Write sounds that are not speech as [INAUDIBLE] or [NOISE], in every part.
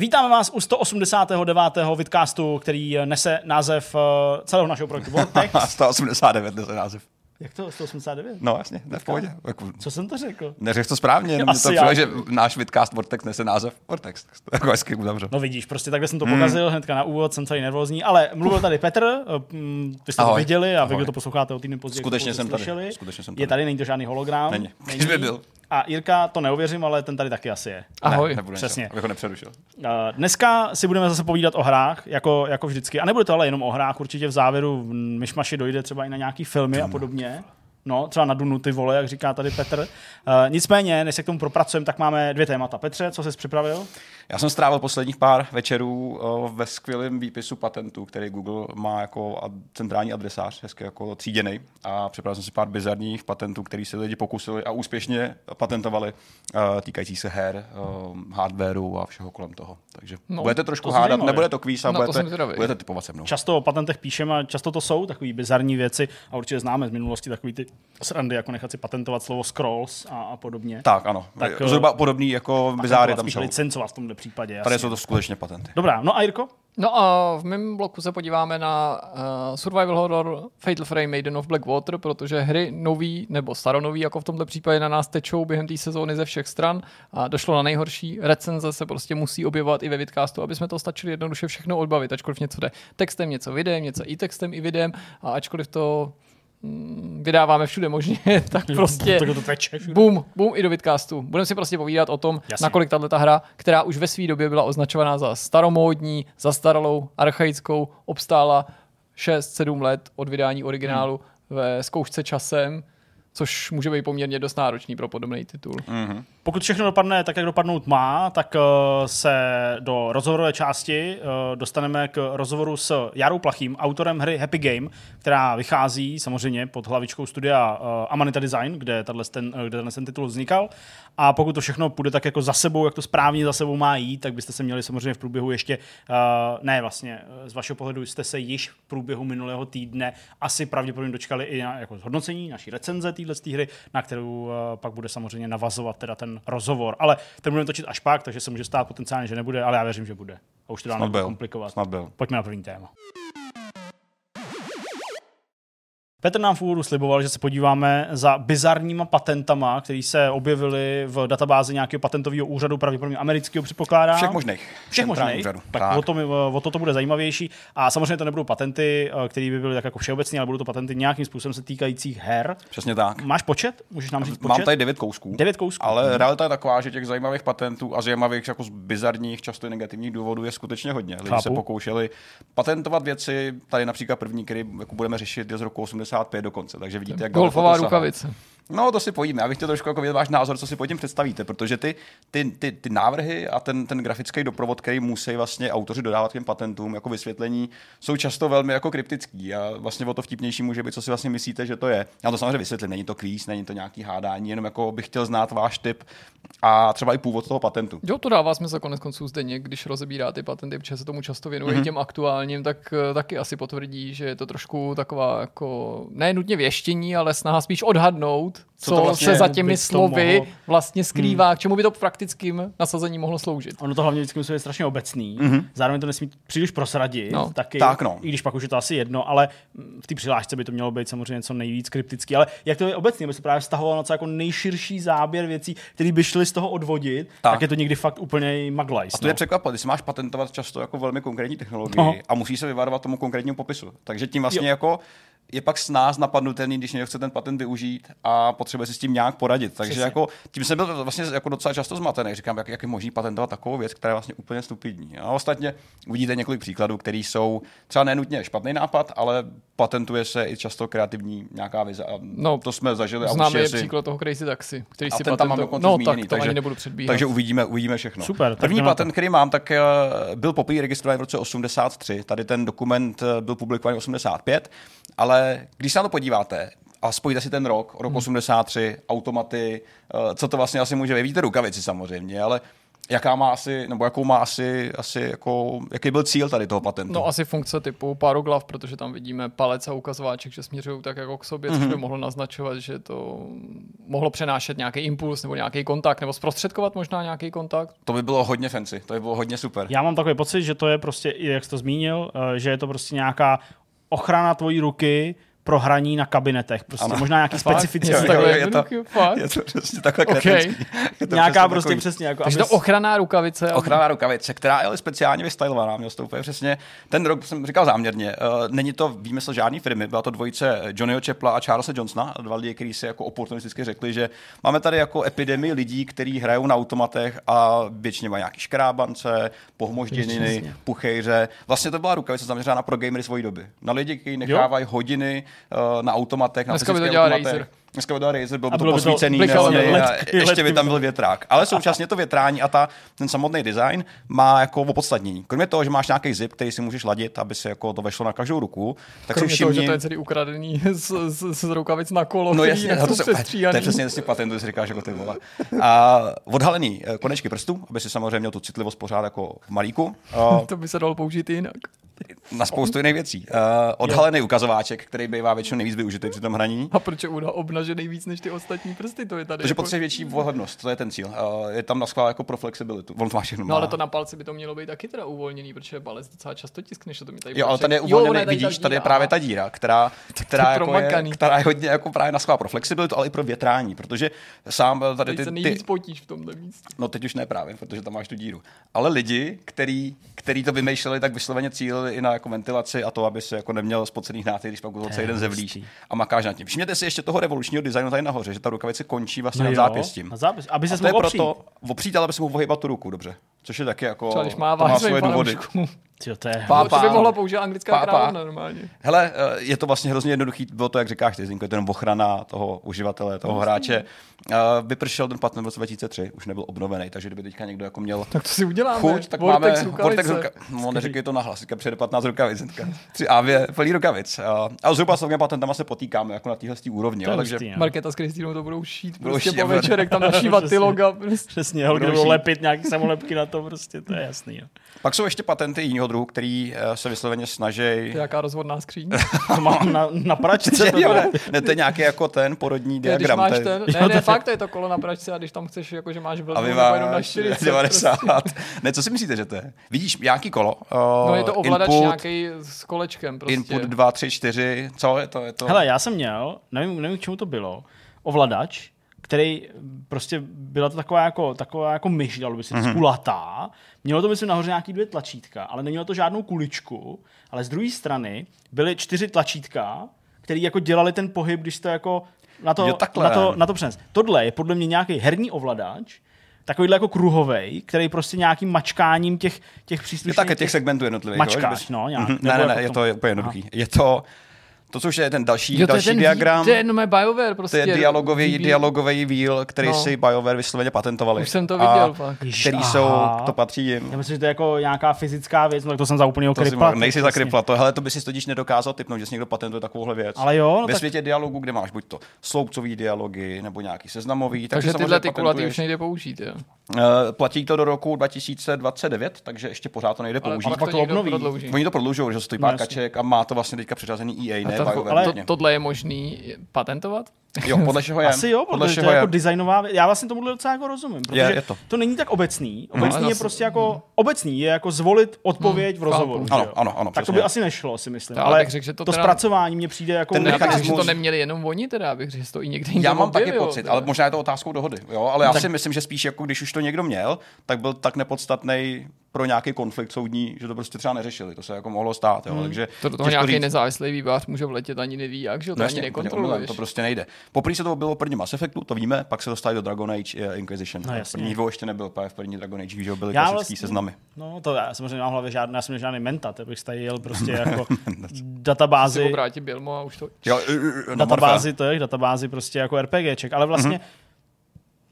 Vítáme vás u 189. vidcastu, který nese název eh, celého našeho projektu Vortex. [LAUGHS] 189 nese název. Jak to? 189? No jasně, ne v pohodě. Jako, Co jsem to řekl? neřekl to správně, [LAUGHS] jenom to přijde, že náš vidcast Vortex nese název Vortex. To jako hezky uzavřel. No vidíš, prostě takhle jsem to pokazil hnedka na úvod, jsem celý nervózní, ale mluvil tady Petr, eh, mm, vy jste to Ahoj. viděli a vy, Ahoj. kdo to posloucháte o týden později, Skutečně to jsem tady. slyšeli. Skutečně jsem Je tady. tady, není to žádný hologram. Není. [LAUGHS] Když by byl. A Jirka, to neuvěřím, ale ten tady taky asi je. Ahoj. Ne, nebudu Přesně. Abych ho nepřerušil. Uh, Dneska si budeme zase povídat o hrách, jako, jako vždycky. A nebude to ale jenom o hrách, určitě v závěru v myšmaši dojde třeba i na nějaký filmy a podobně. No, třeba na Dunu ty vole, jak říká tady Petr. Uh, nicméně, než se k tomu propracujeme, tak máme dvě témata. Petře, co jsi připravil? Já jsem strávil posledních pár večerů uh, ve skvělém výpisu patentů, který Google má jako ad- centrální adresář, hezky jako tříděný. A připravil jsem si pár bizarních patentů, který se lidi pokusili a úspěšně patentovali, uh, týkající se her, uh, hardwareu a všeho kolem toho. Takže no, No, budete trošku to hádat, zajímavé. nebude to kvíz a Na to budete, budete typovat se mnou. Často o patentech píšeme a často to jsou takové bizarní věci a určitě známe z minulosti takový ty srandy, jako nechat si patentovat slovo scrolls a, a podobně. Tak, ano. Tak, Zhruba podobný jako bizáry Patentovat, tam jsou. licencovat v tomhle případě. Tady jasně. jsou to skutečně patenty. Dobrá, no a Jirko? No a v mém bloku se podíváme na uh, survival horror Fatal Frame Maiden of Blackwater, protože hry nový nebo staronový, jako v tomto případě na nás tečou během té sezóny ze všech stran a došlo na nejhorší. Recenze se prostě musí objevovat i ve vidcastu, aby jsme to stačili jednoduše všechno odbavit, ačkoliv něco jde textem, něco videem, něco i textem, i videem a ačkoliv to vydáváme všude možně, [LAUGHS] tak prostě Tak to teče. všude. Boom, boom i do vidcastu. Budeme si prostě povídat o tom, Jasně. nakolik tahle ta hra, která už ve své době byla označovaná za staromódní, zastaralou, archaickou, obstála 6-7 let od vydání originálu Hmm. ve zkoušce časem, což může být poměrně dost náročný pro podobný titul. Mhm. Pokud všechno dopadne tak, jak dopadnout má, tak uh, se do rozhovorové části uh, dostaneme k rozhovoru s Jarou Plachým, autorem hry Happy Game, která vychází samozřejmě pod hlavičkou studia uh, Amanita Design, kde tenhle ten, kde tenhle ten titul vznikal. A pokud to všechno půjde tak jako za sebou, jak to správně za sebou má jít, tak byste se měli samozřejmě v průběhu ještě, ne vlastně, z vašeho pohledu jste se již v průběhu minulého týdne asi pravděpodobně dočkali i na jako zhodnocení naší recenze téhle hry, na kterou pak bude samozřejmě navazovat teda ten rozhovor. Ale ten budeme točit až pak, takže se může stát potenciálně, že nebude, ale já věřím, že bude. A už to dá Snad byl. komplikovat. Snad byl. Pojďme na první téma. Petr nám v úvodu sliboval, že se podíváme za bizarníma patentama, které se objevily v databázi nějakého patentového úřadu, pravděpodobně amerického předpokládám. Všech možných. Všech možných. úřadu. Tak, O, to, mi- o to to bude zajímavější. A samozřejmě to nebudou patenty, eh, které by byly tak jako všeobecné, ale budou to patenty nějakým způsobem se týkajících her. Přesně tak. Máš počet? Můžeš nám říct počet? Mám tady devět kousků. Devět kousků. Ale Mhm. realita je taková, že těch zajímavých patentů a zajímavých jako z bizarních, často i negativních důvodů je skutečně hodně. Lidi Chápu. se pokoušeli patentovat věci, tady například první, který jako budeme řešit, je z roku 85 dokonce, takže vidíte, jak Golfová rukavice. No, to si pojíme. Já bych chtěl trošku jako vědět váš názor, co si pod tím představíte, protože ty, ty, ty, ty návrhy a ten, ten grafický doprovod, který musí vlastně autoři dodávat k těm patentům jako vysvětlení, jsou často velmi jako kryptický a vlastně o to vtipnější může být, co si vlastně myslíte, že to je. Já to samozřejmě vysvětlím, není to kvíz, není to nějaký hádání, jenom jako bych chtěl znát váš tip a třeba i původ toho patentu. Jo, to dává smysl konec konců zde když rozebírá ty patenty, protože se tomu často věnuje Mhm. mm-hmm. těm aktuálním, tak eh, taky asi potvrdí, že je to trošku taková jako ne nutně věštění, ale snaha spíš odhadnout, Co co, vlastně se za těmi slovy mohlo- vlastně skrývá, hmm. k čemu by to praktickým nasazení mohlo sloužit. Ono to hlavně vždycky musí být strašně obecný. Mm-hmm. Zároveň to nesmí příliš prosradit, No. taky, Tak no. i když pak už je to asi jedno, ale v té přihlášce by to mělo být samozřejmě co nejvíc kryptický. Ale jak to je obecný, aby se právě vztahovalo na co jako nejširší záběr věcí, které by šly z toho odvodit, tak, Tak. je to někdy fakt úplně maglajs. A to je překvapovat, když máš patentovat často jako velmi konkrétní technologii No. no. a musí se vyvarovat tomu konkrétnímu popisu. Takže tím vlastně jo. jako je pak s nás napadnutelný, když někdo chce ten patent využít a potřebuje si s tím nějak poradit. Takže Přesně. jako, tím jsem byl vlastně jako docela často zmatený. Říkám, jak, jak je možný patentovat takovou věc, která je vlastně úplně stupidní. A ostatně uvidíte několik příkladů, které jsou třeba nenutně špatný nápad, ale patentuje se i často kreativní nějaká vize. A No, to jsme zažili. a Známe určitě je si- příklad toho Crazy Taxi, který a si ten tam mám dokonce No zmíněný, tak to takže, ani nebudu předbíhat. takže uvidíme, uvidíme všechno. Super, První patent, který mám, tak eh, byl poprvé registrovaný v roce 83. Tady ten dokument eh, byl publikovaný v 85, ale když se na to podíváte, a spojíte si ten rok, rok 83, automaty, eh, co to vlastně asi může být, víte rukavici samozřejmě, ale Jaká má asi, nebo jakou má asi, asi jako, jaký byl cíl tady toho patentu? No asi funkce typu paroglav, protože tam vidíme palec a ukazováček, že směřují tak jako k sobě, mm-hmm. což by Mhm. mohlo naznačovat, že to mohlo přenášet nějaký impuls nebo nějaký kontakt, nebo zprostředkovat možná nějaký kontakt. To by bylo hodně fancy, to by bylo hodně super. Já mám takový pocit, že to je prostě, i jak jsi to zmínil, eh, že je to prostě nějaká ochrana tvojí ruky pro hraní na kabinetech. Prostě Ano. možná nějaký [LAUGHS] specifický. Je to Jo, jo, je to-? Je to přesně takhle Ok. kretenský. Je to Nějaká přesně prostě takový. přesně jako... Takže to abys- ochranná rukavice. Ochranná rukavice, která je ale speciálně vystylovaná, měl to úplně přesně. Ten rok jsem říkal záměrně. Uh, není to výmysl žádný firmy, byla to dvojice Johnnyho Chapla a Charlesa Johnsona, dva lidi, kteří si jako oportunisticky řekli, že máme tady jako epidemii lidí, kteří hrajou na automatech a většině mají nějaký škrábance, pohmožděniny, puchejře. Vlastně to byla rukavice zaměřená na pro gamery svojí doby. Na lidi, kteří nechávají hodiny na automatech, na Dneska by to dělal automatech. Razer. Dneska by to Razer, bylo by to bylo by to posvícený, LED, a ještě by tam byl větrák. Ale současně to větrání a ta, ten samotný design má jako opodstatnění. Kromě toho, že máš nějaký zip, který si můžeš ladit, aby se jako to vešlo na každou ruku, tak Kromě si toho, že všimni, to je celý ukradený [LAUGHS] z, z, z rukavic na kolo, No jasně, nejsou to, se, to je přesně z patentu, si říkáš jako ty vole. A odhalený eh, konečky prstů, aby si samozřejmě měl tu citlivost pořád jako v malíku. A [LAUGHS] To by se dalo použít jinak. na spoustu jiných věcí. Uh, odhalený ukazováček, který bývá většinou nejvíc využitý při tom hraní. A proč je Uda obnažený víc než ty ostatní prsty? To je tady. Protože jako... potřebuje větší vhodnost, to je ten cíl. Uh, je tam na schvál jako pro flexibilitu. On to má všechno. No ale to na palci by to mělo být taky teda uvolněný, protože palec docela často tiskneš, že to mi tady Jo, ale bude tady je však- Jo, uvolněný, ona je vidíš, ta tady je právě ta díra, která, [LAUGHS] která, jako je, která je hodně jako právě na schvál pro flexibilitu, ale i pro větrání, protože sám eh, tady Teď ty, se ty, nejvíc potíš v tomhle místě. No teď už ne právě, protože tam máš tu díru. Ale lidi, který, který to vymýšleli, tak vysloveně cílili i na jako ventilaci a to, aby se jako neměl spocených náty, když pak celý den zevlíš a makáš nad tím. Všimněte si ještě toho revolučního designu tady nahoře, že ta rukavice končí vlastně No nad zápěstím. Na zápěstí. Aby se to je mohl opřít. proto opřít, ale aby se mohl ohýbat tu ruku, dobře. Což je taky jako, Třeba když to má má svoje svoje důvody. Tyjo, to je... Pá- No, to by mohla použít anglická Pá- pá. královna normálně. Hele, eh, je to vlastně hrozně jednoduchý, bylo to, jak říkáš ty, Zinko, je to jenom ochrana toho uživatele, toho hráče. Eh, Vypršel ten patent v roce 2003, už nebyl obnovený, takže kdyby teďka někdo jako měl Tak to si uděláme. chuť, tak Vortex máme rukavice. Vortex ruka... No, neříkej to nahlas, teďka přijede 15 rukavic, teďka. Tři A2 plný rukavic. A, a zhruba s těmi patentama se potýkáme jako na téhle úrovni, To jo, takže hustý, no. Markéta s Kristýnou to budou šít Budou prostě šít, po večerek tam [LAUGHS] našívat ty loga. Prostě. Přesně, kde Budou lepit nějaký samolepky na to, prostě, to je jasný. Jo. pak jsou ještě patenty jiného druhu, který eh, se vysloveně snaží To je jaká rozvodná skříň. [LAUGHS] To mám na, na pračce. [LAUGHS] to jo, bude. ne, to je nějaký jako ten porodní je, když diagram. máš ten, [LAUGHS] Jo, ne, ne, je- fakt, to je to kolo na pračce a když tam chceš, jako, že máš a vlnu, vy nebo jenom na máš 40. 90. Prostě. Ne, co si myslíte, že to je? Vidíš, nějaký kolo. Uh, No je to ovladač input, nějaký s kolečkem prostě. Input 2, 3, 4, co je to? Je to... Hele, já jsem měl, nevím, nevím, k čemu to bylo, ovladač, který prostě byla to taková jako, taková jako myš, dalo by se říct, mm-hmm. kulatá. Mělo to, myslím, nahoře nějaký dvě tlačítka, ale nemělo to žádnou kuličku, ale z druhé strany byly čtyři tlačítka, které jako dělali ten pohyb, když to jako na to, Jo, takhle. na to, na to přenes. Tohle je podle mě nějaký herní ovladač, takovýhle jako kruhovej, který prostě nějakým mačkáním těch, těch Je příslušných... také těch segmentů jednotlivých. Mačkáš, jo, že bys- no, nějak. Mhm, Nebo Ne, ne, ne, jako je v to je úplně jednoduchý. Je to, to, což je ten další, Jo, to je další ten diagram. To je jenom BioWare prostě. To je dialogový, dialogový víl, který No. si BioWare vysloveně patentovali. Už jsem to viděl. Ježiš, Který aha. jsou, to patří jim. Já myslím, že to je jako nějaká fyzická věc, no tak to jsem za úplného kripla. nejsi za kripla, to, hele, to by si totiž nedokázal typnout, že si někdo patentuje takovouhle věc. Ale jo, no Ve tak- světě dialogu, kde máš buď to sloupcový dialogy, nebo nějaký seznamový, Takže takže tyhle ty kulatý patentuješ. už nejde použít, jo. Eh, Platí to do roku 2029, takže ještě pořád to nejde Ale použít. pak pak to obnoví. prodlouží. Oni to prodlužují, že stojí No pár jasně. kaček a má to vlastně teďka přeřazený EA, ne. Ale- nutně. to, tohle je možný patentovat? Jo, podle čeho je. Asi jo, podle protože to čeho je jako designová věc. Já vlastně tomuhle docela jako rozumím, protože Je- je to. to není tak obecný. ale Obecný je zase- prostě jako, obecný je jako zvolit odpověď v chápu. rozhovoru. Ano, ano, ano, Tak to by asi nešlo, si myslím. Já Ale řekl, že to to teda- zpracování mě přijde jako... Ten Já bych řekl, že mechanismus- to neměli jenom oni, teda, já bych řekl, že to i někde Já mám taky pocit, ale možná je to otázkou dohody. Jo? Ale já si myslím, že spíš jako když už to někdo měl, tak byl tak nepodstatný pro nějaký konflikt soudní, že to prostě třeba neřešili. To se jako mohlo stát. Jo? Takže To do toho nějaký říct. nezávislý vývář může vletět, ani neví jak, že to No ani nekontroluješ. to prostě nejde. Poprvé se to bylo v prvním Mass Effectu, to víme, pak se dostali do Dragon Age eh, Inquisition. No jasně. první ještě nebyl, úplně v první Dragon Age, že byly Já klasický vlastně- seznamy. No, to já samozřejmě mám v hlavě žádný, já jsem měl žádný mentat, já bych tady jel prostě [LAUGHS] jako databázi, obrátí Bělmo a už to... Jo, uh, uh, no, databázi, to je databázi prostě jako RPGček, ale vlastně Mhm.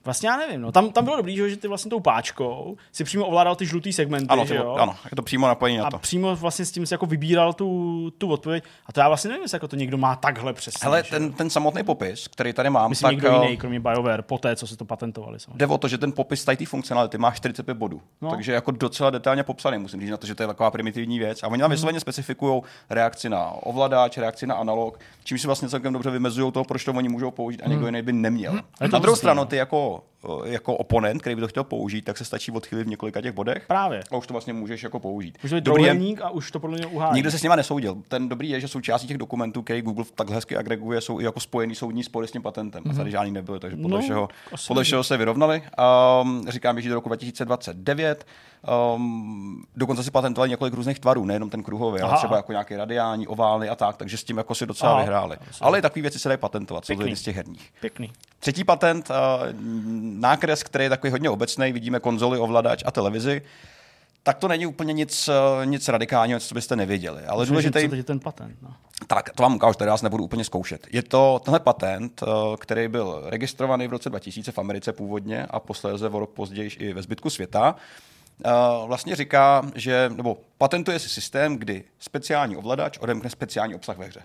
Vlastně já nevím, no. Tam, tam bylo dobrý, že, ty vlastně tou páčkou si přímo ovládal ty žlutý segmenty, Ano, že to, jo? ano, je to přímo napojení na A to. přímo vlastně s tím si jako vybíral tu, tu odpověď. A to já vlastně nevím, jestli jako to někdo má takhle přesně. Hele, že ten, jo? ten samotný popis, který tady mám, Myslím tak někdo eh, jiný, kromě BioWare, po té, co si to patentovali. Samozřejmě. jde o to, že ten popis tady té funkcionality má 45 bodů. No. Takže jako docela detailně popsaný, musím říct na to, že to je taková primitivní věc. A oni Mhm. tam vysloveně specifikují reakci na ovladač, reakci na analog, čím si vlastně celkem dobře vymezují to, proč to oni můžou použít a někdo jiný by neměl. Mhm. to Na druhou stranu, no. ty jako, eh, jako oponent, který by to chtěl použít, tak se stačí odchylit v několika těch bodech. Právě. A už to vlastně můžeš jako použít. Může být Dobrý je- a už to podle mě uhání. Nikdo se s nima nesoudil. Ten dobrý je, že součástí těch dokumentů, který Google takhle hezky agreguje, jsou i jako spojený soudní spory s tím patentem. Mm-hmm. A tady žádný nebyly, takže podle, No, všeho, podle všeho se vyrovnali. Um, říkám, že do roku 2029. Um, dokonce si patentovali několik různých tvarů, nejenom ten kruhový, ale třeba jako nějaký radiální, oválny a tak, takže s tím jako si docela Aha. vyhráli. Ale i takové věci se dají patentovat, co Pěkný. z těch herních. Pěkný. Třetí patent, uh, nákres, který je takový hodně obecný, vidíme konzoli, ovladač a televizi, tak to není úplně nic, eh, nic radikálního, co byste nevěděli. Ale Myslím, důležitý, že Co teď je ten patent? No. tak, to vám ukážu, tady vás nebudu úplně zkoušet. Je to tenhle patent, eh, který byl registrovaný v roce 2000 v Americe původně a posléze o rok později i ve zbytku světa. Eh, Vlastně říká, že, nebo patentuje si systém, kdy speciální ovladač odemkne speciální obsah ve hře.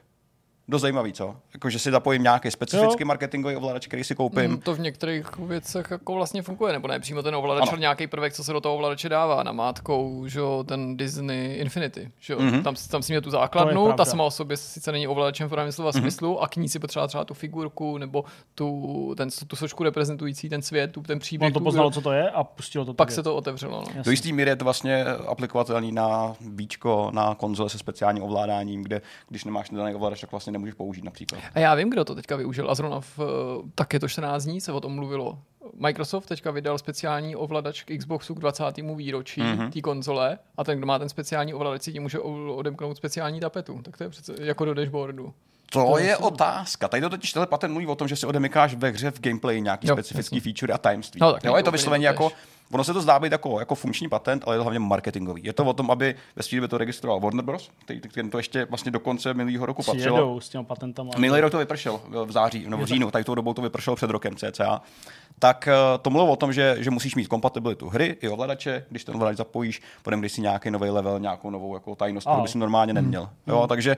Dost zajímavý, co? Jako, že si zapojím nějaký specifický Jo. marketingový ovladač, který si koupím. Hmm, to v některých věcech jako vlastně funguje, nebo ne přímo ten ovladač, ale nějaký prvek, co se do toho ovladače dává, namátkou, že jo, ten Disney Infinity, že jo, mm-hmm. tam, tam si měl tu To základnu, ta sama o sobě sice není ovladačem v pravém slova mm-hmm. smyslu a k ní si potřeba třeba tu figurku nebo tu, ten, tu sošku reprezentující ten svět, tu, ten příběh. On to tu- poznalo, co to je a pustilo to. pak tu se to otevřelo. No. Jasně. Do jistý míry je to vlastně aplikovatelný na víčko, na konzole se speciálním ovládáním, kde když nemáš daný ovladač, tak vlastně nemůžeš použít například. A já vím, kdo to teďka využil a zrovna v, eh, tak je to 14 dní se o tom mluvilo. Microsoft teďka vydal speciální ovladač k Xboxu k 20. výročí Mhm. mm-hmm. té konzole a ten, kdo má ten speciální ovladač, si tím může odemknout speciální tapetu. Tak to je přece jako do dashboardu. To je otázka. Tady to totiž tenhle patent mluví o tom, že si odemykáš ve hře v gameplay nějaký Jo, specifický feature a tajemství. No, tak jo, je to to vysloveně to jako. Ono se to zdá být jako, jako funkční patent, ale je to hlavně marketingový. Je to o tom, aby ve chvíli by to registroval Warner Bros., který, který to ještě vlastně do konce minulého roku patřilo. S těma patentama. Minulý rok to vypršel v září, nebo v říjnu, tady tou dobou to vypršelo před rokem cca. Tak eh, to mluvilo o tom, že, že musíš mít kompatibilitu hry i ovladače, když ten ovladač zapojíš, potom když si nějaký nový level, nějakou novou jako tajnost, kterou bys normálně neměl. Jo, takže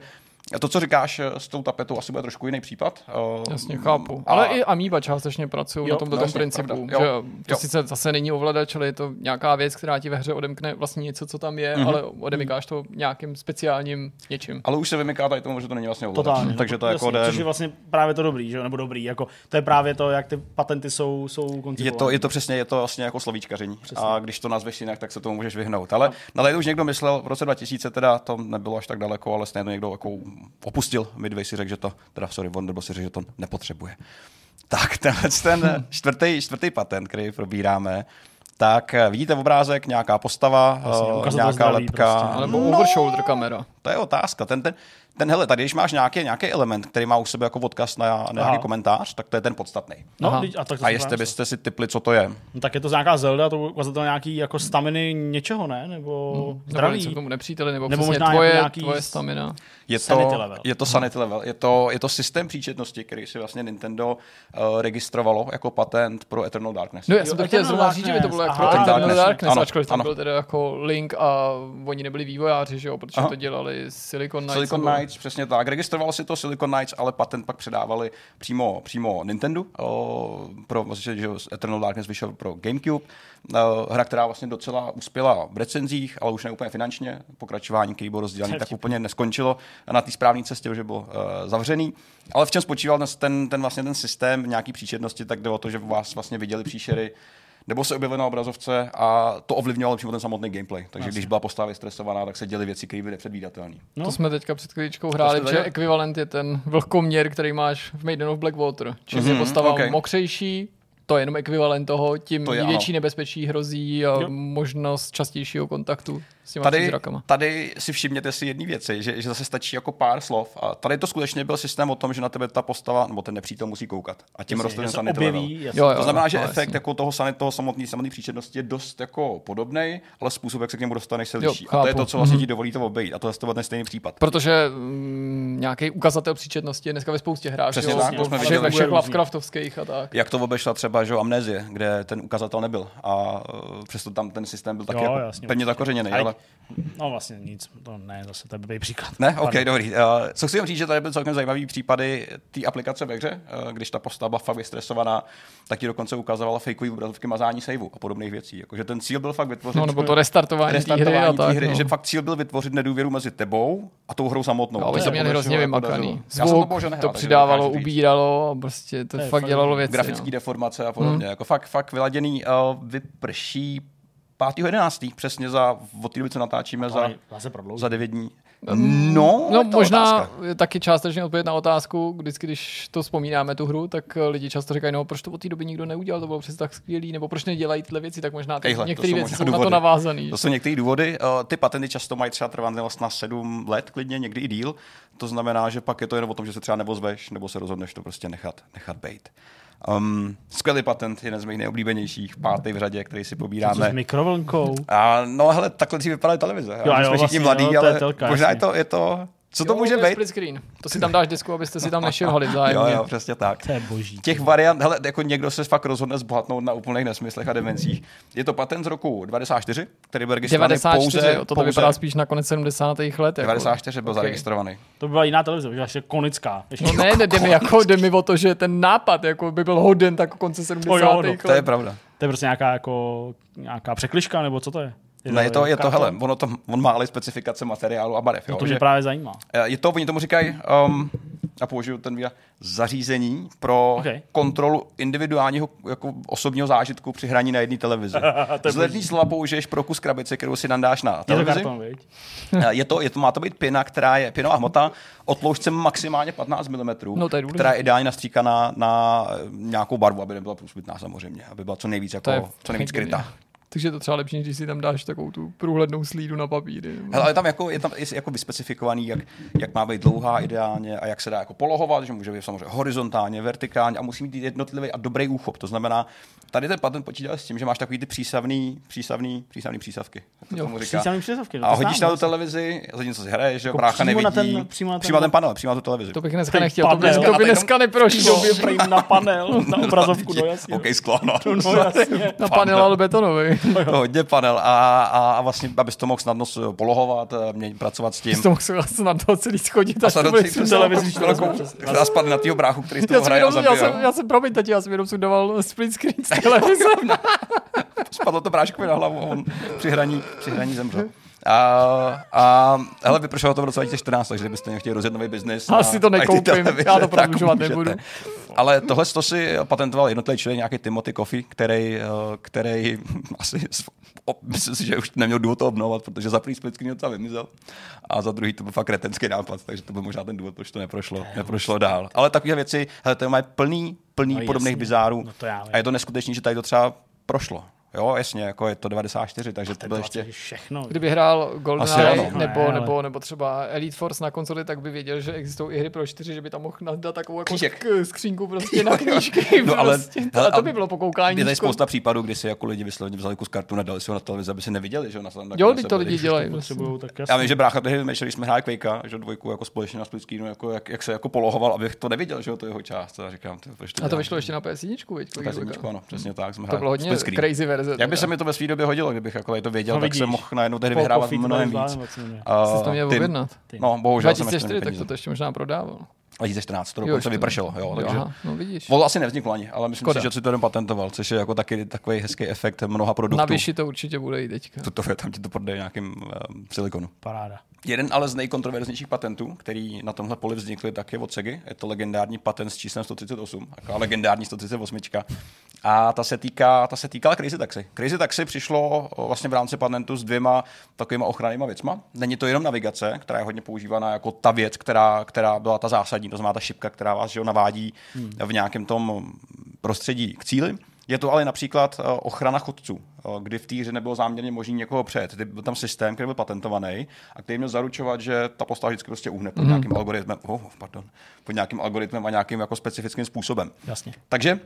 to, co říkáš eh, s tou tapetou, asi bude trošku jiný případ. Eh, Jasně, chápu. a- Ale i Amiiba částečně pracují Jo, na tomto no jasně, principu. pravda. Že Jo, to jo. sice zase není ovladač, ale je to nějaká věc, která ti ve hře odemkne vlastně něco, co tam je, Mhm. ale odemykáš to nějakým speciálním něčím. Ale už se vymyká tady tomu, že to není vlastně ovladač. Totálně. no, Takže to jako jasně, jde, Což je vlastně právě to dobrý, že? jo, nebo dobrý. Jako, to je právě to, jak ty patenty jsou, jsou je koncipované. to, je to přesně, je to vlastně jako slovíčkaření. Přesně. A když to nazveš jinak, tak se tomu můžeš vyhnout. Ale na tady už někdo myslel, v roce 2000 teda to nebylo až tak daleko, ale stejně to někdo jako opustil. Midway si řekl, že to, teda sorry, Wonderboy si řekl, že to nepotřebuje. Tak tenhle ten čtvrtý, čtvrtý patent, který probíráme, tak eh, vidíte v obrázek, nějaká postava, Jasně, eh, nějaká zdraví lepka. prostě. Ale nebo overshoulder kamera. To je otázka. Ten, ten, ten hele, tady, když máš nějaký, nějaký element, který má u sebe jako odkaz na, na nějaký Aha. komentář, tak to je ten podstatný. No, Aha. a, tak to A jestli byste si typli, co to je. No, tak je to nějaká Zelda, to ukazatel nějaký jako staminy něčeho, ne? Nebo Nebo zdraví. tomu nepříteli, nebo, Nebo nebo možná tvoje, nějaký tvoje stamina. Je to, Sanity level. je to sanity level. Je to, je to systém příčetnosti, který si vlastně Nintendo uh, registrovalo jako patent pro Eternal Darkness. No já jsem to chtěl zrovna říct, že by to bylo jako Eternal Darkness. Darkness, Ano, ačkoliv tam ano. byl teda jako Link a oni nebyli vývojáři, že jo, protože Aha. to dělali Silicon Knights. Silicon nebo- Knights, přesně tak. Registrovalo si to Silicon Knights, ale patent pak předávali přímo, přímo Nintendo. O, pro, vlastně, že Eternal Darkness vyšel pro GameCube. O, hra, která vlastně docela uspěla v recenzích, ale už ne úplně finančně. Pokračování, který byl rozdělený, tak úplně neskončilo na té správné cestě, že byl uh, zavřený. Ale v čem spočíval ten- ten, ten, vlastně ten systém nějaký příčetnosti, tak jde o to, že vás vlastně viděli příšery nebo se objevily na obrazovce a to ovlivňovalo přímo ten samotný gameplay. Takže když byla postava stresovaná, tak se děly věci, které byly nepředvídatelné. No. To jsme teďka před chvíličkou hráli, že tady- ekvivalent je ten vlhkoměr, který máš v Maiden of Blackwater. Čím Mhm, je postava ok. mokřejší, to je jenom ekvivalent toho, tím To je, větší ano. nebezpečí hrozí a Jo. možnost častějšího kontaktu Tady, tady si všimněte si jedné věci, že, že zase stačí jako pár slov. A tady to skutečně byl systém o tom, že na tebe ta postava nebo ten nepřítel musí koukat. A tím roste ten sanity objeví, level. Jo, jo. To znamená, že no, efekt jako toho, sanit, toho samotný, samotný příčetnosti je dost jako podobný, ale způsob, jak se k němu dostaneš, se Jo, liší. a to je to, co vlastně Mhm. ti dovolí to obejít. A to je to ten stejný případ. Protože mm, nějaký ukazatel příčetnosti je dneska ve spoustě hrách. Přesně že jo? tak, to jsme viděli. Ve všech. Lovecraftovských a tak. Jak to obešla třeba že, amnézie, kde ten ukazatel nebyl a uh, přesto tam ten systém byl taky Jo, jako pevně zakořeněný. Ale... No vlastně nic, to ne, zase to je blbý příklad. Ne, OK, Pardon. dobrý. Uh, co chci jenom říct, že tady byly celkem zajímavý případy té aplikace ve hře, uh, když ta postava byla fakt vystresovaná, tak ti dokonce ukazovala fakeový obrazovky mazání saveu a podobných věcí. Jakože ten cíl byl fakt vytvořit No, nebo to restartování, té hry a restartování tak. hry, no. že fakt cíl byl vytvořit nedůvěru mezi tebou a tou hrou samotnou. To oni se to měli hrozně vymakaný. To Zvuk bohužel nehrál, to přidávalo, ubíralo a prostě to To je fakt fakt dělalo věci. Grafické no. deformace a podobně. Jako fakt, fakt vyladěný uh, vyprší 5.11. přesně za, od té doby, co natáčíme, za, za 9 dní. No, No je to možná otázka. je taky částečně odpověď na otázku, vždycky, když to vzpomínáme tu hru, tak eh, lidi často říkají, no proč to od té doby nikdo neudělal, to bylo přece tak skvělý, nebo proč nedělají tyhle věci, tak možná ty, Ejhle, to některé věci jsou na to důvody. navázané. To jsou některé důvody. Uh, ty patenty často mají třeba trvanlivost na 7 let, klidně někdy i díl. To znamená, že pak je to jen o tom, že se třeba nevozveš, nebo se rozhodneš to prostě nechat, nechat bejt. Um, skvělý patent, jeden z mých nejoblíbenějších, pátý v řadě, který si Co s pobíráme. mikrovlnkou. A no hele, takhle dřív vypadaly televize. Jo, Jo, jsme všichni vlastně, mladí, jo, ale telka, možná je to, je to, co to Jo, může být? Split screen. To si tam dáš disku, abyste si tam nešivhali Jo, vzájemně. jo, přesně tak. To je boží. Těch variant, hele, jako někdo se fakt rozhodne zbohatnout na úplných nesmyslech a demencích. Je to patent z roku 94, který byl registrovaný 94, pouze, jo, to pouze vypadá spíš na konec 70. let. Jako. 94 byl Ok. zaregistrovaný. To by byla jiná televize, už ještě konická. Ještě No ne, ne, jde mi, jako, jde mi o to, že ten nápad jako by byl hoden tak konce 70. jo, no, let. To je pravda. To je prostě nějaká, jako, nějaká překliška, nebo co to je? Ne, je to, je to, karton? hele, ono to, on má ale specifikace materiálu a barev. Jo, No to že, mě právě zajímá. eh, je to, oni tomu říkají, um, a použiju ten výraz, zařízení pro Okay. kontrolu individuálního jako osobního zážitku při hraní na jedné televizi. [LAUGHS] To je Vzletní slova použiješ pro kus krabice, kterou si nandáš na Je to televizi. karton? Eh, Je to, je to, má to být pina, která je pinová hmota o tloušťce maximálně 15 mm, No, to je která je ideálně nastříkaná na eh, nějakou barvu, aby nebyla průsvitná samozřejmě, aby byla co nejvíc, To je jako, co nejvíc krytá. Takže to třeba lepší, když si tam dáš takovou tu průhlednou slídu na papíry. Hele, ale tam jako, je tam jako vyspecifikovaný, jak, jak má být dlouhá ideálně a jak se dá jako polohovat, že může být samozřejmě horizontálně, vertikálně a musí mít jednotlivý a dobrý úchop. To znamená, tady ten patent počítá s tím, že máš takový ty přísavný, přísavný, přísavný přísavky. Jo, tomu říká. Přísavný přísavky, no A hodíš na tu televizi, za něco si hraješ, že jo, Jako brácha přímo na nevidí. ten- přímo na ten- přímo na ten panel, přímo na tu televizi. To bych dneska nechtěl, to by, panel. to by dneska neprošlo. Na panel, na obrazovku, no jasně. OK, sklo, no. No jasně. Na panel, ale betonový. To hodně panel a, a, a vlastně, abys to mohl snadno polohovat, eh, mě, pracovat s tím. To mohl se na to celý schodit. A snadno přesně. která spadne na tého bráchu, který já toho jsem, hraje a já, zabije. jsem, já jsem, promiň, tati, já jsem jenom sundoval split screen z televize. Spadlo to bráškovi na hlavu on při hraní, při hraní zemřel. A, a hele, vypršelo to v roce 2014, takže kdybyste mě chtěli rozjet nový biznis. Asi to nekoupím, já to prodlužovat nebudu. Ale tohle to si patentoval jednotlivý člověk, nějaký Timothy Coffey, který, eh, který [LAUGHS] asi, myslím si, že už neměl důvod to obnovovat, protože za první split screen docela vymizel a za druhý to byl fakt retenský nápad, takže to byl možná ten důvod, proč to neprošlo, neprošlo dál. Ale takové věci, hele, to mají plný, plný No podobných jasně. bizárů No to já a je to neskutečný, že tady to třeba prošlo. Jo, jasně, jako je to 94, takže to bylo ještě... Všechno. Kdyby hrál GoldenEye nebo, Ne, ale- nebo, nebo třeba Elite Force na konzoli, tak by věděl, že existují i hry pro čtyři, že by tam mohl nadat takovou jako Knížek. sk- skřínku [LAUGHS] prostě na knížky. No, ale- prostě. hele, a to by bylo pokoukání. Je tady spousta případů, kdy si jako lidi vyslovně vzali kus kartu a dali si ho na televizi, aby si neviděli, že ho na na- Jo, sebe, to lidi dělají. Tak Já vím, že brácha tehdy vymýšlel, když jsme hráli Quakea, že dvojku jako společně na split screenu, jako, jak, jak, se jako polohoval, abych to neviděl, že jo, to je jeho část. A říkám, to, A to vyšlo ještě na PS1, viď? To je kolik sedmičku, dvojka? ano, přesně tak. Jsme To bylo hodně crazy verze. Jak by se mi to ve své době hodilo, kdybych jako to věděl, No tak jsem mohl najednou tehdy vyhrávat mnohem víc. A Jsi to měl ty- objednat. No, bohužel jsem ještě 2004, neměl tak to, to ještě možná prodával. 2014, to dokonce vypršelo, jo, Jo, takže aha, no vidíš. Vol asi nevzniklo ani, ale myslím Škoda. si, že si to jenom patentoval, což je jako taky takový hezký efekt mnoha produktů. Na vyši to určitě bude i teďka. To, to, tam ti to prodají nějakým um, silikonu. Paráda. Jeden ale z nejkontroverznějších patentů, který na tomhle poli vznikly, tak je od Segy. Je to legendární patent s číslem 138, taková legendární 138. A ta se, týká, ta se týkala Crazy Taxi. Crazy Taxi přišlo vlastně v rámci patentu s dvěma takovými ochrannýma věcma. Není to jenom navigace, která je hodně používaná jako ta věc, která, která byla ta zásadní, to znamená ta šipka, která vás že jo, navádí hmm. v nějakém tom prostředí k cíli. Je to ale například eh, ochrana chodců, eh, kdy v té hře nebylo záměrně možné někoho přejet. Byl tam systém, který byl patentovaný a který měl zaručovat, že ta postava vždycky prostě uhne pod nějakým algoritmem, oh, pardon, pod nějakým algoritmem a nějakým jako specifickým způsobem. Jasně. Takže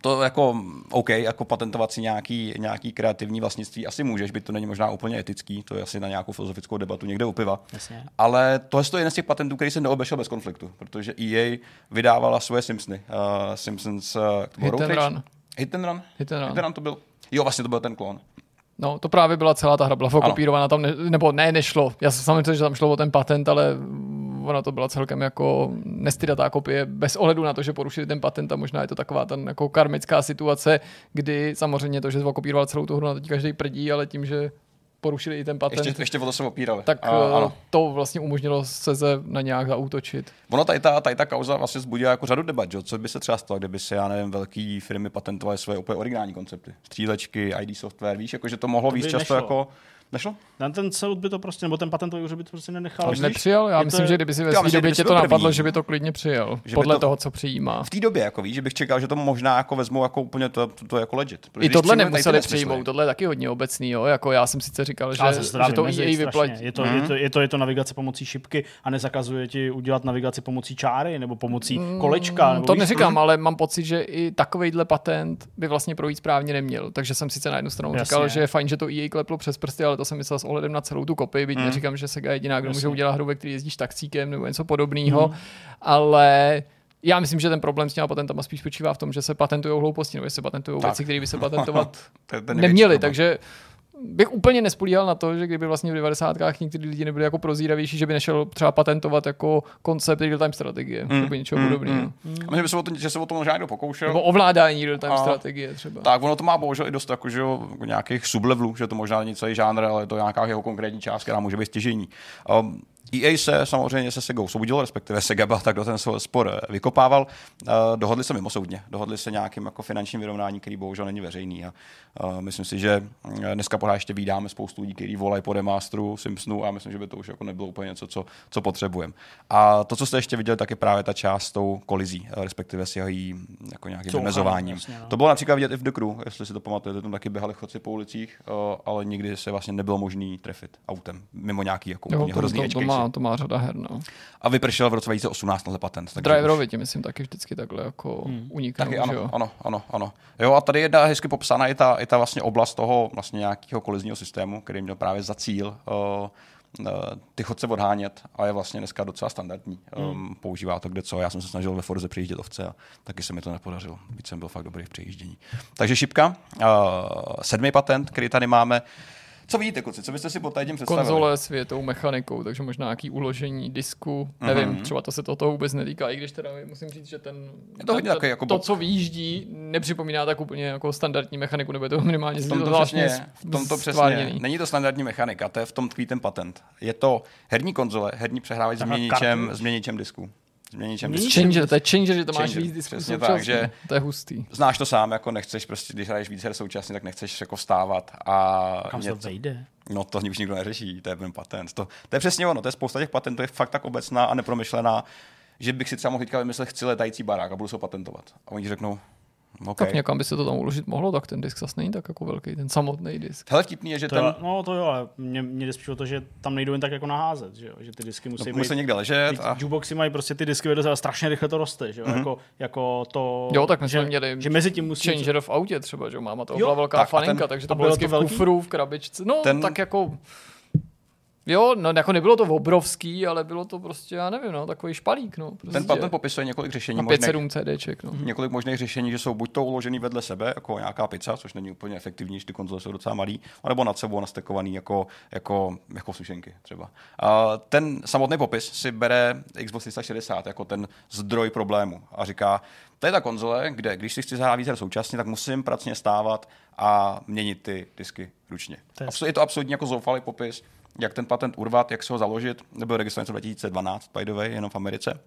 to jako OK, jako patentovat si nějaký, nějaký kreativní vlastnictví asi můžeš, byť to není možná úplně etický, to je asi na nějakou filozofickou debatu někde u piva. Jasně. Ale tohle je jeden z těch patentů, který se neobešel bez konfliktu, protože EA vydávala svoje Simpsony. Uh, Simpsons uh, Hit and? Run. Hit and Run? Hit and Run. Hit and Run to byl. Jo, vlastně to byl ten klon. No, to právě byla celá ta hra, byla kopírovaná tam, ne, nebo ne, nešlo. Já jsem samozřejmě, že tam šlo o ten patent, ale ona to byla celkem jako nestydatá kopie, bez ohledu na to, že porušili ten patent a možná je to taková ta jako karmická situace, kdy samozřejmě to, že okopíroval celou tu hru, na to každý prdí, ale tím, že porušili i ten patent, Ještě, ještě o to se opírali. tak A, a, ano. to vlastně umožnilo Seze na nějak zaútočit. Ono tady ta, tady ta kauza vlastně zbudila jako řadu debat, že? co by se třeba stalo, kdyby si, já nevím, velké firmy patentovaly svoje úplně originální koncepty. Střílečky, ID software, víš, jako, že to mohlo To víc často nešlo. jako... Nešlo? Na ten soud by to prostě, nebo ten patentový úřad by to prostě nenechal. Ale Myslíš? nepřijal? Já to- myslím, že kdyby si ve své době tě to napadlo, první. že by to klidně přijal. Že podle to- toho, co přijímá. V té době, jako víš, že bych čekal, že to možná jako vezmou jako úplně to, to, to jako legit. Protože I tohle nemuseli přijmout, tohle je taky hodně obecný, jo. Jako já jsem sice říkal, že, že to EA vyplatí. Je to, Mhm. je, to, je, to, je to navigace pomocí šipky a nezakazuje ti udělat navigaci pomocí čáry nebo pomocí kolečka. Nebo Mm, To víš, neříkám, ale mám pocit, že i takovýhle patent by vlastně projít správně neměl. Takže jsem sice na jednu stranu říkal, že je fajn, že to EA kleplo přes prsty, ale to jsem myslel s ohledem na celou tu kopii, byť neříkám, že Sega je jediná, kdo může udělat hru, ve které jezdíš taxíkem nebo něco podobného, ale já myslím, že ten problém s těma patentama spíš spočívá v tom, že se patentují hlouposti, nebo že se patentují věci, které by se patentovat [LAUGHS] problém. takže bych úplně nespolíhal na to, že kdyby vlastně v 90. někteří lidi nebyli jako prozíravější, že by nešel třeba patentovat jako koncept real-time strategie, mm, nebo něčeho mm, podobného. mm. A myslím, že se o to, že se o to možná někdo pokoušel. Nebo ovládání real-time A- strategie třeba. Tak ono to má bohužel i dost jako, že jo, nějakých sublevelů, že to možná není celý žánr, ale je to nějaká jeho konkrétní část, která může být stěžení. Um, EA se samozřejmě se Segou soudil, respektive Sega byl tak do ten spor eh, vykopával. Uh, dohodli se mimosoudně, dohodli se nějakým jako finančním vyrovnání, který bohužel není veřejný. A uh, myslím si, že eh, dneska pořád ještě vydáme spoustu lidí, kteří volají po remasteru Simpsonu a myslím, že by to už jako nebylo úplně něco, co, co potřebujeme. A to, co jste ještě viděli, tak je právě ta část s tou kolizí, eh, respektive s jeho jako nějakým vymezováním. no. To bylo například vidět i v The Crew, jestli si to pamatujete, tam taky běhali chodci po ulicích, ale nikdy se vlastně nebylo možný trefit autem, mimo nějaký jako Jo, úplně to, hrozný to, to, casey. Má, to má řada her, no. A vypršel v roce 2018 tenhle patent. takže Driverovi ti myslím taky vždycky takhle jako hmm. uniknou, Taky ano, jo. ano, ano, ano. Jo, a tady je jedna hezky popsána i ta, i ta vlastně oblast toho vlastně nějakého kolizního systému, který měl právě za cíl uh, uh, ty chodce odhánět a je vlastně dneska docela standardní. Um, používá to kde co. Já jsem se snažil ve Forze přejíždět ovce a taky se mi to nepodařilo. Víc jsem byl fakt dobrý v přejíždění. Takže šipka, uh, sedmý patent, který tady máme. Co vidíte, kluci, co byste si pod tím představili? Konzole s větou mechanikou, takže možná nějaký uložení disku, nevím, Mhm. třeba to se to toho vůbec netýká, i když teda musím říct, že ten, Je to hodně ta- jako to, co výjíždí, nepřipomíná tak úplně jako standardní mechaniku, nebo je to minimálně V tom to zvláštně přesně, v tom to přesně, stvárněný. není to standardní mechanika, to je v tom tkví ten patent. Je to herní konzole, herní přehrávač s měničem, s měničem disku. Měnič? disku. Changer, to je changer, že to máš Changer, víc disků přesně současně. tak, že- To je hustý. Znáš to sám, jako nechceš prostě, když hraješ víc her současně, tak nechceš jako vstávat a Kam se to vejde? No to už nikdo neřeší, to je ten patent. To, to je přesně ono, to je spousta těch patentů, je fakt tak obecná a nepromyšlená, že bych si třeba mohl teďka vymyslet, chci letající barák a budu se ho patentovat. A oni řeknou, OK. Tak někam by se to tam uložit mohlo, tak ten disk zase není tak jako velký, ten samotný disk. Hele, vtipný je, že To ten, je, no to jo, ale mě, mě jde spíš o to, že tam nejdou jen tak jako naházet, že, jo? že ty disky musí no, být... musí někde ležet a jukeboxy mají prostě ty disky vedle sebe, strašně rychle to roste, že jo? Jako, jako to... Jo, tak my že, jsme měli že mezi tím musí... Changer v autě třeba, že jo, máma to Jo, byla velká tak a faninka, ten- takže a to bylo bylo vždycky to v velký? kufru, v krabičce. No, Ten- tak jako... Jo, no jako nebylo to obrovský, ale bylo to prostě, já nevím, no, takový špalík, no. Prostě. ten patent popisuje několik řešení na možných. 5-7 CDček, no. několik možných řešení, že jsou buď to uložený vedle sebe, jako nějaká pizza, což není úplně efektivní, když ty konzole jsou docela malý, anebo nad sebou nastekovaný jako, jako, jako sušenky třeba. A ten samotný popis si bere Xbox 360 jako ten zdroj problému a říká, to je ta konzole, kde když si chci zahrát víc her současně, tak musím pracně stávat a měnit ty disky ručně. To je- je to absolutně jako zoufalý popis, jak ten patent urvat, jak se ho založit. Nebyl registrovaný v roce 2012, by the way, jenom v Americe.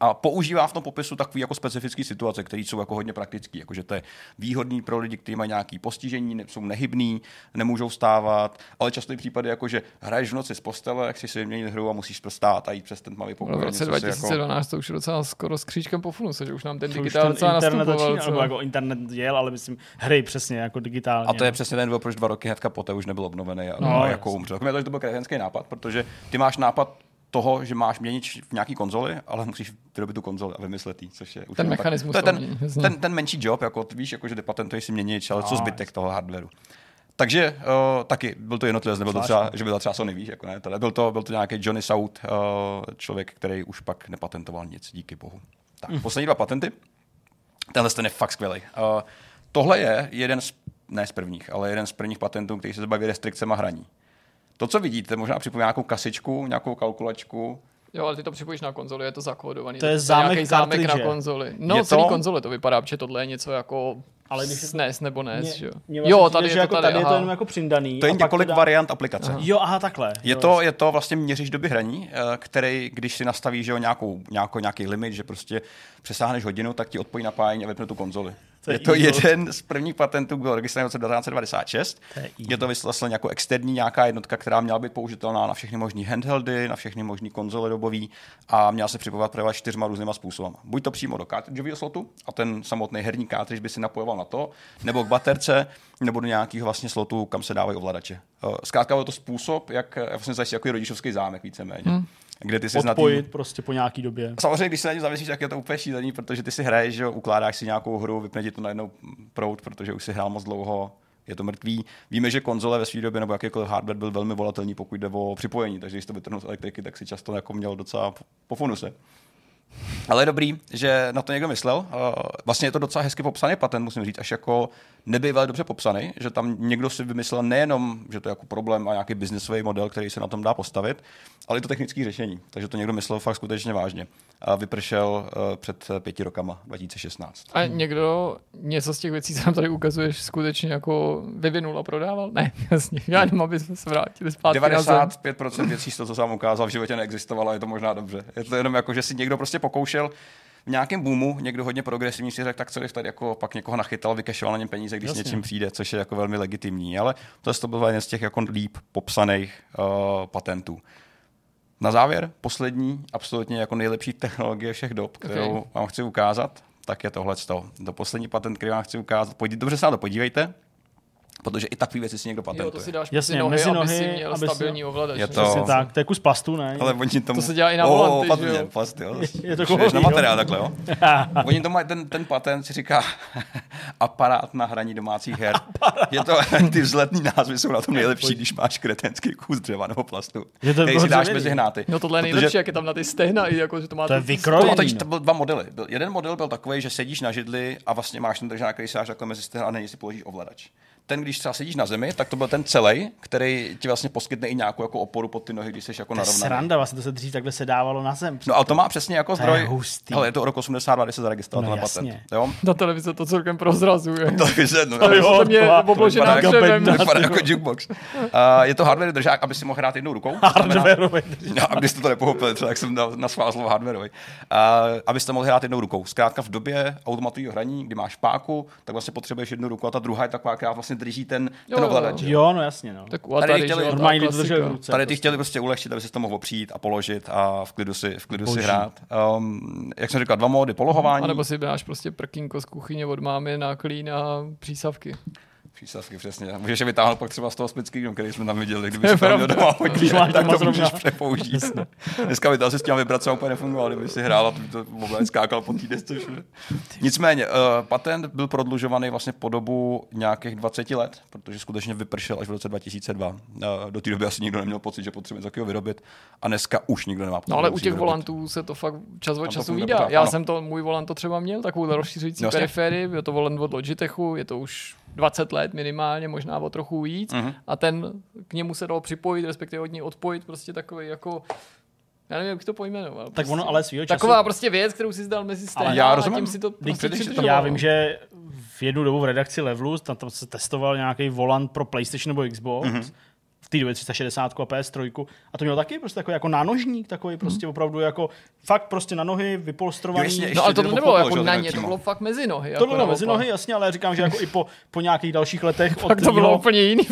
A používá v tom popisu takové jako specifické situace, které jsou jako hodně praktické. Jakože to je výhodný pro lidi, kteří mají nějaké postižení, ne, jsou nehybný, nemůžou stávat, ale často i případy, jako že hraješ v noci z postele, chci si vyměnit hru a musíš stát a jít přes ten tmavý pokoj. Ale v roce něco si jako- 2012 to už je docela skoro s křížkem po funuse, že už nám ten To digitál docela internet nastupoval. začíná, nebo jako internet jel, ale myslím hry přesně jako digitálně. A to je no. přesně ten důvod, proč dva roky hnedka poté už nebyl obnovený a, No, no, a jako umřel. Kromě toho, že to byl kretenský nápad, protože ty máš nápad toho, že máš měnit v nějaký konzoli, ale musíš vyrobit tu konzoli a vymyslet jí, což je už Ten mechanismus Tak, to je ten, jasně. ten, ten, menší job, jako ty víš, jako, že patentuješ si měnič, ale co No, zbytek jasně. toho hardwareu. Takže uh, taky byl to jednotlivec, nebyl to třeba, že byl to třeba Sony, víš, jako ne, tohle. Byl to, byl to nějaký Johnny South, uh, člověk, který už pak nepatentoval nic, díky bohu. Tak, Mhm. poslední dva patenty. Tenhle ten je fakt skvělý. Uh, tohle je jeden z, ne z prvních, ale jeden z prvních patentů, který se zabaví restrikcemi hraní. To, co vidíte, možná připomíná nějakou kasičku, nějakou kalkulačku, Jo, ale ty to připojíš na konzoli, je to zakódovaný. To je zámek zámek na konzoli. No, Je celý to? konzole to vypadá, protože tohle je něco jako Ale když- SNES nebo NES, že jo. vlastně Jo, tady je to jako tady, tady je to aha. jenom jako přindaný. to je několik dá- variant aplikace. Jo, aha, takhle. Je jo, to, je to vlastně měříš doby hraní, eh, který, když si nastavíš že jo, nějakou, nějakou, nějaký limit, že prostě přesáhneš hodinu, tak ti odpojí napájení a vypne tu konzoli. To je je, to jeden z prvních patentů, byl registrovaný v roce 1996. To je je to vlastně jako externí nějaká jednotka, která měla být použitelná na všechny možné handheldy, na všechny možné konzole dobový a měla se připojovat právě čtyřma různýma způsoby. Buď to přímo do cartridgeového slotu a ten samotný herní cartridge by si napojoval na to, nebo k baterce, nebo do nějakého vlastně slotu, kam se dávají ovladače. Eh, Zkrátka byl to způsob, jak vlastně zajistit jako rodičovský zámek víceméně. Hmm. Kde ty si na tým- odpojit prostě po nějaký době. Samozřejmě, když se na ně zavěsíš, tak je to úplně šílený, protože ty si hraješ, že ukládáš si nějakou hru, vypne ti to najednou prout, protože už si hrál moc dlouho, je to mrtvý. Víme, že konzole ve své době nebo jakýkoliv hardware byl velmi volatelný, pokud jde o připojení, takže když to vytrhnul z elektriky, tak si často jako měl docela po funuse. Ale je dobrý, že na to někdo myslel. Vlastně je to docela hezky popsaný patent, musím říct, až jako nebývalé dobře popsaný, že tam někdo si vymyslel nejenom, že to je jako problém a nějaký biznesový model, který se na tom dá postavit, ale i to technické řešení. Takže to někdo myslel fakt skutečně vážně. A vypršel uh, před pěti rokama, 2016. A někdo něco z těch věcí, co nám tady ukazuješ, skutečně jako vyvinul a prodával? Ne, [LAUGHS] jasně. Já jenom, aby jsme se vrátili zpátky na zem. 95% věcí z toho, co jsem ukázal, v životě neexistovalo, je to možná dobře. Je to jenom jako, že si někdo prostě pokoušel v nějakém boomu, někdo hodně progresivní si řekl, tak co když tady jako pak někoho nachytal, vykešoval na něm peníze, když Jasně. s něčím přijde, což je jako velmi legitimní. Ale to, to byl jeden z těch jako líp popsaných uh, patentů. Na závěr, poslední, absolutně jako nejlepší technologie všech dob, kterou Okay. vám chci ukázat, tak je tohle. To poslední patent, který vám chci ukázat. Pojďte, dobře se na to podívejte, protože i takové věci si někdo patentuje. Jo, to si dáš Jasně, mezi nohy, mezi aby nohy, si měl aby si- stabilní ovladač. Je to- Přesně tak, to je kus plastu, ne? Ale oni tomu... To se dělá i na Oh, volanty, plast, že jo? Plast, jo. [LAUGHS] Je to kovový, na jo. materiál takhle, jo? [LAUGHS] oni to mají, ten, ten patent si říká [LAUGHS] aparát na hraní domácích her. Je to, ty vzletní názvy jsou na tom nejlepší, když máš kretenský kus dřeva nebo plastu, Je to který si dáš mezi hnáty. No tohle je Protože- nejlepší, jak je tam na ty stehna, i jako, že to má To je vykrojený. No, takže to byly dva modely. Byl, jeden model byl takový, že sedíš na židli a vlastně máš ten držák, který se dáš takhle mezi stehna a na něj si položíš ovladač. Ten, když třeba sedíš na zemi, tak to byl ten celý, který ti vlastně poskytne i nějakou jako oporu pod ty nohy, když jsi jako To je narovnaný. sranda, vlastně to se dřív takhle se dávalo na zem. No ale to má přesně jako je zdroj. hustý. Ale je to rok 82, kdy se zaregistroval No jasně. patent. Jo? Na televize to celkem prozrazuje. [LAUGHS] Televize, no, To je jo, mě to- to obložená vypadá jako dřevem. vypadá jako jukebox. Uh, je to hardware držák, aby si mohl hrát jednou rukou. Hardwareový. No, abyste to nepochopili, třeba jak jsem na, na svá slovo hardwareový. Uh, abyste mohli hrát jednou rukou. Zkrátka v době automatového hraní, kdy máš páku, tak vlastně potřebuješ jednu ruku a ta druhá je taková, která vlastně drží ten, Jo, ten jo. ovladač. jo. Jo, no jasně, no. Tak u Tady Atari, chtěli Normálně to držel v ruce. Tady ty chtěli prostě ulehčit, aby si to mohl opřít a položit a v klidu si, v klidu si hrát. Um, jak jsem říkal, dva módy polohování. A nebo si dáš prostě prkínko z kuchyně od mámy na klín a přísavky. Přísavky, přesně. Můžeš je vytáhnout pak třeba z toho split screenu, který jsme tam viděli, kdyby si tam doma máš tak to můžeš přepoužít. Dneska by to asi s těma vibracemi úplně nefungovalo, kdyby si hrál a to by to mobil skákal po té desce všude. Nicméně, uh, patent byl prodlužovaný vlastně po dobu nějakých 20 let, protože skutečně vypršel až v roce 2002. Uh, do té doby asi nikdo neměl pocit, že potřebuje něco takového vyrobit a dneska už nikdo nemá pocit. No ale u těch vyrobit. volantů se to fakt čas od času vydá. Já ano. jsem to, můj volant to třeba měl, takovou rozšířující Jasně. periférii, je to volant od Logitechu, je to už 20 let minimálně, možná o trochu víc Mhm. a ten k němu se dalo připojit, respektive od něj odpojit, prostě takový jako já nevím, jak to pojmenoval. Tak prostě. ono ale svýho času... Taková prostě věc, kterou si zdal mezi stehna já a rozumím. tím si to prostě přidržoval. Já vím, že v jednu dobu v redakci Levelu tam, tam se testoval nějaký volant pro PlayStation nebo Xbox. Mhm. Mm-hmm. V té době 360 a PS3. A to mělo taky prostě takový jako nánožník, takový prostě opravdu jako fakt prostě na nohy vypolstrovaný. Jo, jasně, No ale to nebo nebylo jako na ně, to bylo fakt mezi nohy. to jako bylo mezi nohy, jasně, ale říkám, že jako i po, po nějakých dalších letech [LAUGHS] od Tak to bylo úplně jiný.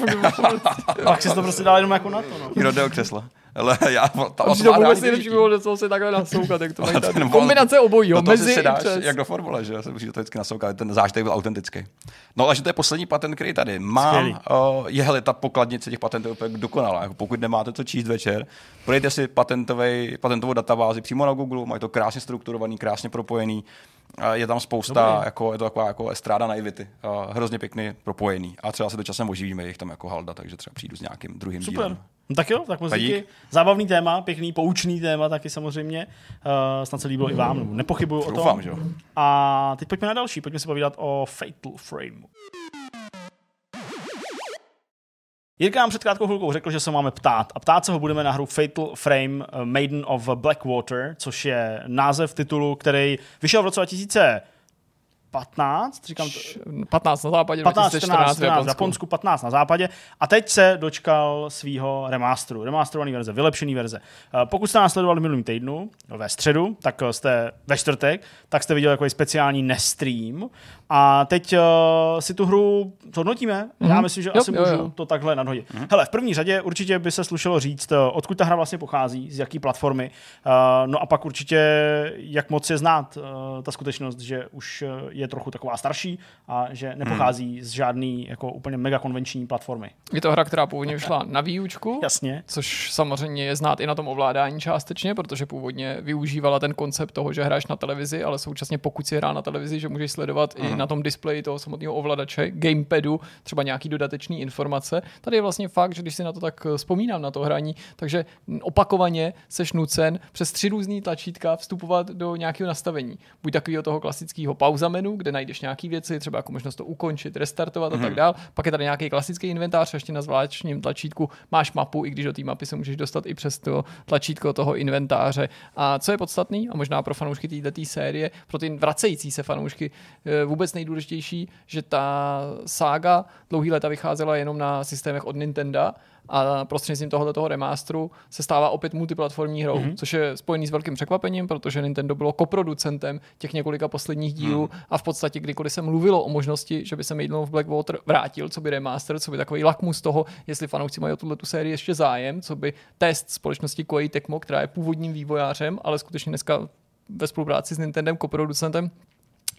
[LAUGHS] Pak si to prostě dal jenom jako na to. No. Někdo jde o křesla. Ale já, ta To osmá vůbec reálně nejlepší bylo, že to se takhle nasoukat, jak to mají ten Kombinace obojího, si mezi se dáš, přes. jak do formule, že se musí to vždycky nasoukat, ten zážitek byl autentický. No ale že to je poslední patent, který tady mám, uh, je hele, ta pokladnice těch patentů úplně dokonalá. Jako pokud nemáte co číst večer, podejte si patentovej, patentovou databázi přímo na Google, mají to krásně strukturovaný, krásně propojený. A je tam spousta, Dobrý. jako, je to taková jako estráda naivity. Uh, hrozně pěkný propojený. A třeba se to časem oživíme, je jich tam jako halda, takže třeba přijdu s nějakým druhým Super. dílem. No tak jo, tak moc díky. dík. Zábavný téma, pěkný, poučný téma taky samozřejmě. Uh, snad se líbilo i vám, nebo nepochybuju o tom. Doufám, že jo. A teď pojďme na další, pojďme se povídat o Fatal Frame. Jirka nám před krátkou chvilkou řekl, že se máme ptát a ptát se ho budeme na hru Fatal Frame uh, Maiden of Blackwater, což je název titulu, který vyšel v roce 2015, říkám to, 15 na západě, 15, 2014 14, v 14, v Japonsku. Japonsku, 15 na západě a teď se dočkal svého remasteru, remasterovaný verze, vylepšený verze. Eh, Pokud jste nás sledovali v minulým týdnu, ve středu, tak eh, jste ve čtvrtek, tak jste viděli takový speciální nestream a teď uh, si tu hru zhodnotíme. Mm-hmm. Já myslím, že Jo, asi jo, můžu jo. to takhle nadhodit. Mm-hmm. Hele, v první řadě určitě by se slušelo říct, odkud ta hra vlastně pochází, z jaký platformy, uh, no a pak určitě, jak moc je znát uh, ta skutečnost, že už eh, je trochu taková starší a že nepochází z žádný jako úplně mega konvenční platformy. Je to hra, která původně vyšla na výučku, Jasně. což samozřejmě je znát i na tom ovládání částečně, protože původně využívala ten koncept toho, že hraješ na televizi, ale současně pokud si hrál na televizi, že můžeš sledovat i na tom displeji toho samotného ovladače, gamepadu, třeba nějaký dodatečný informace. Tady je vlastně fakt, že když si na to tak eh, vzpomínám na to hraní, takže opakovaně seš nucen přes tři různý tlačítka vstupovat do nějakého nastavení. Buď takového toho klasického pauza menu, kde najdeš nějaké věci, třeba jako možnost to ukončit, restartovat a tak dál. Pak je tady nějaký klasický inventář, a ještě na zvláštním tlačítku máš mapu, i když do té mapy se můžeš dostat i přes to tlačítko toho inventáře. A co je podstatný, a možná pro fanoušky této série, pro ty vracející se fanoušky eh, vůbec nejdůležitější, že ta sága dlouhý léta vycházela jenom na systémech od Nintendo a prostřednictvím tohoto remasteru se stává opět multiplatformní hrou, mm-hmm. což je spojený s velkým překvapením, protože Nintendo bylo koproducentem těch několika posledních dílů mm. a v podstatě kdykoliv se mluvilo o možnosti, že by se Maiden of Blackwater vrátil, co by remaster, co by takový lakmus toho, jestli fanoušci mají o tuhle tu sérii ještě zájem, co by test společnosti Koei Tecmo, která je původním vývojářem, ale skutečně dneska ve spolupráci s Nintendem, koproducentem,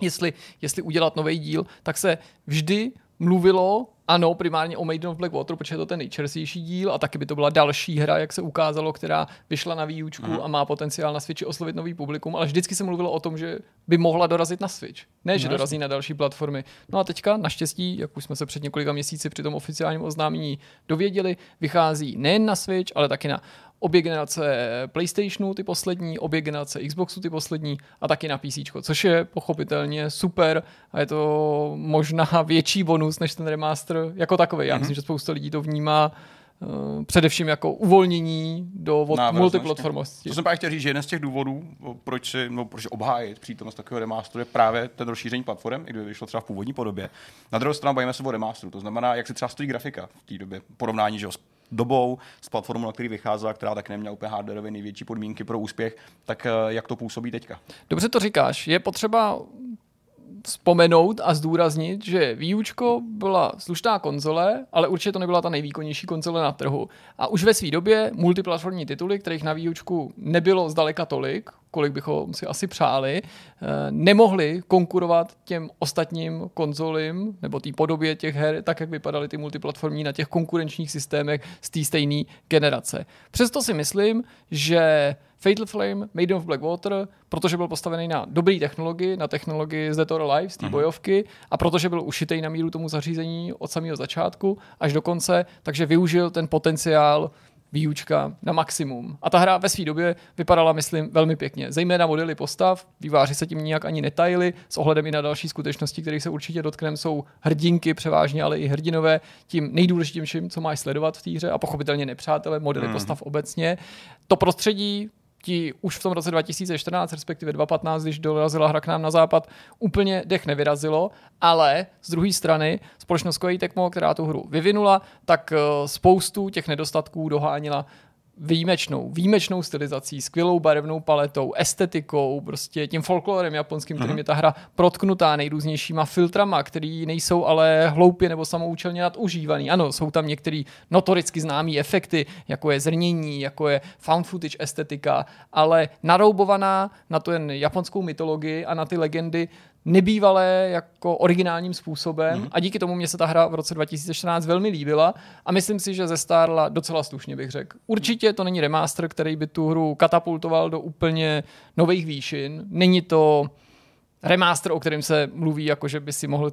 jestli, jestli udělat nový díl, tak se vždy mluvilo, ano, primárně o Maiden of Blackwater, protože je to ten nejčerstvější díl a taky by to byla další hra, jak se ukázalo, která vyšla na výučku mm. a má potenciál na Switchi oslovit nový publikum, ale vždycky se mluvilo o tom, že by mohla dorazit na Switch. Ne, že No, dorazí na další platformy. No a teďka, naštěstí, jak už jsme se před několika měsíci při tom oficiálním oznámení dověděli, vychází nejen na Switch, ale taky na obě generace PlayStationu, ty poslední, obě generace Xboxu, ty poslední a taky na PC, což je pochopitelně super a je to možná [LAUGHS] větší bonus než ten remaster jako takový. Já Mhm. myslím, že spousta lidí to vnímá uh, především jako uvolnění do multiplatformosti. To jsem právě chtěl říct, že jeden z těch důvodů, proč, si, no, proč obhájit přítomnost takového remasteru, je právě ten rozšíření platform, i kdyby vyšlo třeba v původní podobě. Na druhou stranu bavíme se o remasteru, to znamená, jak se třeba stojí grafika v té době, porovnání že s dobou, s platformou, na který vycházela, která tak neměla úplně hardwareově největší podmínky pro úspěch, tak eh, jak to působí teďka? Dobře to říkáš. Je potřeba vzpomenout a zdůraznit, že výučko byla slušná konzole, ale určitě to nebyla ta nejvýkonnější konzole na trhu. A už ve své době multiplatformní tituly, kterých na výučku nebylo zdaleka tolik, kolik bychom si asi přáli, eh, nemohly konkurovat těm ostatním konzolím nebo té podobě těch her, tak jak vypadaly ty multiplatformní na těch konkurenčních systémech z té stejné generace. Přesto si myslím, že Fatal Flame, Maiden of Blackwater, protože byl postavený na dobré technologii, na technologii z Dead or Alive, z té bojovky, a protože byl ušitej na míru tomu zařízení od samého začátku až do konce, takže využil ten potenciál výučka na maximum. A ta hra ve své době vypadala, myslím, velmi pěkně. Zejména modely postav, výváři se tím nijak ani netajili, s ohledem i na další skutečnosti, kterých se určitě dotkneme, jsou hrdinky převážně, ale i hrdinové, tím nejdůležitějším, co máš sledovat v té hře a pochopitelně nepřátelé, modely postav obecně. To prostředí ti už v tom roce 2014, respektive 2015, když dorazila hra k nám na západ, úplně dech nevyrazilo, ale z druhé strany společnost Koei Tecmo, která tu hru vyvinula, tak eh, spoustu těch nedostatků dohánila výjimečnou, výjimečnou stylizací, skvělou barevnou paletou, estetikou, prostě tím folklorem japonským, kterým je ta hra protknutá nejrůznějšíma filtrama, který nejsou ale hloupě nebo samoučelně nadužívaný. Ano, jsou tam některé notoricky známé efekty, jako je zrnění, jako je found footage estetika, ale naroubovaná na ten japonskou mytologii a na ty legendy nebývalé jako originálním způsobem mm-hmm. a díky tomu mě se ta hra v roce 2014 velmi líbila a myslím si, že zestárla docela slušně, bych řekl. Určitě to není remaster, který by tu hru katapultoval do úplně nových výšin. Není to remaster, o kterém se mluví, jako že by si mohl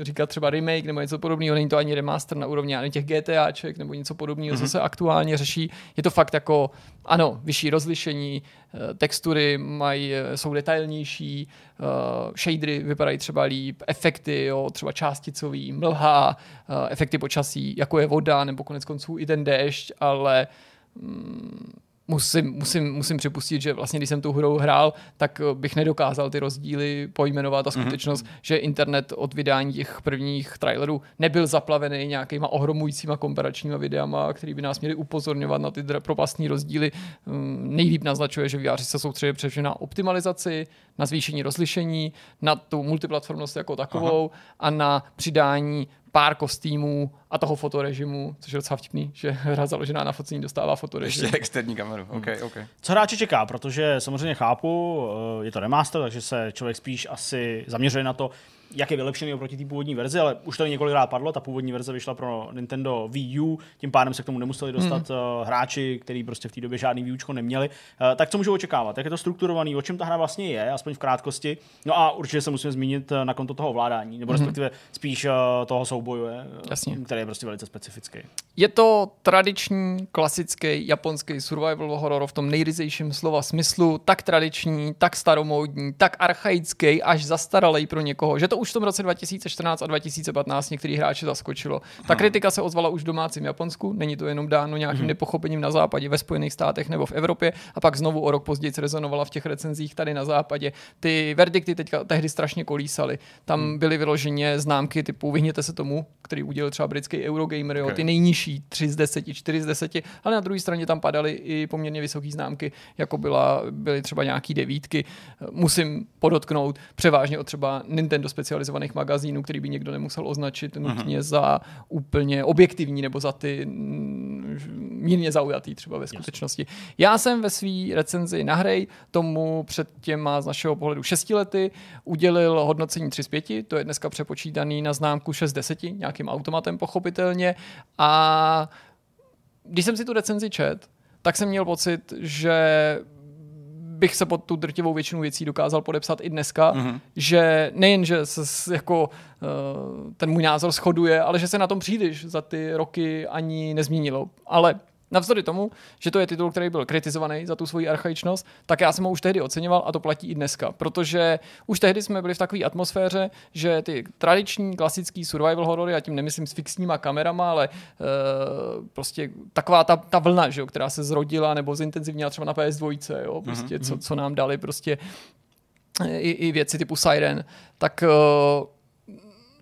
říkat třeba remake nebo něco podobného, není to ani remaster na úrovni ani těch GTAček nebo něco podobného, mm-hmm. co mhm. se aktuálně řeší. Je to fakt jako, ano, vyšší rozlišení, eh, textury mají, eh, jsou detailnější, uh, shadery vypadají třeba líp, efekty, jo, třeba částicový, mlha, uh, efekty počasí, jako je voda, nebo konec konců i ten déšť, ale mm, musím, musím, musím připustit, že vlastně když jsem tu hrou hrál, tak eh, bych nedokázal ty rozdíly pojmenovat a mhm. skutečnost, mm-hmm. že internet od vydání těch prvních trailerů nebyl zaplavený nějakýma ohromujícíma komparačníma videama, který by nás měli upozorňovat na ty propastní rozdíly. Mm, nejlíp naznačuje, že výváři se soustředí především na optimalizaci, na zvýšení rozlišení, na tu multiplatformnost jako takovou Aha. a na přidání pár kostýmů a toho fotorežimu, což je docela vtipný, že [LAUGHS] hra založená na focení dostává fotorežim. Ještě externí kameru, OK, hmm. OK. Co hráče čeká, protože samozřejmě chápu, eh, je to remaster, takže se člověk spíš asi zaměřuje na to, jak je vylepšený oproti té původní verzi, ale už to několikrát padlo, ta původní verze vyšla pro Nintendo Wii U, tím pádem se k tomu nemuseli dostat hmm. uh, hráči, kteří prostě v té době žádný Wii Učko neměli. Uh, tak co můžou očekávat? Jak je to strukturovaný? O čem ta hra vlastně je, aspoň v krátkosti? No a určitě se musíme zmínit uh, na konto toho ovládání, nebo hmm. respektive spíš uh, toho souboje, Jasně. který je prostě velice specifický. Je to tradiční, klasický japonský survival horror v tom nejryzejším slova smyslu, tak tradiční, tak staromódní, tak archaický, až zastaralý pro někoho, že to už v tom roce 2014 a 2015 některý hráči zaskočilo. Ta kritika se ozvala už v domácím Japonsku, není to jenom dáno nějakým hmm. nepochopením na západě, ve Spojených státech nebo v Evropě, a pak znovu o rok později rezonovala v těch recenzích tady na západě. Ty verdikty teďka tehdy strašně kolísaly. Tam hmm. byly vyloženě známky typu vyhněte se tomu, který udělal třeba britský Eurogamer, jo, okay. ty nejnižší 3 z 10, 4 z 10, ale na druhé straně tam padaly i poměrně vysoké známky, jako byla, byly třeba nějaký devítky. Musím podotknout, převážně od třeba Nintendo specializovaných magazínů, který by někdo nemusel označit nutně uh-huh. za úplně objektivní nebo za ty mírně zaujatý třeba ve skutečnosti. Yes. Já jsem ve své recenzi na hry tomu před těma z našeho pohledu 6 lety udělil hodnocení 3 z 5, to je dneska přepočítaný na známku 6 z 10, nějakým automatem pochopitelně a když jsem si tu recenzi čet, tak jsem měl pocit, že bych se pod tu drtivou většinu věcí dokázal podepsat i dneska, mm-hmm. že nejen, že se jako uh, ten můj názor shoduje, ale že se na tom příliš za ty roky ani nezměnilo. Ale Navzdory tomu, že to je titul, který byl kritizovaný za tu svoji archaičnost, tak já jsem ho už tehdy oceňoval a to platí i dneska, protože už tehdy jsme byli v takové atmosféře, že ty tradiční klasický survival horory, a tím nemyslím s fixníma kamerama, ale uh, prostě taková ta, ta vlna, že jo, která se zrodila nebo zintenzivnila třeba na PS2, jo, prostě, mm-hmm. co, co nám dali prostě i, i věci typu Siren, tak uh,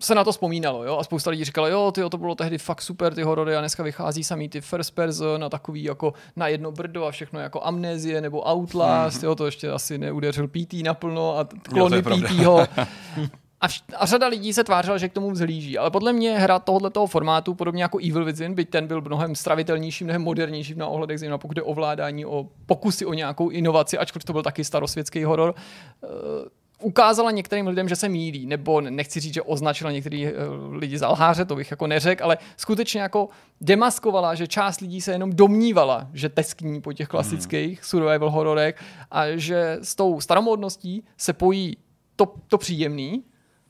se na to vzpomínalo, jo, a spousta lidí říkalo, jo, ty to bylo tehdy fakt super, ty horory, a dneska vychází samý ty first person a takový jako na jedno brdo a všechno jako amnézie nebo Outlast, mm-hmm. jo, to ještě asi neudeřil PT naplno a klony PTho. [LAUGHS] A, vš- a řada lidí se tvářila, že k tomu vzhlíží. Ale podle mě hra tohoto formátu, podobně jako Evil Within, byť ten byl mnohem stravitelnější, mnohem modernější na ohledech, zejména pokud je ovládání, o pokusy o nějakou inovaci, ačkoliv to byl taky starosvětský horor, uh, ukázala některým lidem, že se mílí, nebo nechci říct, že označila některý uh, lidi za lháře, to bych jako neřekl, ale skutečně jako demaskovala, že část lidí se jenom domnívala, že teskní po těch klasických hmm. survival hororech a že s tou staromodností se pojí to, to příjemný,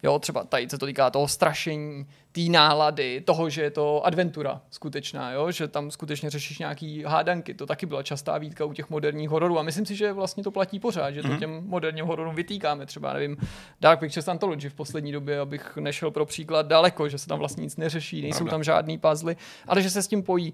Jo, třeba tady se to týká toho strašení, té nálady, toho, že je to adventura skutečná, jo? že tam skutečně řešíš nějaký hádanky. To taky byla častá výtka u těch moderních hororů a myslím si, že vlastně to platí pořád, že to mm-hmm. těm moderním hororům vytýkáme. Třeba, nevím, Dark Pictures Anthology v poslední době, abych nešel pro příklad daleko, že se tam vlastně nic neřeší, nejsou tam žádný puzzle, ale že se s tím pojí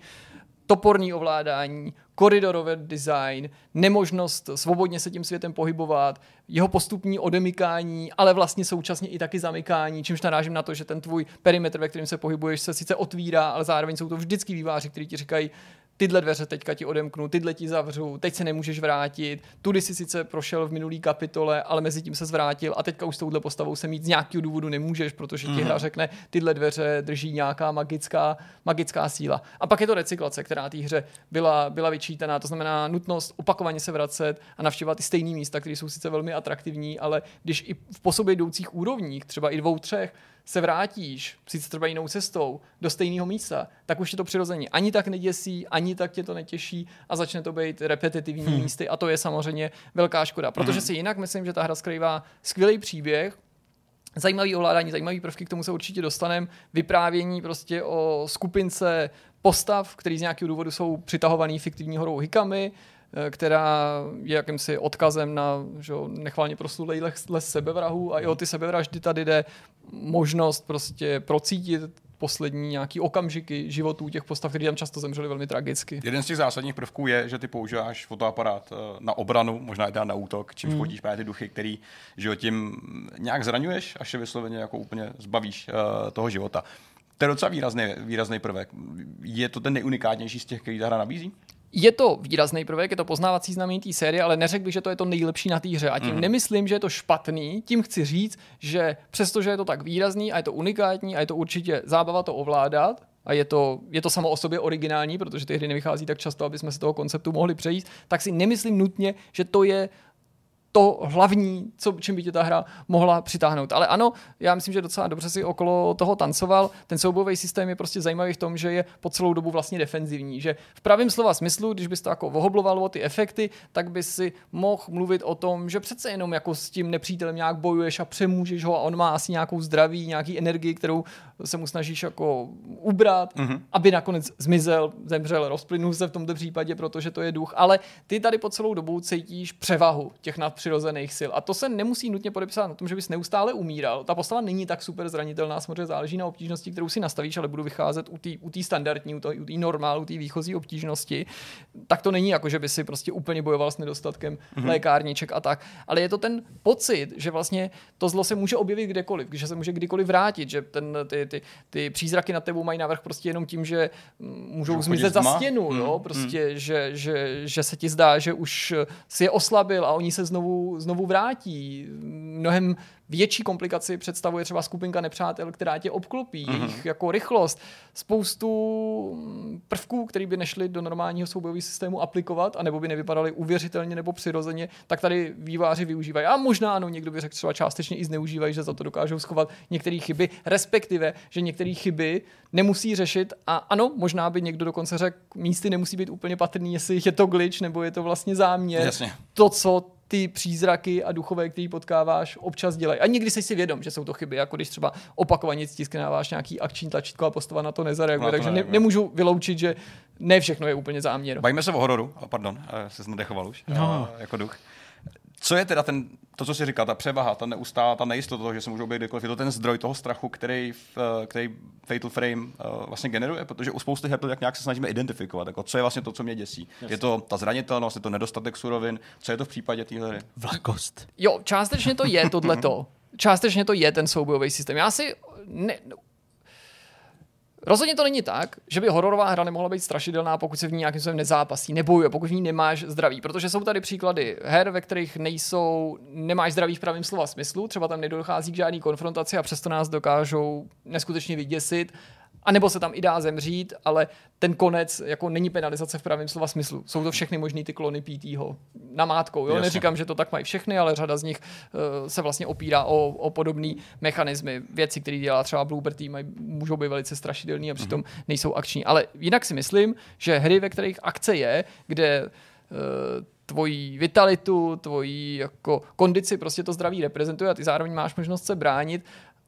toporný ovládání, koridorové design, nemožnost svobodně se tím světem pohybovat, jeho postupní odemykání, ale vlastně současně i taky zamykání, čímž narážím na to, že ten tvůj perimetr, ve kterém se pohybuješ, se sice otvírá, ale zároveň jsou to vždycky výváři, kteří ti říkají, tyhle dveře teďka ti odemknu, tyhle ti zavřu, teď se nemůžeš vrátit, tudy si sice prošel v minulý kapitole, ale mezi tím se zvrátil a teďka už s touhle postavou se mít z nějakého důvodu nemůžeš, protože ti mm. hra řekne, tyhle dveře drží nějaká magická, magická síla. A pak je to recyklace, která té hře byla, byla vyčítaná, to znamená nutnost opakovaně se vracet a navštěvovat ty stejné místa, které jsou sice velmi atraktivní, ale když i v po sobě jdoucích úrovních, třeba i dvou, třech, se vrátíš, sice třeba jinou cestou, do stejného místa, tak už je to přirozeně ani tak neděsí, ani tak tě to netěší a začne to být repetitivní hmm. místy a to je samozřejmě velká škoda, protože hmm. si jinak myslím, že ta hra skrývá skvělý příběh, zajímavý ovládání, zajímavý prvky, k tomu se určitě dostaneme, vyprávění prostě o skupince postav, který z nějakého důvodu jsou přitahovaný fiktivní horou hikamy, eh, která je jakýmsi odkazem na že, nechválně proslulej les, les sebevrahu a i o ty sebevraždy tady jde možnost prostě procítit poslední nějaký okamžiky životů těch postav, které tam často zemřeli velmi tragicky. Jeden z těch zásadních prvků je, že ty používáš fotoaparát eh, na obranu, možná i na útok, čímž mm. fotíš právě ty duchy, který že tím nějak zraňuješ, až se vysloveně jako úplně zbavíš uh, toho života. To je docela výrazný, výrazný prvek. Je to ten nejunikátnější z těch, který ta hra nabízí? Je to výrazný prvek, je to poznávací znamení té série, ale neřekl bych, že to je to nejlepší na té hře. A tím mm. nemyslím, že je to špatný, tím chci říct, že přestože je to tak výrazný a je to unikátní a je to určitě zábava to ovládat, a je to, je to samo o sobě originální, protože ty hry nevychází tak často, aby jsme se toho konceptu mohli přejít, tak si nemyslím nutně, že to je to hlavní, co, čím by tě ta hra mohla přitáhnout. Ale ano, já myslím, že docela dobře si okolo toho tancoval. Ten soubojový systém je prostě zajímavý v tom, že je po celou dobu vlastně defenzivní. Že v pravém slova smyslu, když bys to jako ohobloval o ty efekty, tak by si mohl mluvit o tom, že přece jenom jako s tím nepřítelem nějak bojuješ a přemůžeš ho a on má asi nějakou zdraví, nějaký energii, kterou se mu snažíš jako ubrat, mm-hmm. aby nakonec zmizel, zemřel, rozplynul se v tomto případě, protože to je duch. Ale ty tady po celou dobu cítíš převahu těch nadpřirozených přirozených sil. A to se nemusí nutně podepsat na tom, že bys neustále umíral. Ta postava není tak super zranitelná, samozřejmě záleží na obtížnosti, kterou si nastavíš, ale budu vycházet u té u standardní, u té normálu, u té výchozí obtížnosti. Tak to není jako, že by si prostě úplně bojoval s nedostatkem mm-hmm. lékárniček a tak. Ale je to ten pocit, že vlastně to zlo se může objevit kdekoliv, že se může kdykoliv vrátit, že ten, ty, ty, ty přízraky na tebou mají návrh prostě jenom tím, že můžou zmizet za stěnu, mm. jo? prostě, mm. že, že, že se ti zdá, že už si je oslabil a oni se znovu znovu, vrátí. Mnohem větší komplikaci představuje třeba skupinka nepřátel, která tě obklopí, mm-hmm. jejich jako rychlost, spoustu prvků, které by nešly do normálního soubojového systému aplikovat, anebo by nevypadaly uvěřitelně nebo přirozeně, tak tady výváři využívají. A možná ano, někdo by řekl třeba částečně i zneužívají, že za to dokážou schovat některé chyby, respektive, že některé chyby nemusí řešit a ano, možná by někdo dokonce řekl, místy nemusí být úplně patrný, jestli je to glitch nebo je to vlastně záměr. Jasně. To, co ty přízraky a duchové, který potkáváš, občas dělají. A někdy jsi si vědom, že jsou to chyby, jako když třeba opakovaně stisknáváš nějaký akční tlačítko a postava na to nezareaguje. Takže ne, nemůžu vyloučit, že ne všechno je úplně záměr. Bajíme se o hororu, pardon, se znadechoval už, no. jako duch. Co je teda ten, to, co jsi říkal, ta převaha, ta neustá, ta nejistota toho, že se můžou být kdekoliv, je to ten zdroj toho strachu, který, v, který Fatal Frame uh, vlastně generuje, protože u spousty her to tak nějak se snažíme identifikovat, jako co je vlastně to, co mě děsí. Jasně. Je to ta zranitelnost, je to nedostatek surovin, co je to v případě téhle hry? Vlakost. Jo, částečně to je tohleto. [LAUGHS] částečně to je ten soubojový systém. Já si ne, Rozhodně to není tak, že by hororová hra nemohla být strašidelná, pokud se v ní nějakým způsobem nezápasí, nebojuje, pokud v ní nemáš zdraví. Protože jsou tady příklady her, ve kterých nejsou, nemáš zdraví v pravém slova smyslu, třeba tam nedochází k žádný konfrontaci a přesto nás dokážou neskutečně vyděsit a nebo se tam i dá zemřít, ale ten konec jako není penalizace v pravém slova smyslu. Jsou to všechny možný ty klony PT-ho namátkou. Jo? Neříkám, že to tak mají všechny, ale řada z nich uh, se vlastně opírá o, o podobné mechanismy. Věci, které dělá třeba Bloober Team, můžou být velice strašidelné a přitom mm-hmm. nejsou akční. Ale jinak si myslím, že hry, ve kterých akce je, kde uh, tvoji vitalitu, tvoji jako kondici, prostě to zdraví reprezentuje a ty zároveň máš možnost se bránit,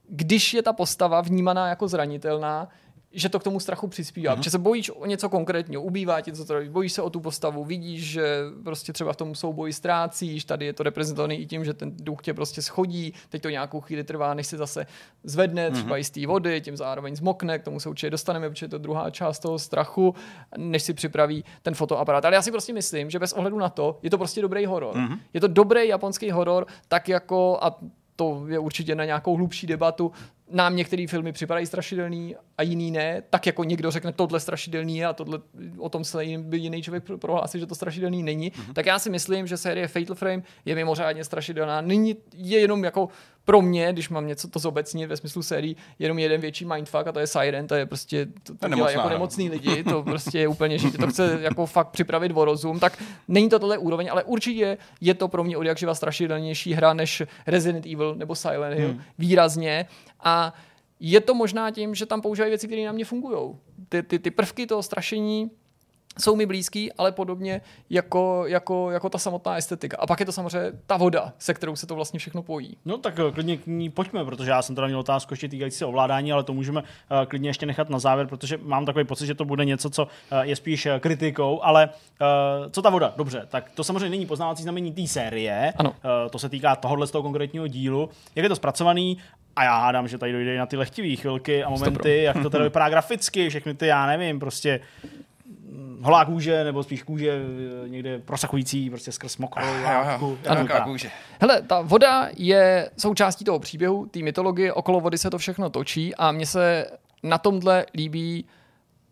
když je ta postava vnímaná jako zranitelná, že to k tomu strachu přispívá. Mm-hmm. Že se bojíš o něco konkrétního, ubývá ti to zdraví, bojíš se o tu postavu, vidíš, že prostě třeba v tom souboji ztrácíš, tady je to reprezentované i tím, že ten duch tě prostě schodí, teď to nějakou chvíli trvá, než se zase zvedne, třeba mm-hmm. i z té vody, tím zároveň zmokne, k tomu se určitě dostaneme, protože je to druhá část toho strachu, než si připraví ten fotoaparát. Ale já si prostě myslím, že bez ohledu na to, je to prostě dobrý horor. Mm-hmm. Je to dobrý japonský horor, tak jako, a to je určitě na nějakou hlubší debatu. Nám některé filmy připadají strašidelný a jiný ne. Tak jako někdo řekne, tohle strašidelný je a tohle, o tom se by jiný člověk prohlásí, že to strašidelný není. Mm-hmm. Tak já si myslím, že série Fatal Frame je mimořádně strašidelná. Není, je jenom jako pro mě, když mám něco to zobecně ve smyslu sérii, jenom jeden větší mindfuck a to je Siren, to je prostě, to, to dělá jako nemocný lidi, to prostě je úplně žít, to chce jako fakt připravit o rozum, tak není to tohle úroveň, ale určitě je to pro mě od jakživa strašidelnější hra než Resident Evil nebo Silent Hill, hmm. výrazně a je to možná tím, že tam používají věci, které na mě fungují. Ty, ty, ty prvky toho strašení jsou mi blízký, ale podobně jako, jako, jako ta samotná estetika. A pak je to samozřejmě ta voda, se kterou se to vlastně všechno pojí. No tak eh, klidně k ní pojďme, protože já jsem teda měl otázku ještě týkající se ovládání, ale to můžeme uh, klidně ještě nechat na závěr, protože mám takový pocit, že to bude něco, co uh, je spíš kritikou, ale uh, co ta voda? Dobře, tak to samozřejmě není poznávací znamení té série, ano. To se týká tohohle z toho konkrétního dílu. Jak je to zpracovaný? A já hádám, že tady dojde na ty lehtivé chvilky a momenty, jak to teda vypadá [LAUGHS] graficky, všechny ty, já nevím, prostě holá kůže, nebo spíš kůže eh, někde prosakující prostě skrz mokrou látku. Kůže. Hele, ta voda je součástí toho příběhu, té mytologie, okolo vody se to všechno točí a mně se na tomhle líbí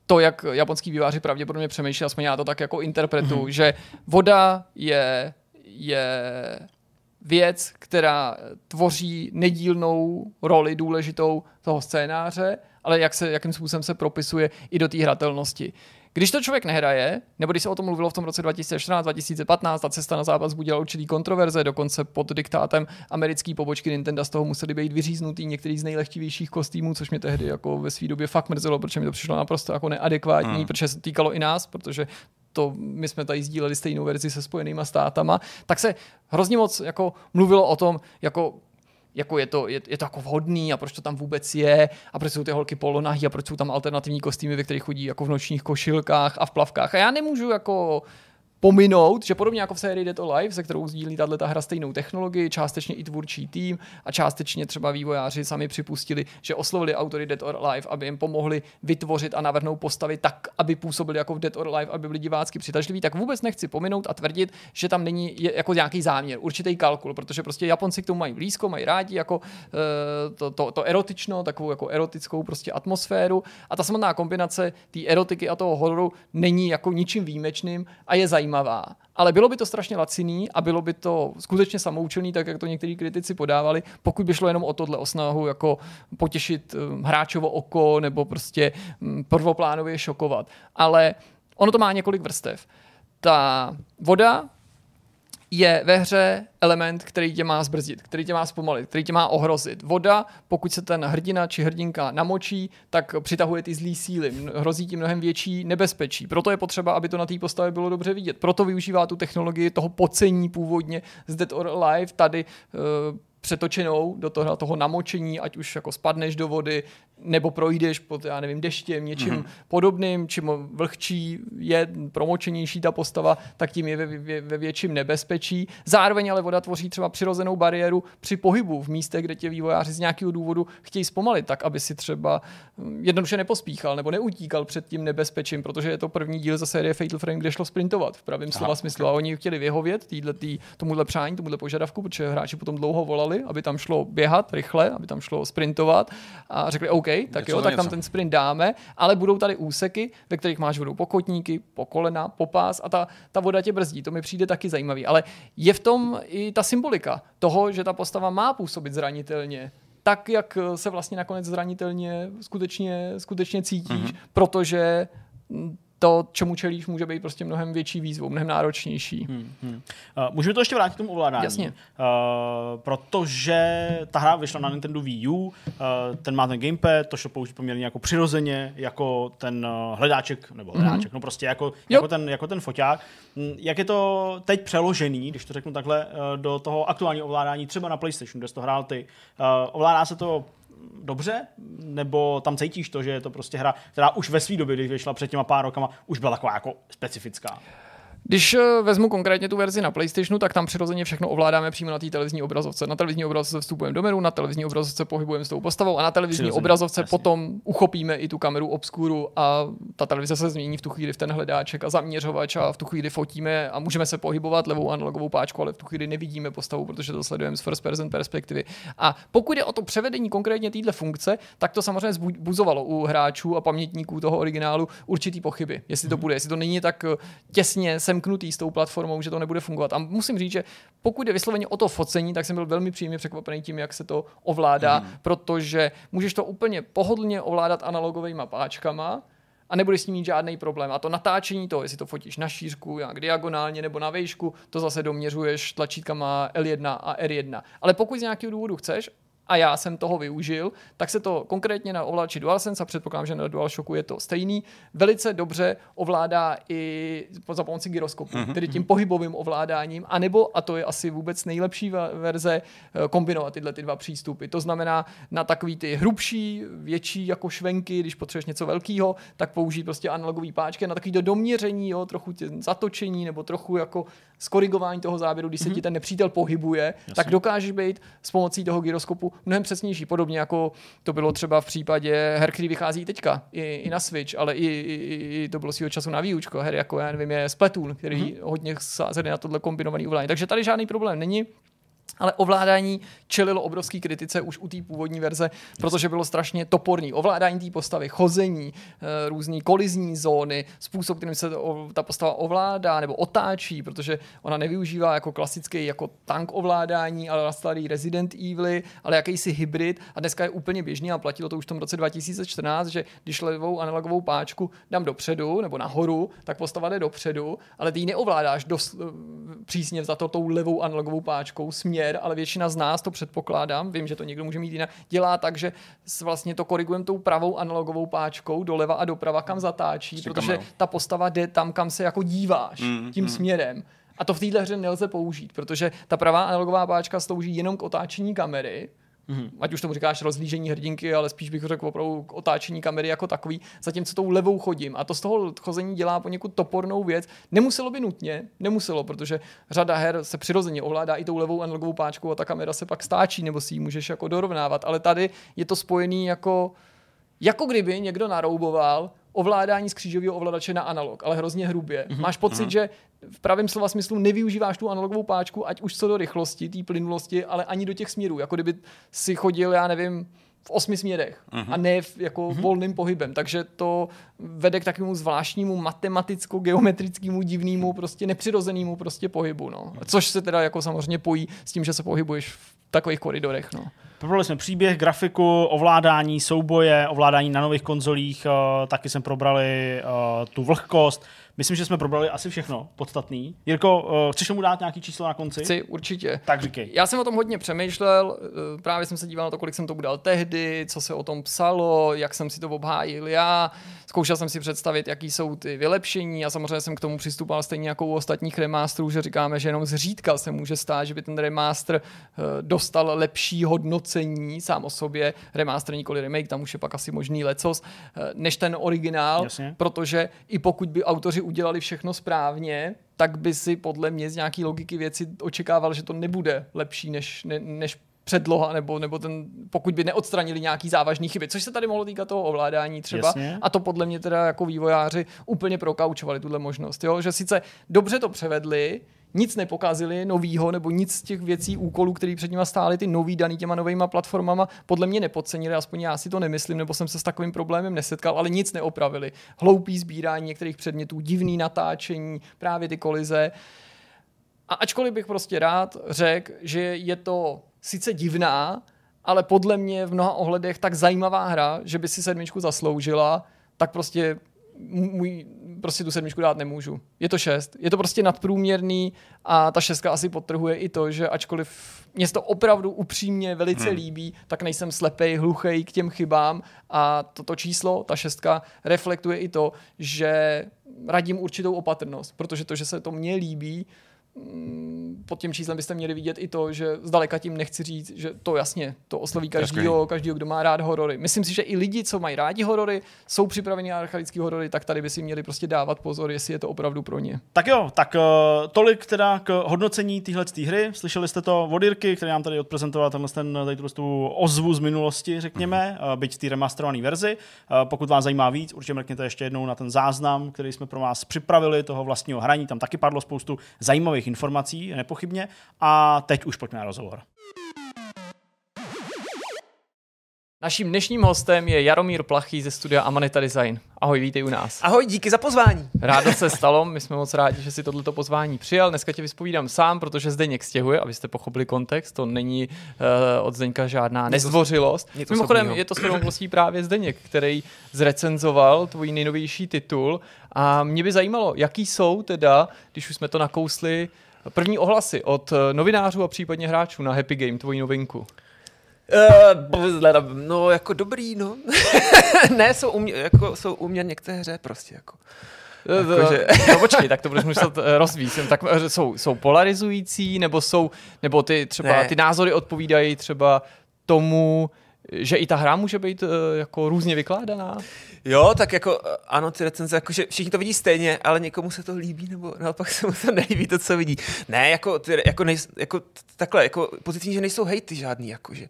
to, jak japonský výváři pravděpodobně přemýšlí, aspoň já to tak jako interpretuju, mm-hmm. že voda je, je věc, která tvoří nedílnou roli důležitou toho scénáře, ale jak se, jakým způsobem se propisuje i do té hratelnosti. Když to člověk nehraje, nebo když se o tom mluvilo v tom roce 2014-2015, ta cesta na západ zbudila určitý kontroverze, dokonce pod diktátem americké pobočky Nintendo z toho museli být vyříznutý některý z nejlehtivějších kostýmů, což mě tehdy jako ve své době fakt mrzelo, protože mi to přišlo naprosto jako neadekvátní, hmm. protože se týkalo i nás, protože to my jsme tady sdíleli stejnou verzi se spojenýma státama, tak se hrozně moc jako mluvilo o tom, jako jako je to, je, je to jako vhodný a proč to tam vůbec je a proč jsou ty holky polonahý a proč jsou tam alternativní kostýmy, ve kterých chodí jako v nočních košilkách a v plavkách. A já nemůžu jako pominout, že podobně jako v sérii Dead or Alive, se kterou sdílí tato hra stejnou technologii, částečně i tvůrčí tým a částečně třeba vývojáři sami připustili, že oslovili autory Dead or Alive, aby jim pomohli vytvořit a navrhnout postavy tak, aby působili jako v Dead or Alive, aby byli divácky přitažliví, tak vůbec nechci pominout a tvrdit, že tam není jako nějaký záměr, určitý kalkul, protože prostě Japonci k tomu mají blízko, mají rádi jako uh, to, to, to, erotično, takovou jako erotickou prostě atmosféru. A ta samotná kombinace té erotiky a toho hororu není jako ničím výjimečným a je zajímavá zajímavá. Ale bylo by to strašně laciný a bylo by to skutečně samoučelný, tak jak to někteří kritici podávali, pokud by šlo jenom o tohle, o snahu jako potěšit hm, hráčovo oko nebo prostě hm, prvoplánově šokovat. Ale ono to má několik vrstev. Ta voda je ve hře element, který tě má zbrzdit, který tě má zpomalit, který tě má ohrozit. Voda, pokud se ten hrdina či hrdinka namočí, tak přitahuje ty zlý síly, hrozí ti mnohem větší nebezpečí. Proto je potřeba, aby to na té postavě bylo dobře vidět. Proto využívá tu technologii toho pocení původně z Dead or Alive. Tady uh, přetočenou do toho, toho namočení, ať už jako spadneš do vody, nebo projdeš pod, já nevím, deštěm, něčím mm-hmm. podobným, čím vlhčí je, promočenější ta postava, tak tím je ve, ve, ve větším nebezpečí. Zároveň ale voda tvoří třeba přirozenou bariéru při pohybu v místech, kde tě vývojáři z nějakého důvodu chtějí zpomalit, tak aby si třeba hm, jednoduše nepospíchal nebo neutíkal před tím nebezpečím, protože je to první díl za série Fatal Frame, kde šlo sprintovat v pravém slova smyslu. A oni chtěli vyhovět týhle, tý, tomuhle přání, tomuhle požadavku, protože hráči potom dlouho volali, aby tam šlo běhat rychle, aby tam šlo sprintovat a řekli, OK, tak jo, tak tam ten sprint dáme, ale budou tady úseky, ve kterých máš vodou pokotníky, po kolena, po pás a ta, ta voda tě brzdí. To mi přijde taky zajímavý. Ale je v tom i ta symbolika toho, že ta postava má působit zranitelně, tak, jak se vlastně nakonec zranitelně skutečně, skutečně cítíš, mm-hmm. protože to, čemu čelíš, může být prostě mnohem větší výzvou, mnohem náročnější. Hmm, hmm. Uh, můžeme to ještě vrátit k tomu ovládání. Jasně. Uh, protože ta hra vyšla na Nintendo Wii U, uh, ten má ten gamepad, to šlo použít poměrně jako přirozeně, jako ten uh, hledáček, nebo mhm. hledáček, mm-hmm. no prostě jako, jako, ten, jako ten foťák. Hm, jak je to teď přeložený, když to řeknu takhle, uh, do toho aktuálního ovládání, třeba na PlayStation, kde jsi to hrál ty. Uh, ovládá se to dobře, nebo tam cítíš to, že je to prostě hra, která už ve své době, když vyšla před těma pár rokama, už byla taková jako specifická? Když eh, vezmu konkrétně tu verzi na PlayStationu, tak tam přirozeně všechno ovládáme přímo na té televizní obrazovce. Na televizní obrazovce vstupujeme do menu, na televizní obrazovce pohybujeme s tou postavou a na televizní přirozeně, obrazovce jasně. potom uchopíme i tu kameru obskuru a ta televize se změní v tu chvíli v ten hledáček a zaměřovač a v tu chvíli fotíme a můžeme se pohybovat levou analogovou páčku, ale v tu chvíli nevidíme postavu, protože to sledujeme z first person perspektivy. A pokud je o to převedení konkrétně téhle funkce, tak to samozřejmě zbuzovalo u hráčů a pamětníků toho originálu určitý pochyby, jestli to mhm. bude, jestli to není tak eh, těsně sem semknutý s tou platformou, že to nebude fungovat. A musím říct, že pokud je vysloveně o to focení, tak jsem byl velmi příjemně překvapený tím, jak se to ovládá, mm. protože můžeš to úplně pohodlně ovládat analogovými páčkama, a nebudeš s tím mít žádný problém. A to natáčení to, jestli to fotíš na šířku, jak diagonálně nebo na výšku, to zase doměřuješ tlačítkama L1 a R1. Ale pokud z nějakého důvodu chceš, a já jsem toho využil, tak se to konkrétně na ovladači DualSense, a předpokládám, že na DualShocku je to stejný, velice dobře ovládá i za pomocí gyroskopu, mm-hmm. tedy tím pohybovým ovládáním, anebo, a to je asi vůbec nejlepší verze, eh, kombinovat tyhle ty dva přístupy. To znamená na takový ty hrubší, větší jako švenky, když potřebuješ něco velkého, tak použít prostě analogový páčky, na takový do doměření, jo, trochu tě, zatočení nebo trochu jako skorigování toho záběru, když se mm-hmm. ti ten nepřítel pohybuje, Jasně. tak dokážeš být s pomocí toho gyroskopu mnohem přesnější, podobně jako to bylo třeba v případě her, který vychází teďka i, i na Switch, ale i, i, i to bylo svýho času na výučko, her jako já nevím, je Splatoon, který mm-hmm. hodně sázeli na tohle kombinovaný ovládání. Takže tady žádný problém není ale ovládání čelilo obrovský kritice už u té původní verze, protože bylo strašně toporný. Ovládání té postavy, chození, eh, různé kolizní zóny, způsob, kterým se ta postava ovládá nebo otáčí, protože ona nevyužívá jako klasický jako tank ovládání, ale starý Resident Evil, ale jakýsi hybrid a dneska je úplně běžný a platilo to už v tom roce 2014, že když levou analogovou páčku dám dopředu nebo nahoru, tak postava jde dopředu, ale ty ji neovládáš dost eh, přísně za to tou levou analogovou páčkou směr směr, ale většina z nás to předpokládám, vím, že to někdo může mít jinak, dělá tak, že vlastně to korigujeme tou pravou analogovou páčkou doleva a doprava, kam zatáčí, Říkám, protože ta postava jde tam, kam se jako díváš, mm, tím mm. směrem. A to v téhle hře nelze použít, protože ta pravá analogová páčka slouží jenom k otáčení kamery, Mm-hmm. Ať už tomu říkáš rozlížení hrdinky, ale spíš bych řekl opravdu k otáčení kamery jako takový, zatímco tou levou chodím. A to z toho chození dělá poněkud topornou věc. Nemuselo by nutně, nemuselo, protože řada her se přirozeně ovládá i tou levou analogovou páčkou a ta kamera se pak stáčí, nebo si ji můžeš jako dorovnávat. Ale tady je to spojený jako jako kdyby někdo narouboval ovládání z křížového ovladače na analog, ale hrozně hrubě. Mm-hmm. Máš pocit, mm-hmm. že v pravém slova smyslu nevyužíváš tu analogovou páčku, ať už co do rychlosti, té plynulosti, ale ani do těch směrů. Jako kdyby si chodil, já nevím, v osmi směrech uh-huh. a ne v, jako uh-huh. volným pohybem. Takže to vede k takovému zvláštnímu matematicko-geometrickému divnému, prostě nepřirozenému prostě pohybu. No. Což se teda jako samozřejmě pojí s tím, že se pohybuješ v takových koridorech. No. Probrali jsme příběh, grafiku, ovládání, souboje, ovládání na nových konzolích, uh, taky jsme probrali uh, tu vlhkost, Myslím, že jsme probrali asi všechno podstatný. Jirko, uh, chceš tomu dát nějaký číslo na konci? Chci, určitě. Tak říkej. Já jsem o tom hodně přemýšlel, uh, právě jsem se díval na to, kolik jsem to udal tehdy, co se o tom psalo, jak jsem si to obhájil já. Zkoušel jsem si představit, jaký jsou ty vylepšení a samozřejmě jsem k tomu přistupoval stejně jako u ostatních remasterů, že říkáme, že jenom zřídka se může stát, že by ten remaster uh, dostal lepší hodnocení sám o sobě. Remaster nikoli remake, tam už je pak asi možný lecos, než ten originál, Jasně. protože i pokud by autoři udělali všechno správně, tak by si podle mě z nějaký logiky věci očekával, že to nebude lepší než, ne, než předloha, nebo, nebo ten, pokud by neodstranili nějaký závažný chyby, což se tady mohlo týkat toho ovládání třeba. Jasně. A to podle mě teda jako vývojáři úplně prokaučovali tuhle možnost, jo? že sice dobře to převedli, nic nepokazili novýho, nebo nic z těch věcí, úkolů, které před nimi stály, ty nový daný těma novýma platformama, podle mě nepodcenili, aspoň já si to nemyslím, nebo jsem se s takovým problémem nesetkal, ale nic neopravili. Hloupý sbírání některých předmětů, divný natáčení, právě ty kolize. A ačkoliv bych prostě rád řekl, že je to sice divná, ale podle mě v mnoha ohledech tak zajímavá hra, že by si sedmičku zasloužila, tak prostě můj, prostě tu sedmičku dát nemůžu. Je to šest. Je to prostě nadprůměrný a ta šestka asi podtrhuje i to, že ačkoliv mě to opravdu upřímně velice hmm. líbí, tak nejsem slepej, hluchej k těm chybám a toto číslo, ta šestka, reflektuje i to, že radím určitou opatrnost, protože to, že se to mně líbí, pod tím číslem byste měli vidět i to, že zdaleka tím nechci říct, že to jasně, to osloví každýho, každýho, kdo má rád horory. Myslím si, že i lidi, co mají rádi horory, jsou připraveni na archaický horory, tak tady by si měli prostě dávat pozor, jestli je to opravdu pro ně. Tak jo, tak uh, tolik teda k hodnocení téhle hry. Slyšeli jste to od Jirky, který nám tady odprezentoval tenhle ten, tady tu ozvu z minulosti, řekněme, uh, byť té remasterované verzi. Uh, pokud vás zajímá víc, určitě mrkněte ještě jednou na ten záznam, který jsme pro vás připravili, toho vlastního hraní. Tam taky padlo spoustu zajímavých informací, nepochybně. A teď už pojďme na rozhovor. Naším dnešním hostem je Jaromír Plachý ze studia Amanita Design. Ahoj, vítej u nás. Ahoj, díky za pozvání. Rádo se [LAUGHS] stalo, my jsme moc rádi, že si tohleto pozvání přijal. Dneska tě vyspovídám sám, protože Zdeněk stěhuje, abyste pochopili kontext, to není uh, od Zdeňka žádná nezdvořilost. Mimochodem, je to s právě Zdeněk, který zrecenzoval tvůj nejnovější titul a mě by zajímalo, jaký jsou teda, když už jsme to nakousli, první ohlasy od novinářů a případně hráčů na Happy Game, tvoji novinku. Uh, no, jako dobrý, no. [LAUGHS] ne, jsou u, mě, jako, jsou u mě některé hře prostě, jako. Jako, že... no počkej, tak to budeš muset eh, rozvíjet. Tak eh, jsou, jsou polarizující, nebo jsou, nebo ty třeba, ne. ty názory odpovídají třeba tomu, že i ta hra může být uh, jako různě vykládaná? Jo, tak jako ano, ty recenze, jako, že všichni to vidí stejně, ale někomu se to líbí, nebo naopak [LAUGHS] se mu to nelíbí to, co vidí. Ne, jako, ty, jako, nej, jako takhle, jako pozitivní, že nejsou hejty žádný, jako, že,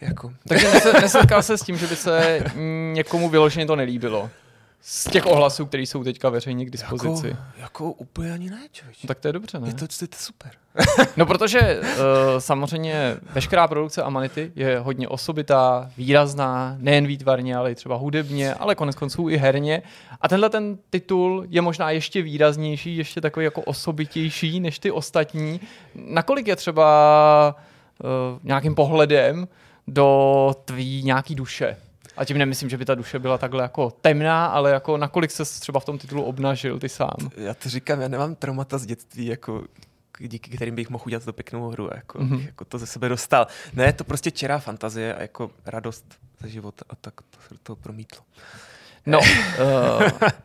jako. Takže [LAUGHS] nesetkal se s tím, že by se někomu vyloženě to nelíbilo? Z těch ohlasů, které jsou teďka veřejně k dispozici. Jako, jako úplně ani ne, člověč. No, tak to je dobře, ne? Je to, je to super. [LAUGHS] no protože uh, samozřejmě veškerá produkce Amanity je hodně osobitá, výrazná, nejen výtvarně, ale i třeba hudebně, ale konec konců i herně. A tenhle ten titul je možná ještě výraznější, ještě takový jako osobitější než ty ostatní. Nakolik je třeba uh, nějakým pohledem do tvý nějaký duše? A tím nemyslím, že by ta duše byla takhle jako temná, ale jako nakolik se třeba v tom titulu obnažil ty sám. Já to říkám, já nemám traumata z dětství, jako díky kterým bych mohl udělat tu pěknou hru, jako, mm-hmm. jako to ze sebe dostal. Ne, to prostě čerá fantazie a jako radost ze života a tak to, to promítlo. No, uh, [LAUGHS]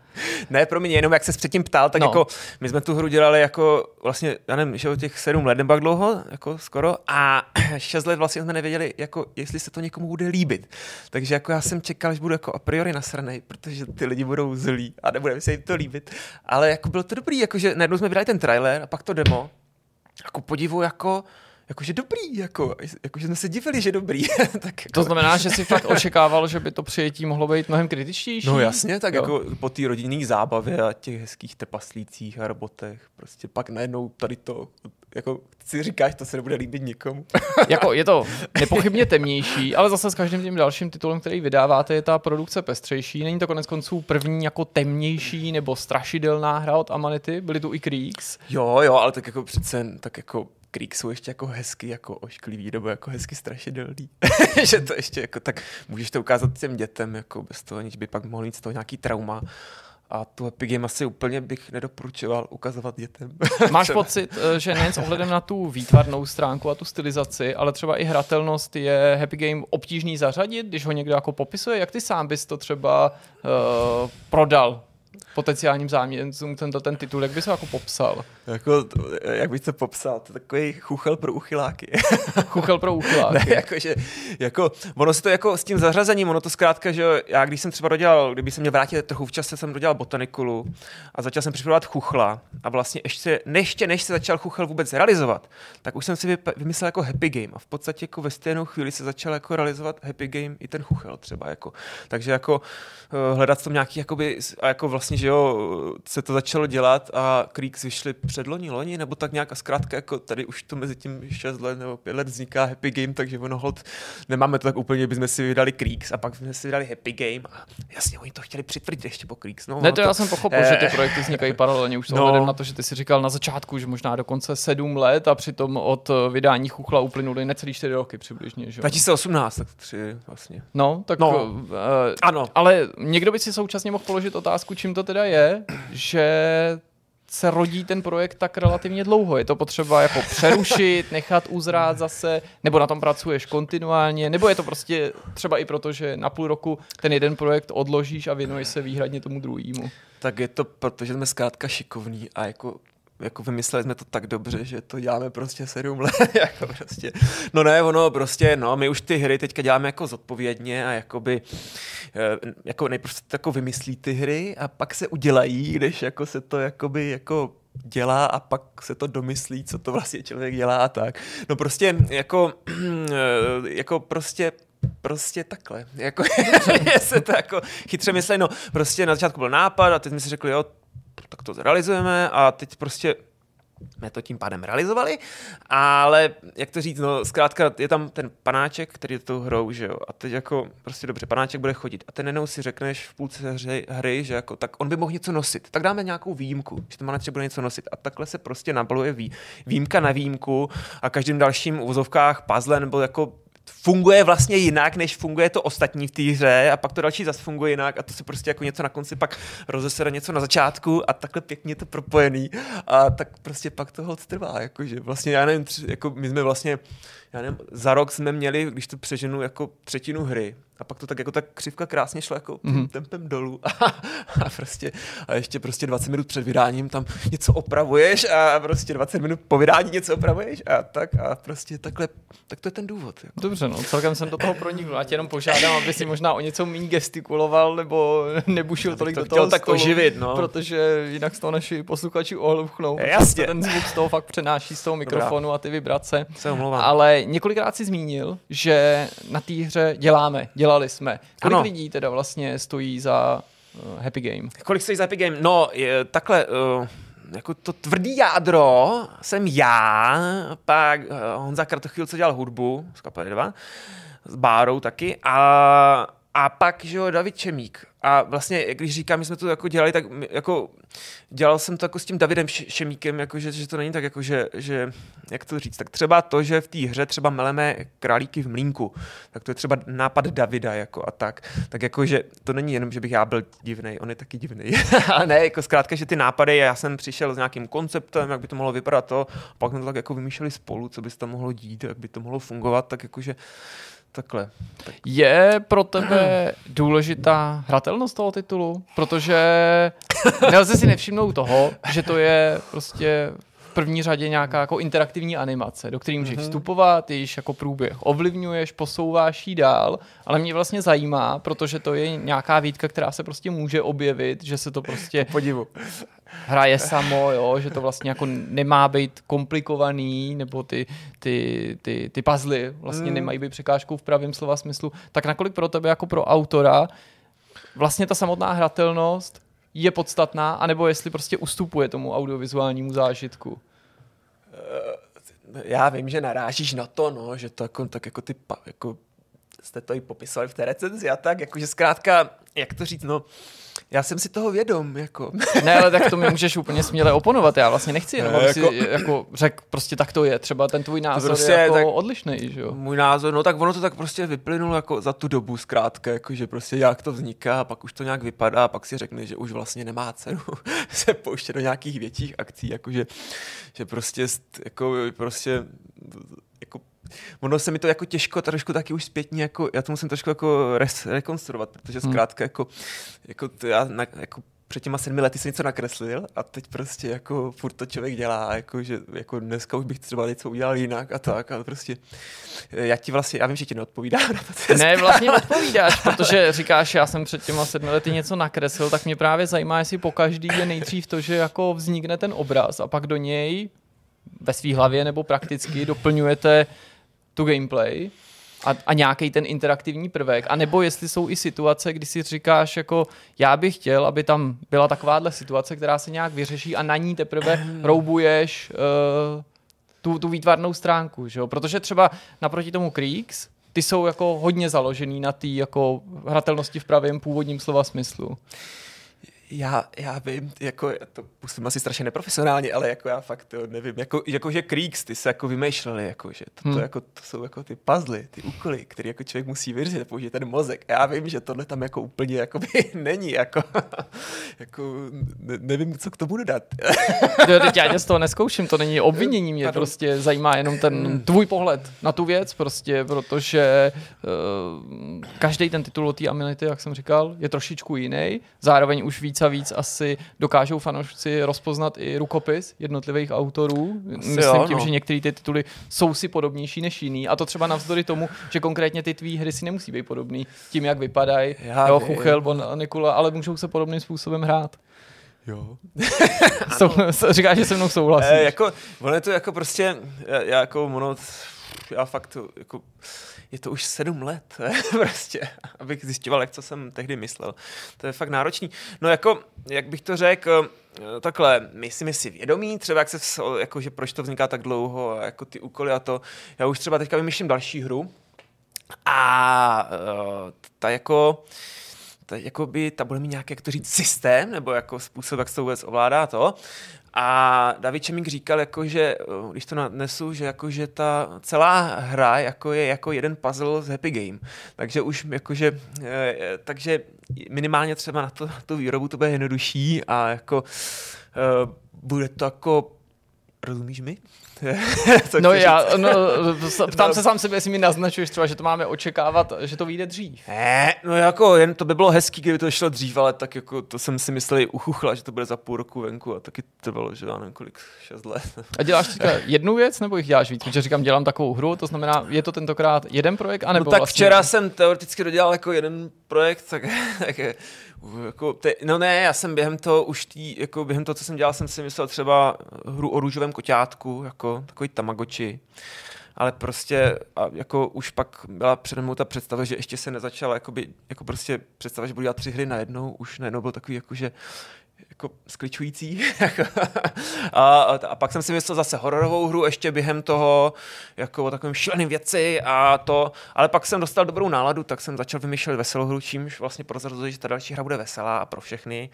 ne, pro mě jenom jak se předtím ptal, tak no. jako my jsme tu hru dělali jako vlastně, já nevím, že o těch sedm let nebo dlouho, jako skoro, a [CLEARS THROAT] šest let vlastně jsme nevěděli, jako jestli se to někomu bude líbit. Takže jako já jsem čekal, že budu jako a priori nasranej, protože ty lidi budou zlí a nebude se jim to líbit. Ale jako bylo to dobrý, jakože najednou jsme vydali ten trailer a pak to demo. Jako podivu, jako jakože dobrý, jako, jakože jsme se divili, že dobrý. [LAUGHS] tak jako... To znamená, že si fakt očekával, že by to přijetí mohlo být mnohem kritičtější? No jasně, tak jo. jako po té rodinné zábavě a těch hezkých trpaslících a robotech, prostě pak najednou tady to, jako si říkáš, to se nebude líbit nikomu. [LAUGHS] jako je to [LAUGHS] nepochybně temnější, ale zase s každým tím dalším titulem, který vydáváte, je ta produkce pestřejší. Není to konec konců první jako temnější nebo strašidelná hra od Amanity? Byly tu i Creeks? Jo, jo, ale tak jako přece, tak jako Creek jsou ještě jako hezky jako ošklivý, nebo jako hezky strašidelný. [LAUGHS] že to ještě jako tak můžeš to ukázat těm dětem, jako bez toho, aniž by pak mohli mít z toho nějaký trauma. A tu Epic Game asi úplně bych nedoporučoval ukazovat dětem. [LAUGHS] Máš pocit, eh, že nejen s ohledem na tu výtvarnou stránku a tu stylizaci, ale třeba i hratelnost je Happy Game obtížný zařadit, když ho někdo jako popisuje? Jak ty sám bys to třeba uh, prodal potenciálním zájemcům tento ten titul, jak bys ho jako popsal? Jako, jak bych to popsal? To je takový chuchel pro uchyláky. [LAUGHS] chuchel pro uchyláky. ne, jako, že, jako, ono se to jako s tím zařazením, ono to zkrátka, že já když jsem třeba dodělal, kdyby se měl vrátit trochu v čase, jsem dodělal botanikulu a začal jsem připravovat chuchla a vlastně ještě, ještě než se začal chuchel vůbec realizovat, tak už jsem si vymyslel jako happy game a v podstatě jako ve stejnou chvíli se začal jako realizovat happy game i ten chuchel třeba jako. Takže jako uh, hledat tom nějaký jakoby, a jako vlastně, že jo, se to začalo dělat a Creeks vyšli předloni, loni, nebo tak nějak a zkrátka jako tady už to mezi tím 6 let nebo 5 let vzniká Happy Game, takže ono hold, nemáme to tak úplně, bychom si vydali Creeks a pak jsme si vydali Happy Game a jasně, oni to chtěli přitvrdit ještě po Creeks. No, ne, to, to já jsem pochopil, eh, že ty eh. projekty vznikají paralelně, už no. na to, že ty si říkal na začátku, že možná dokonce 7 let a přitom od vydání Chuchla uplynuly necelý 4 roky přibližně. Že? 2018, tak 3 vlastně. No, tak no. Uh, ano. Ale někdo by si současně mohl položit otázku, čím to teda je, že se rodí ten projekt tak relativně dlouho. Je to potřeba jako přerušit, nechat uzrát zase, nebo na tom pracuješ kontinuálně, nebo je to prostě třeba i proto, že na půl roku ten jeden projekt odložíš a věnuješ se výhradně tomu druhému. Tak je to proto, že jsme zkrátka šikovní a jako jako vymysleli jsme to tak dobře, že to děláme prostě sedm let, [LAUGHS] jako prostě. No ne, ono prostě, no, my už ty hry teďka děláme jako zodpovědně a jakoby, eh, jako nejprve se jako vymyslí ty hry a pak se udělají, když jako se to jakoby jako dělá a pak se to domyslí, co to vlastně člověk dělá a tak. No prostě jako, [CLEARS THROAT] eh, jako prostě prostě takhle. Jako, [LAUGHS] se to jako chytře myslí, no prostě na začátku byl nápad a teď jsme si řekli, jo, tak to zrealizujeme a teď prostě jsme to tím pádem realizovali, ale jak to říct, no zkrátka je tam ten panáček, který je tou hrou, že jo, a teď jako prostě dobře, panáček bude chodit. A ten jenom si řekneš v půlce hry, hry, že jako tak on by mohl něco nosit, tak dáme nějakou výjimku, že ten panáček bude něco nosit. A takhle se prostě nabaluje vý, výjimka na výjimku a každým dalším uvozovkách puzzle nebo jako funguje vlastně jinak, než funguje to ostatní v té hře a pak to další zase funguje jinak a to se prostě jako něco na konci pak rozesere něco na začátku a takhle pěkně to propojený a tak prostě pak to hod trvá, jakože vlastně já nevím, tři, jako my jsme vlastně já nevím, za rok jsme měli, když to přeženu, jako třetinu hry. A pak to tak jako tak křivka krásně šla jako mm-hmm. tempem dolů. [LAUGHS] A, a, prostě, a ještě prostě 20 minut před vydáním tam něco opravuješ a prostě 20 minut po vydání něco opravuješ a tak a prostě takhle, tak to je ten důvod. Jako. Dobře, no, celkem jsem do toho pronikl. Já tě jenom požádám, aby si možná o něco méně gestikuloval nebo [LAUGHS] nebušil tolik to do toho tak stolu, oživit, no. protože jinak z toho naši posluchači ohluchnou. Jasně. Ten zvuk z toho fakt přenáší z toho mikrofonu Dobrá. a ty vibrace. Se omlouvám. Ale několikrát si zmínil, že na té hře děláme, dělali jsme. Kolik Ano. lidí teda vlastně stojí za uh, Happy Game? Kolik stojí za Epic Game? No, je, takhle, uh, jako to tvrdý jádro jsem já, pak uh, Honza Kratochvíl, co dělal hudbu z kapely 2, s Bárou taky, a, a pak, že jo, David Čemík. A vlastně, když říkám, my jsme to jako dělali, tak jako dělal jsem to jako s tím Davidem Šemíkem, jako že, že, to není tak jako, že, že, jak to říct, tak třeba to, že v té hře třeba meleme králíky v mlínku, tak to je třeba nápad Davida jako a tak. Tak jako, že to není jenom, že bych já byl divný, on je taky divný. [LAUGHS] a ne, jako zkrátka, že ty nápady, já jsem přišel s nějakým konceptem, jak by to mohlo vypadat to, a pak jsme to tak jako vymýšleli spolu, co by se tam mohlo dít, jak by to mohlo fungovat, tak jakože takhle. Tak. Je pro tebe důležitá hratelnost toho titulu? Protože [LAUGHS] nelze si nevšimnout toho, že to je prostě první řadě nějaká jako interaktivní animace, do které můžeš Mhm. vstupovat, již jako průběh ovlivňuješ, posouváš jí dál, ale mě vlastně zajímá, protože to je nějaká výtka, která se prostě může objevit, že se to prostě Podivu. hraje samo, jo, že to vlastně jako nemá být komplikovaný, nebo ty, ty, ty, ty puzzle vlastně Mm. nemají být překážkou v pravém slova smyslu. Tak nakolik pro tebe jako pro autora vlastně ta samotná hratelnost je podstatná, anebo jestli prostě ustupuje tomu audiovizuálnímu zážitku. Já vím, že narážíš na to, no, že to jako, tak jako ty, jako jste to i popisovali v té recenzi a tak, jakože zkrátka, jak to říct, no, já jsem si toho vědom, jako. [LAUGHS] Ne, ale tak to mi můžeš úplně směle oponovat. Já vlastně nechci jenom, Ne, aby si jako- jako řek, prostě tak to je. Třeba ten tvůj názor prostě je jako tak- odlišný, že jo? Můj názor, no tak ono to tak prostě vyplynulo jako za tu dobu zkrátka, jako že prostě jak to vzniká, pak už to nějak vypadá, pak si řekne, že už vlastně nemá cenu [LAUGHS] se pouštět do nějakých větších akcí, jakože, že prostě, st- jako, prostě, jako, ono se mi to jako těžko trošku taky už zpětně, jako, já to musím trošku jako res, rekonstruovat, protože Hmm. zkrátka jako, jako to já na, jako před těma sedmi lety jsem něco nakreslil a teď prostě jako furt to člověk dělá, jako, že jako dneska už bych třeba něco udělal jinak a tak, ale prostě eh, já ti vlastně, já vím, že ti neodpovídám na to, Ne, vlastně odpovídáš, protože říkáš, já jsem před těma sedmi lety něco nakreslil, tak mě právě zajímá, jestli po každý je nejdřív to, že jako vznikne ten obraz a pak do něj ve své hlavě nebo prakticky doplňujete tu gameplay a, a nějaký ten interaktivní prvek, a nebo jestli jsou i situace, kdy si říkáš jako já bych chtěl, aby tam byla takováhle situace, která se nějak vyřeší a na ní teprve roubuješ uh, tu, tu výtvarnou stránku, že jo? protože třeba naproti tomu Creeks, ty jsou jako hodně založený na té jako hratelnosti v pravém původním slova smyslu. Já, já vím, jako, to působím asi strašně neprofesionálně, ale jako já fakt to nevím, jako, jako že Creeks, ty se jako vymýšleli, jako, že to, to, Hmm. jako, to jsou jako ty puzzle, ty úkoly, které jako člověk musí vyřešit, použít ten mozek. A já vím, že tohle tam jako úplně jako [LAUGHS] není, jako, [LAUGHS] jako ne, nevím, co k tomu dodat. [LAUGHS] Jo, teď já tě z toho neskouším, to není obvinění, mě Pardon. prostě zajímá jenom ten tvůj pohled na tu věc, prostě, protože uh, každý ten titul od té Amenity, jak jsem říkal, je trošičku jiný. Zároveň už víc a víc asi dokážou fanoušci rozpoznat i rukopis jednotlivých autorů. Asi Myslím jo, tím, no. že některé ty tituly jsou si podobnější než jiný. A to třeba navzdory tomu, že konkrétně ty tvý hry si nemusí být podobný tím, jak vypadají. Jo. Chuchel, Bon Nikula, ale můžou se podobným způsobem hrát. Jo. [LAUGHS] Sou, říkáš, že se mnou souhlasíš. E, jako, ono je to jako prostě, já, já jako ono, já fakt jako, je to už sedm let, [LAUGHS] prostě, abych zjišťoval, jak co jsem tehdy myslel. To je fakt náročný. No jako, jak bych to řekl, eh, takhle, my si my si vědomí, třeba jak se, jako, že proč to vzniká tak dlouho, jako ty úkoly a to. Já už třeba teďka vymýšlím další hru a uh, ta jako, ta, jakoby, ta bude mít nějaký, jak to říct, systém, nebo jako způsob, jak se to vůbec ovládá to. A David Čemík říkal, jako, že, eh, když to nadnesu, že, jako, že ta celá hra jako je jako jeden puzzle z Happy Game. Takže už jakože, eh, takže minimálně třeba na, to, na tu výrobu to bude jednodušší a jako eh, bude to jako Rozumíš mi? [LAUGHS] no já, no, [LAUGHS] ptám se sám sebe, jestli mi naznačuješ třeba, že to máme očekávat, že to vyjde dřív. Ne, no jako jen to by bylo hezký, kdyby to šlo dřív, ale tak jako to jsem si myslel uchuchla, že to bude za půl roku venku a taky to bylo, že já nevím kolik, šest let. [LAUGHS] A děláš teďka jednu věc nebo jich děláš víc? Protože říkám, dělám takovou hru, to znamená, je to tentokrát jeden projekt, anebo no tak vlastně... včera jsem teoreticky dodělal jako jeden projekt, tak, tak jako, te, no ne, já jsem během toho už tý, jako během toho, co jsem dělal, jsem si myslel třeba hru o růžovém koťátku, jako takový tamagoči. Ale prostě a jako už pak byla přede mnou ta představa, že ještě se nezačala jakoby, jako prostě představa, že budu dělat tři hry najednou, už najednou byl takový jako, že jako skličující. [LAUGHS] a, a, pak jsem si myslel zase hororovou hru ještě během toho, jako o takovým šíleným věci a to, ale pak jsem dostal dobrou náladu, tak jsem začal vymýšlet veselou hru, čímž vlastně prozrazuji, že ta další hra bude veselá a pro všechny.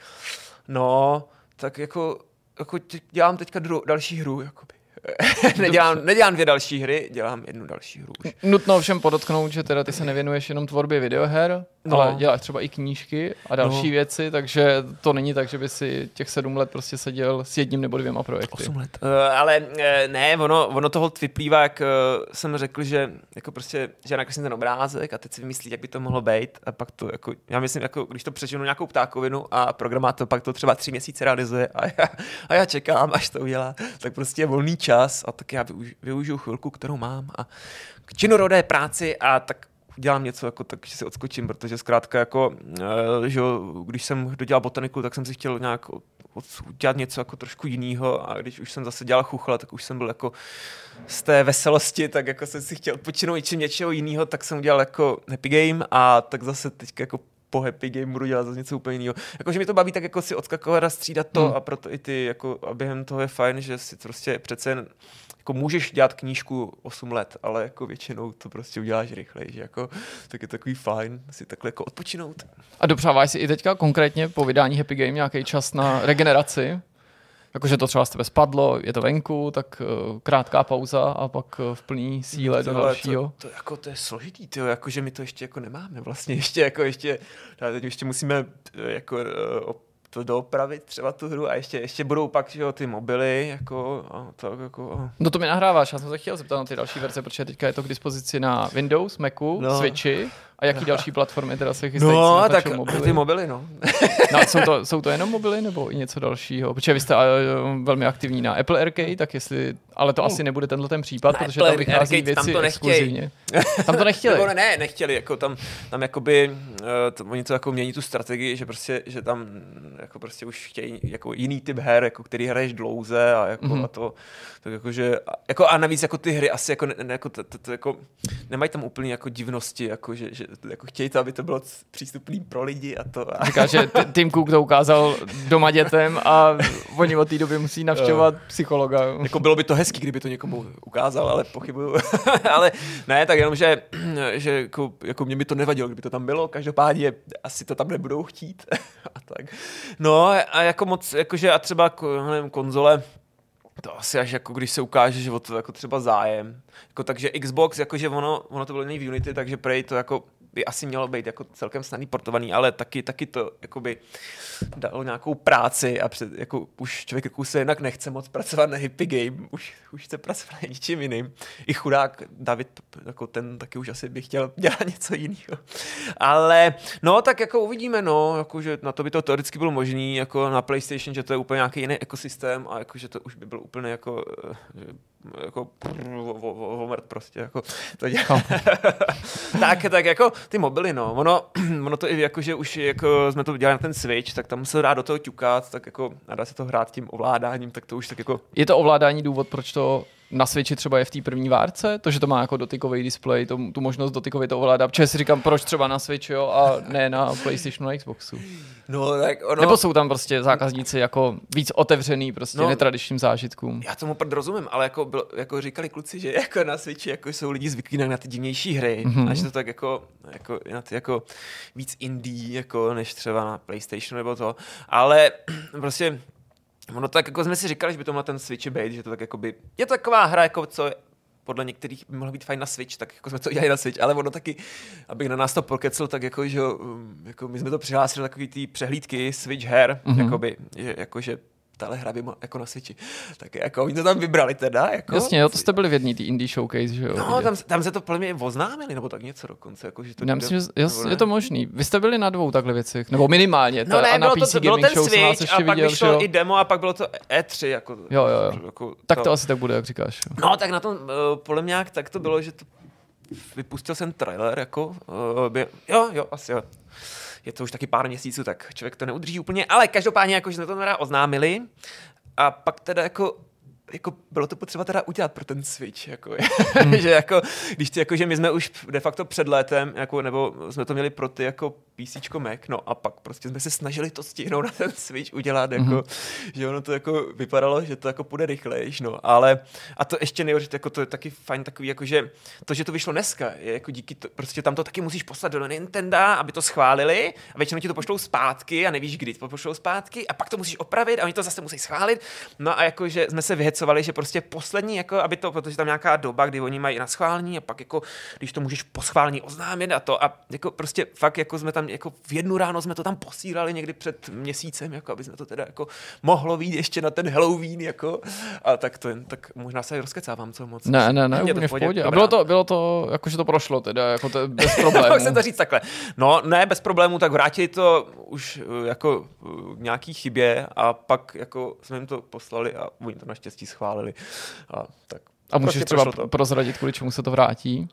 No, tak jako, jako dělám teďka dru, další hru, jakoby. [LAUGHS] nedělám, nedělám dvě další hry, dělám jednu další hru už. Nutno všem podotknout, že teda ty se nevěnuješ jenom tvorbě videoher, no. ale děláš třeba i knížky a další no. věci, takže to není tak, že by si těch sedm let prostě seděl s jedním nebo dvěma projekty. Osm let. Uh, ale uh, ne, ono, ono toho vyplývá, jak uh, jsem řekl, že jako prostě, že nakreslím ten obrázek a teď si vymyslí, jak by to mohlo být a pak to jako, já myslím, jako když to přeženu nějakou ptákovinu a programátor pak to třeba tři měsíce realizuje a já, a já čekám, až to udělá, tak prostě je volný čas a tak já využiju, využiju chvilku, kterou mám a k činorodé práci a tak dělám něco, jako, tak si odskočím, protože zkrátka jako, eh, že když jsem dodělal botaniku, tak jsem si chtěl nějak udělat něco jako trošku jiného a když už jsem zase dělal chuchla, tak už jsem byl jako z té veselosti, tak jako jsem si chtěl odpočinout něčím něčeho jiného, tak jsem udělal jako happy game a tak zase teď jako po happy game budu dělat zase něco úplně jiného. Jakože mi to baví tak jako si odskakovat a střídat to hmm. a proto i ty, jako a během toho je fajn, že si prostě přece jen jako můžeš dělat knížku 8 let, ale jako většinou to prostě uděláš rychleji, že jako, tak je takový fajn si takhle jako odpočinout. A dopřáváš si i teďka konkrétně po vydání Happy Game nějaký čas na regeneraci? Jakože to třeba z tebe spadlo, je to venku, tak uh, krátká pauza a pak uh, v plný síle do dalšího. To, to, jako, to je složitý, tyjo, jakože my to ještě jako nemáme vlastně, [LAUGHS] ještě jako ještě, teď ještě musíme eh, jako uh, to doopravit třeba tu hru a ještě, ještě budou pak že jo, ty mobily, jako, a tak, jako. A... No to mi nahráváš, já jsem se chtěl zeptat na ty další verze, protože teďka je to k dispozici na Windows, Macu, no. Switchi, a jaký další platformy teda se chystají? No, tak mobily? ty mobily, no. [LAUGHS] no jsou, to, jsou to jenom mobily nebo i něco dalšího? Protože vy jste uh, velmi aktivní na Apple Arcade, tak jestli, ale to uh, asi nebude tenhle ten případ, na protože Apple tam vychází Arcade, věci tam to exkluzivně. Tam to [LAUGHS] nechtěli? nebo ne, nechtěli, jako tam, tam jakoby, uh, to, oni to jako mění tu strategii, že prostě, že tam jako prostě už chtějí jako jiný typ her, jako který hraješ dlouze a jako mm-hmm. a to, tak jakože, jako a navíc jako ty hry asi jako, ne, jako, to, to, to, jako nemají tam úplně jako divnosti, jako že, že jako chtějí to, aby to bylo přístupný pro lidi a to. A... Říká, že Tim Cook to ukázal doma dětem a oni od té doby musí navštěvovat psychologa. Jako bylo by to hezký, kdyby to někomu ukázal, ale pochybuju. [LAUGHS] ale ne, tak jenom, že, že jako, jako mě by to nevadilo, kdyby to tam bylo, každopádně asi to tam nebudou chtít. [LAUGHS] a tak. No a jako moc, jakože a třeba nevím, konzole, to asi až jako když se ukáže, že o to jako třeba zájem. Jako, takže Xbox, jakože ono, ono to bylo jiný v Unity, takže Prey to jako by asi mělo být jako celkem snadný portovaný, ale taky, taky to jakoby dalo nějakou práci a před, jako už člověk jako se jinak nechce moc pracovat na hippie game, už, už chce pracovat na něčím jiným. I chudák David, jako ten taky už asi by chtěl dělat [LAUGHS] něco jiného. Ale no, tak jako uvidíme, no, jako, že na to by to teoreticky bylo možný, jako na PlayStation, že to je úplně nějaký jiný ekosystém a jako, že to už by bylo úplně jako, že jako omrt prostě, jako to dělá. [LAUGHS] tak, tak jako ty mobily, no, ono, [CLEARS THROAT] ono to i jako, že už jako jsme to dělali na ten Switch, tak tam se dá do toho ťukat, tak jako a dá se to hrát tím ovládáním, tak to už tak jako... Je to ovládání důvod, proč to na Switchi třeba je v té první várce, to, že to má jako dotykový displej, to, tu možnost dotykově to ovládat. Protože si říkám, proč třeba na Switch, jo, a ne na PlayStationu a Xboxu. No, tak ono... Nebo jsou tam prostě zákazníci jako víc otevřený prostě No. netradičním zážitkům. Já tomu prd rozumím, ale jako, bylo, jako říkali kluci, že [LAUGHS] jako na Switchi jako jsou lidi zvyklí na, na ty divnější hry mm-hmm. a že to tak jako, jako, na ty jako víc indie, jako než třeba na PlayStation nebo to, ale [CLEARS THROAT] prostě ono tak jako jsme si říkali, že by to měl ten Switch být, že to tak jako by, je to taková hra, jako co podle některých by mohla být fajn na Switch, tak jako jsme to udělali na Switch, ale ono taky, abych na nás to prokecl, tak jako, že um, jako my jsme to přihlásili do takový ty přehlídky Switch her, mm-hmm. jakoby, že, jako, že tahle hra by mohla, jako na Switchi. Tak jako oni to tam vybrali teda, jako. Jasně, jo, to jste byli v jedný tý indie showcase, že jo? No, tam, tam se to mě oznámili, nebo tak něco dokonce. Jako, že to Já myslím, že jas, je to možný. Vy jste byli na dvou takhle věcech, nebo minimálně. No ne, a na bylo PC to, bylo ten Show Switch ještě a pak viděl, vyšlo i demo a pak bylo to E3. Jako, Jo, jo, jo. Jako, Tak to asi tak bude, jak říkáš. Jo. No, tak na tom, uh, podle mě jak tak to bylo, že to vypustil jsem trailer, jako, uh, by, jo, jo, asi jo. Je to už taky pár měsíců, tak člověk to neudrží úplně, ale každopádně, jako, že jsme to teda oznámili. A pak teda jako jako bylo to potřeba teda udělat pro ten Switch, jako, Hmm. [LAUGHS] že jako, když ty, jako, že my jsme už de facto před létem, jako, nebo jsme to měli pro ty jako PC Mac, no a pak prostě jsme se snažili to stihnout na ten Switch udělat, jako, Mhm. že ono to jako vypadalo, že to jako půjde rychlejš, no, ale a to ještě nejhorší, jako to je taky fajn takový, jako že to, že to vyšlo dneska, je jako díky, to, prostě tam to taky musíš poslat do Nintendo, aby to schválili a většinou ti to pošlou zpátky a nevíš, kdy to pošlou zpátky a pak to musíš opravit a oni to zase musí schválit. No a jako, že jsme se vyhecovali, že prostě poslední, jako aby to, protože tam nějaká doba, kdy oni mají na schválení a pak jako, když to můžeš po schválení oznámit a to a jako prostě fakt jako jsme tam jako v jednu ráno jsme to tam posílali někdy před měsícem, jako aby jsme to teda jako mohlo být ještě na ten Halloween, jako a tak to jen, tak možná se rozkecávám, co moc. Ne, ne, ne, úplně v pohodě. A bylo to, bylo to, jako že to prošlo teda, jako to bez [LAUGHS] problémů. jsem to říct takhle. No, ne, bez problémů, tak vrátili to už eh, jako eh, nějaký chybě a pak jako jsme jim to poslali a oni to naštěstí schválili. A, tak. A můžeš prostě třeba to. prozradit, kvůli čemu se to vrátí?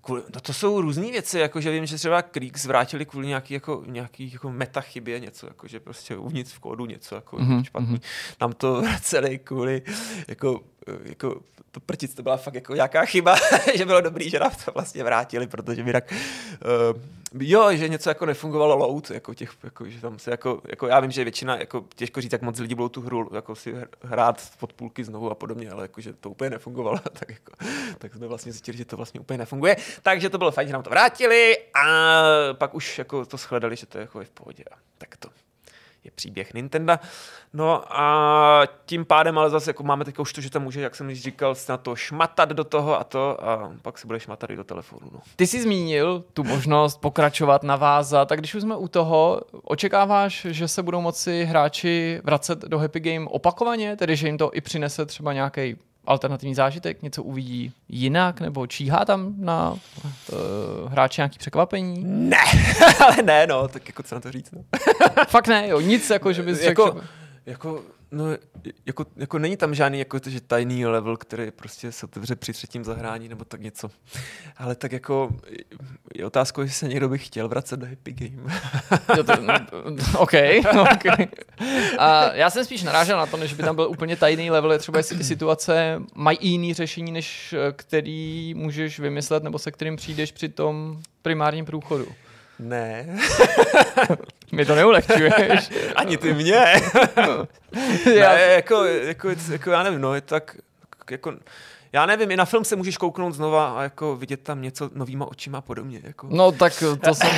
Kvůli, no to jsou různé věci, jako že vím, že třeba Kriegs vrátili kvůli nějaký, jako, nějaký jako meta chybě něco, jako že prostě uvnitř v kódu něco jako Mhm, mm-hmm, špatný. Nám to vraceli kvůli jako, jako to prtic, to byla fakt jako nějaká chyba, [LAUGHS] že bylo dobrý, že nám to vlastně vrátili, protože jinak uh, jo, že něco jako nefungovalo load, jako těch, jako, že tam se jako, jako já vím, že většina, jako těžko říct, jak moc lidí budou tu hru jako si hr- hrát pod půlky znovu a podobně, ale jako, že to úplně nefungovalo, [LAUGHS] tak jako, tak jsme vlastně zjistili, že to vlastně úplně nefunguje, takže to bylo fajn, že nám to vrátili a pak už jako to shledali, že to je jako je v pohodě tak to je příběh Nintendo. No a tím pádem ale zase jako máme teď už to, že tam může, jak jsem již říkal, se na to šmatat do toho a to a pak se bude šmatat i do telefonu. No. Ty jsi zmínil tu možnost pokračovat, navázat, tak když už jsme u toho, očekáváš, že se budou moci hráči vracet do Happy Game opakovaně, tedy že jim to i přinese třeba nějaký alternativní zážitek, něco uvidí jinak, nebo číhá tam na uh, hráči nějaký překvapení? Ne, [LAUGHS] ale ne, no, tak jako co na to říct, no. [LAUGHS] Fakt ne, jo, nic jako, že bys jako, řekl, že- jako, no, jako, jako, není tam žádný jako, že tajný level, který prostě se otevře při třetím zahrání nebo tak něco. Ale tak jako je otázkou, jestli se někdo by chtěl vracet do Happy Game. Jo, to, no, OK, [LAUGHS] OK. A já jsem spíš narážel na to, než by tam byl úplně tajný level, je třeba jestli ty situace mají jiný řešení, než eh, který můžeš vymyslet, nebo se kterým přijdeš při tom primárním průchodu. ne, [LAUGHS] Mi to neulehčuješ. [LAUGHS] ani ty mě. [LAUGHS] Já- Ne, jako, jako, jako, já nevím, no, je tak, jako, já nevím, i na film se můžeš kouknout znova a jako vidět tam něco novýma očima a podobně. Jako. No tak to jsem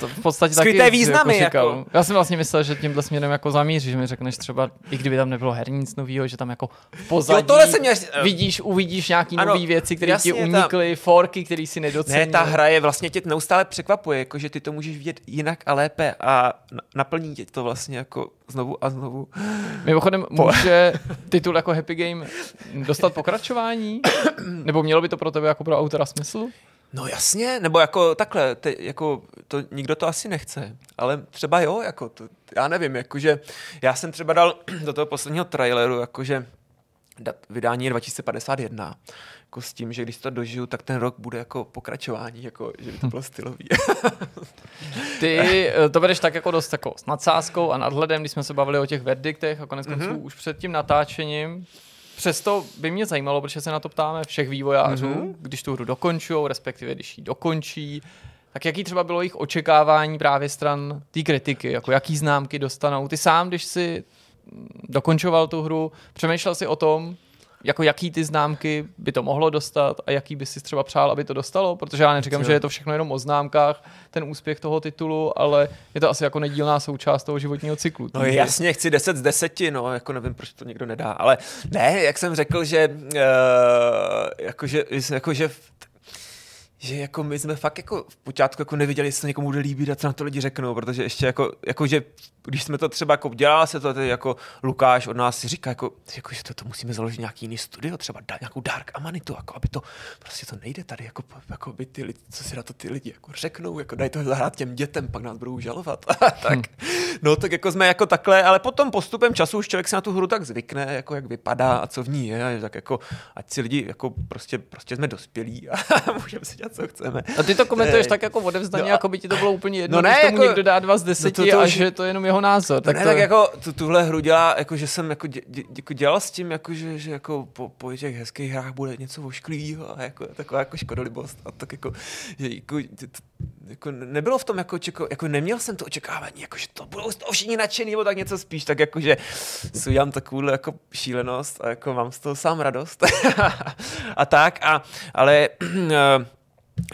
to v podstatě Skryté taky významy, jako říkal. jako. Já jsem vlastně myslel, že tímhle směrem jako zamíříš, že mi řekneš třeba, i kdyby tam nebylo herní nic nového, že tam jako pozadí Jo, tohle jsem měl... vidíš, uvidíš nějaký Ano, nové věci, které ti jasně, ta- unikly, forky, které si nedocenil. Ne, ta hra je vlastně tě neustále překvapuje, jako že ty to můžeš vidět jinak a lépe a na- naplní tě to vlastně jako znovu a znovu. Mimochodem, může titul jako Happy Game dostat pokračování? Nebo mělo by to pro tebe jako pro autora smysl? No jasně, nebo jako takhle, te, jako to nikdo to asi nechce, ale třeba jo, jako to, já nevím, jakože já jsem třeba dal [CLEARS THROAT] do toho posledního traileru, jakože dat, vydání je 2051, jako s tím, že když to dožiju, tak ten rok bude jako pokračování, jako, že by to bylo stylový. [LAUGHS] Ty eh, to bereš tak jako dost jako s nadsázkou a nadhledem, když jsme se bavili o těch verdiktech a konec konců Mhm. mm-hmm. už před tím natáčením Přesto by mě zajímalo, protože se na to ptáme všech vývojářů, Mhm. mm-hmm. když tu hru dokončují, respektive když ji dokončí, tak jaký třeba bylo jejich očekávání právě stran té kritiky, jako jaký známky dostanou. Ty sám, když si dokončoval tu hru, přemýšlel si o tom, jako jaký ty známky by to mohlo dostat a jaký by si třeba přál, aby to dostalo, protože já neříkám, že je to všechno jenom o známkách, ten úspěch toho titulu, ale je to asi jako nedílná součást toho životního cyklu. No jasně, chci 10 z 10, no, jako nevím, proč to někdo nedá, ale ne, jak jsem řekl, že uh, jakože, jakože že jako my jsme fakt jako v počátku jako nevěděli, jestli to někomu bude líbit a co na to lidi řeknou, protože ještě jako, jako že když jsme to třeba jako dělala se to, tedy jako Lukáš od nás si říká, jako, jako že to, to musíme založit nějaký jiný studio, třeba da, nějakou Dark Amanitu, jako aby to, prostě to nejde tady, jako, jako by ty lidi, co si na to ty lidi jako řeknou, jako dají to zahrát těm dětem, pak nás budou žalovat. [LAUGHS] tak, no tak jako jsme jako takhle, ale potom postupem času už člověk se na tu hru tak zvykne, jako jak vypadá a co v ní je, a tak jako, ať si lidi, jako prostě, prostě jsme dospělí a [LAUGHS] můžeme si dělat, [LAUGHS] co chceme. A ty to komentuješ Ne. tak jako odevzdaně, No no a- jako by ti to bylo úplně jedno, No no ne, když tomu jako- někdo dá dva z deseti no to- to a že to je jenom jeho názor. Tak, Tak ne, to... tak jako tu, tuhle hru dělá, jako že jsem jako, dě, dě, jako dělal s tím, jako, že, že jako po, po těch hezkých hrách bude něco ošklivého a jako, taková jako škodolibost a tak jako, že jako, to, jako nebylo v tom jako, čeko, jako neměl jsem to očekávání, jako, že to budou toho všichni nadšený, nebo tak něco spíš, tak jako, že si udělám takovouhle jako šílenost a jako mám z toho sám radost [LAUGHS] a tak, a, ale [CLEARS THROAT] eh,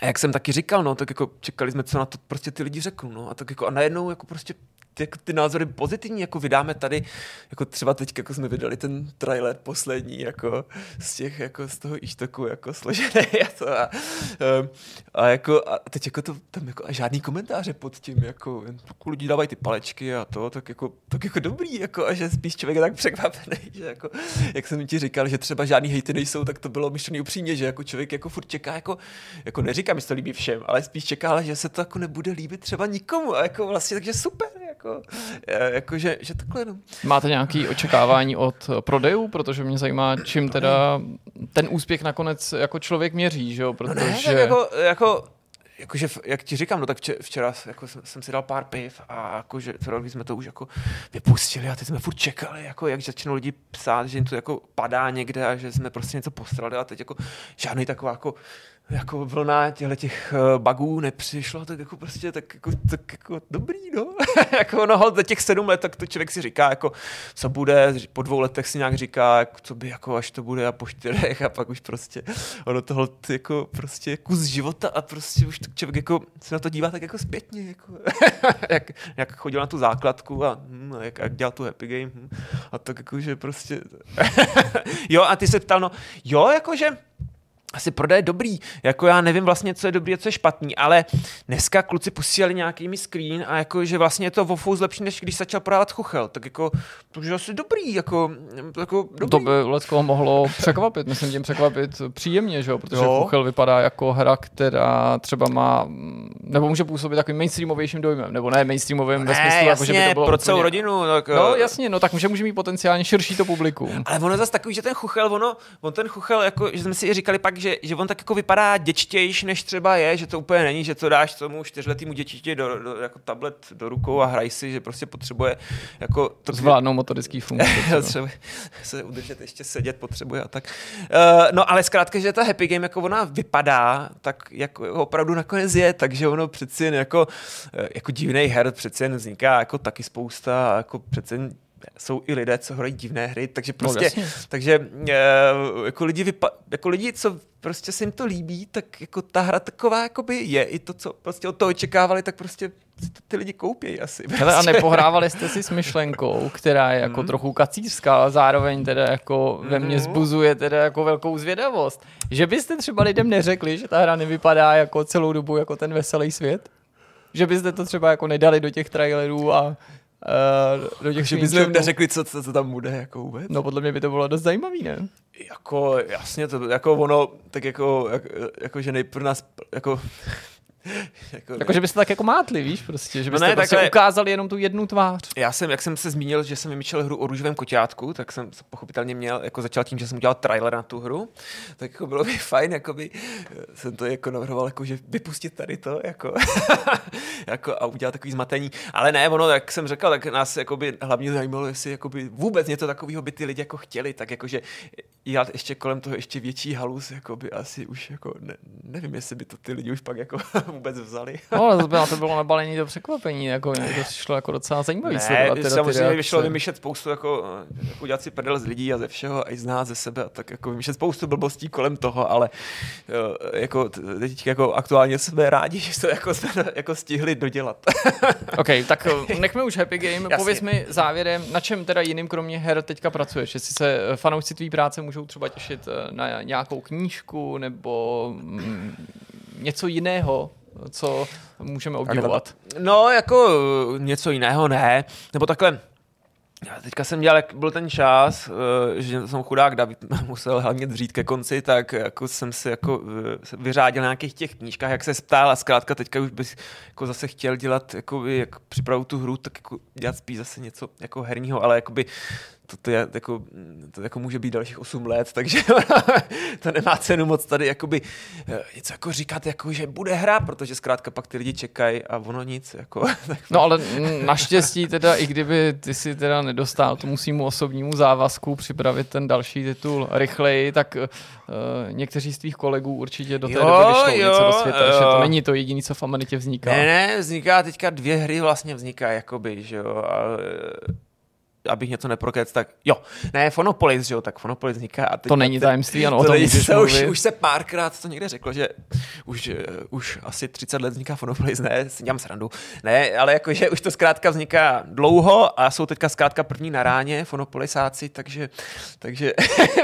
a jak jsem taky říkal, no, tak jako čekali jsme, co na to prostě ty lidi řeknou, no, a tak jako a najednou jako prostě ty, jako ty názory pozitivní, jako vydáme tady, jako třeba teď, jako jsme vydali ten trailer poslední, jako z těch, jako z toho ištoku, jako složený [LAUGHS] a to a, um, a jako, a teď jako to, tam jako a žádný komentáře pod tím, jako, jako lidi dávají ty palečky a to, tak jako, tak jako dobrý, jako, a že spíš člověk je tak překvapený, [LAUGHS] že jako, jak jsem ti říkal, že třeba žádný hejty nejsou, tak to bylo myšlený upřímně, že jako člověk jako furt čeká, jako, jako neříkám, že to líbí všem, ale spíš čeká, že se to jako nebude líbit třeba nikomu a jako vlastně, takže super, jako, e, jako že, že takhle, no. Máte nějaké očekávání od eh, prodejů, protože mě zajímá, čím teda ten úspěch nakonec jako člověk měří, že jo? No Protože... ne, tak jako, jako Jakože, jak ti říkám, no tak vče- včera jako jsem, jsem si dal pár piv a jakože včera když jsme to už jako vypustili a teď jsme furt čekali, jako jak začnou lidi psát, že jim to jako padá někde a že jsme prostě něco postrali a teď jako žádný taková jako jako vlna těchto těch eh, bugů nepřišla, tak jako prostě tak jako, tak jako dobrý, no. [LAUGHS] jako no, za těch sedm let, tak to člověk si říká, jako co bude, po dvou letech si nějak říká, jako, co by, jako až to bude a po čtyřech a pak už prostě ono tohle jako prostě kus života a prostě už tak člověk jako se na to dívá tak jako zpětně, jako, [LAUGHS] jak, jak chodil na tu základku a, hm, jak, jak dělal tu happy game hm, a tak jako, že prostě [LAUGHS] jo a ty se ptal, no jo, jakože asi prodej dobrý. Jako já nevím vlastně, co je dobrý a co je špatný, ale dneska kluci posílali nějaký mi screen a jako, že vlastně je to o fous lepší, než když začal prodávat chuchel. Tak jako, to je asi dobrý, jako, jako dobrý. To by Lecko mohlo překvapit, myslím tím překvapit příjemně, že jo? protože Jo. Kuchel vypadá jako hra, která třeba má, nebo může působit takovým mainstreamovějším dojmem, nebo ne mainstreamovým ve smyslu, ne, jako, že by jasně, to bylo pro celou úplně- rodinu. Tak, No eh, jasně, no tak může, může mít potenciálně širší to publikum. Ale ono zase takový, že ten chuchel, ono, on ten chuchel, jako, že jsme si i říkali pak, že, že on tak jako vypadá děčtější, než třeba je, že to úplně není, že to dáš tomu čtyřletýmu dětiti do, do, jako tablet do rukou a hraj si, že prostě potřebuje jako to Zvládnou motorický funkce. [LAUGHS] třeba. se udržet, ještě sedět potřebuje a tak. Uh, no ale zkrátka, že ta happy game, jako ona vypadá, tak jako opravdu nakonec je, takže ono přeci jen jako, eh, jako divný her přeci jen vzniká jako taky spousta jako přeci jen jsou i lidé, co hrají divné hry, takže prostě, jasně. takže uh, jako lidi, vypa- jako lidi, co prostě se jim to líbí, tak jako ta hra taková jakoby je i to, co prostě od toho očekávali, tak prostě si to ty lidi koupějí asi. Hele, a Prostě. nepohrávali jste si s myšlenkou, která je jako trochu kacířská, ale zároveň teda jako ve mně zbuzuje teda jako velkou zvědavost. Že byste třeba lidem neřekli, že ta hra nevypadá jako celou dobu jako ten veselý svět? Že byste to třeba jako nedali do těch trailerů a do těch že bychom screenshotů? neřekli, co, co, co tam bude, jako vůbec. No podle mě by to bylo dost zajímavý, ne? Jako, jasně, to, jako ono, tak jako, jak, jako že nejprve nás, jako, [LAUGHS] jako, Jako, že byste tak jako mátli, víš, prostě, že No byste ne, prostě takhle- ukázali jenom tu jednu tvář. já jsem, jak jsem se zmínil, že jsem vymýšlel hru o růžovém koťátku, tak jsem pochopitelně měl, jako začal tím, že jsem udělal trailer na tu hru, tak jako bylo by fajn, jakoby, eh, jsem to jako navrhoval, jako, že vypustit tady to, jako, [LAUGHS] jako a udělat takový zmatení. Ale ne, ono, jak jsem řekl, tak nás jakoby hlavně zajímalo, jestli jakoby vůbec něco takového by ty lidi jako chtěli, tak jakože dělat ještě kolem toho ještě větší halus, jako by asi už jako, ne, nevím, jestli by to ty lidi už pak jako [LAUGHS] vůbec vzali. No, ale to bylo, to bylo nabalení do překvapení, jako to přišlo jako docela zajímavý. Ne, teda ty samozřejmě reakce. vyšlo vymýšlet spoustu, jako, jako udělat si prdel z lidí a ze všeho, a i z nás, ze sebe, a tak jako vymýšlet spoustu blbostí kolem toho, ale eh, jako teď jako aktuálně jsme rádi, [LAUGHS] že to jako, jsme jako stihli dodělat. [LAUGHS] OK, tak eh, nechme už Happy Game. Jasně. Pověz mi závěrem, na čem teda jiným kromě her teďka pracuješ? Jestli se fanoušci tvý práce můžou třeba těšit eh, na nějakou knížku nebo mm, něco jiného, co můžeme obdivovat. No, jako eh, něco jiného ne, nebo takhle, já teďka jsem dělal, jak byl ten čas, eh, že jsem chudák David [LAUGHS] musel hlavně dřít ke konci, tak jako jsem si jako vyřádil na nějakých těch knížkách, jak se ptal a zkrátka teďka už bych jako zase chtěl dělat, jako jak připravu tu hru, tak jako dělat spíš zase něco jako herního, ale jakoby to, to, je, jako, to jako může být dalších 8 let, takže [LAUGHS] to nemá cenu moc tady jakoby eh, něco jako říkat, jako, že bude hra, protože zkrátka pak ty lidi čekají a ono nic. Jako, [LAUGHS] tak No ale naštěstí teda, i kdyby ty si teda nedostal tomu svýmu osobnímu závazku připravit ten další titul rychleji, tak uh, někteří z tvých kolegů určitě do té Jo, doby jo, něco do světa, že to jo. není to jediné, co v Amanitě vzniká. Ne, ne, vzniká teďka dvě hry vlastně vznikají, jakoby, že jo. A, abych něco neprokec, tak jo. Ne, Fonopolis, že jo, tak Fonopolis vzniká. A teď To není tajemství, ano, o to tom není- se už, už se párkrát to někde řeklo, že už, eh, už asi 30 let vzniká Fonopolis, ne, si dělám srandu. Ne, ale jakože už to zkrátka vzniká dlouho a jsou teďka zkrátka první na ráně Fonopolisáci, takže, takže,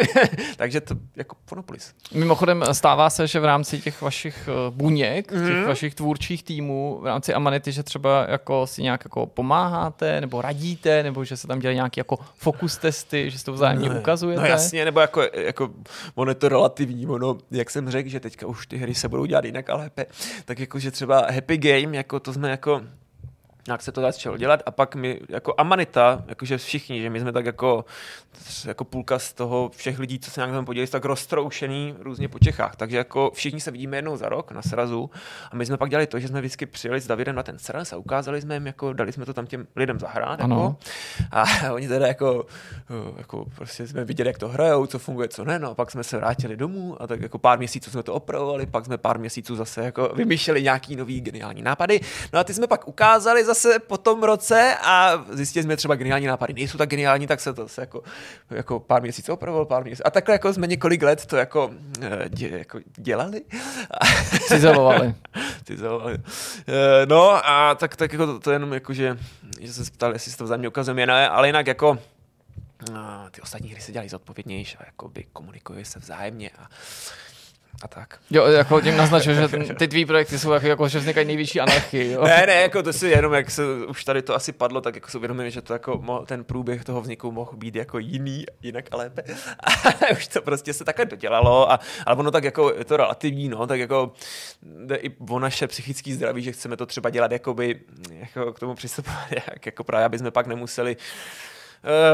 [LAUGHS] takže to jako Fonopolis. Mimochodem stává se, že v rámci těch vašich eh, buněk, Mhm. těch vašich tvůrčích týmů, v rámci Amanity, že třeba jako si nějak jako pomáháte, nebo radíte, nebo že se tam dělají nějaké jako fokus testy, že si to vzájemně No, ukazujete. No jasně, nebo jako, jako ono je to relativní, ono, jak jsem řekl, že teďka už ty hry se budou dělat jinak a lépe, tak jako, že třeba Happy Game, jako to jsme jako jak se to začalo dělat a pak my jako Amanita, jakože všichni, že my jsme tak jako, jako půlka z toho všech lidí, co se nějak tam podělili, tak roztroušený různě po Čechách. Takže jako všichni se vidíme jednou za rok na srazu a my jsme pak dělali to, že jsme vždycky přijeli s Davidem na ten sraz a ukázali jsme jim, jako dali jsme to tam těm lidem zahrát. Ano. Jako, a [LAUGHS] oni teda jako, jako prostě jsme viděli, jak to hrajou, co funguje, co ne, no a pak jsme se vrátili domů a tak jako pár měsíců jsme to opravovali, pak jsme pár měsíců zase jako vymýšleli nějaký nový geniální nápady. No a ty jsme pak ukázali zase po tom roce a zjistili jsme třeba geniální nápady nejsou tak geniální, tak se to zase jako, jako pár měsíců opravovalo, pár měsíců. A takhle jako jsme několik let to jako, eh, dě, jako dělali. [LAUGHS] Cizelovali. [LAUGHS] Cizelovali. Eh, No a tak, tak jako to, to jenom jako, že, že se ptal, jestli se to vzájemně ukazujeme, ne, ale jinak jako a ty ostatní hry se dělají zodpovědnější a jakoby komunikuje se vzájemně a, a tak. Jo, jako tím naznačil, že [LAUGHS] ty tvý projekty jsou jako, jako že vznikají největší anarchii. Jo? Ne, ne, jako to si jenom, jak se už tady to asi padlo, tak jako si uvědomím, že to jako mo, ten průběh toho vzniku mohl být jako jiný, jinak a lépe. [LAUGHS] A už to prostě se takhle dodělalo, a, ale ono tak jako je to relativní, no, tak jako jde i o naše psychické zdraví, že chceme to třeba dělat jakoby, jako k tomu přistupovat, [LAUGHS] jak, jako právě, aby jsme pak nemuseli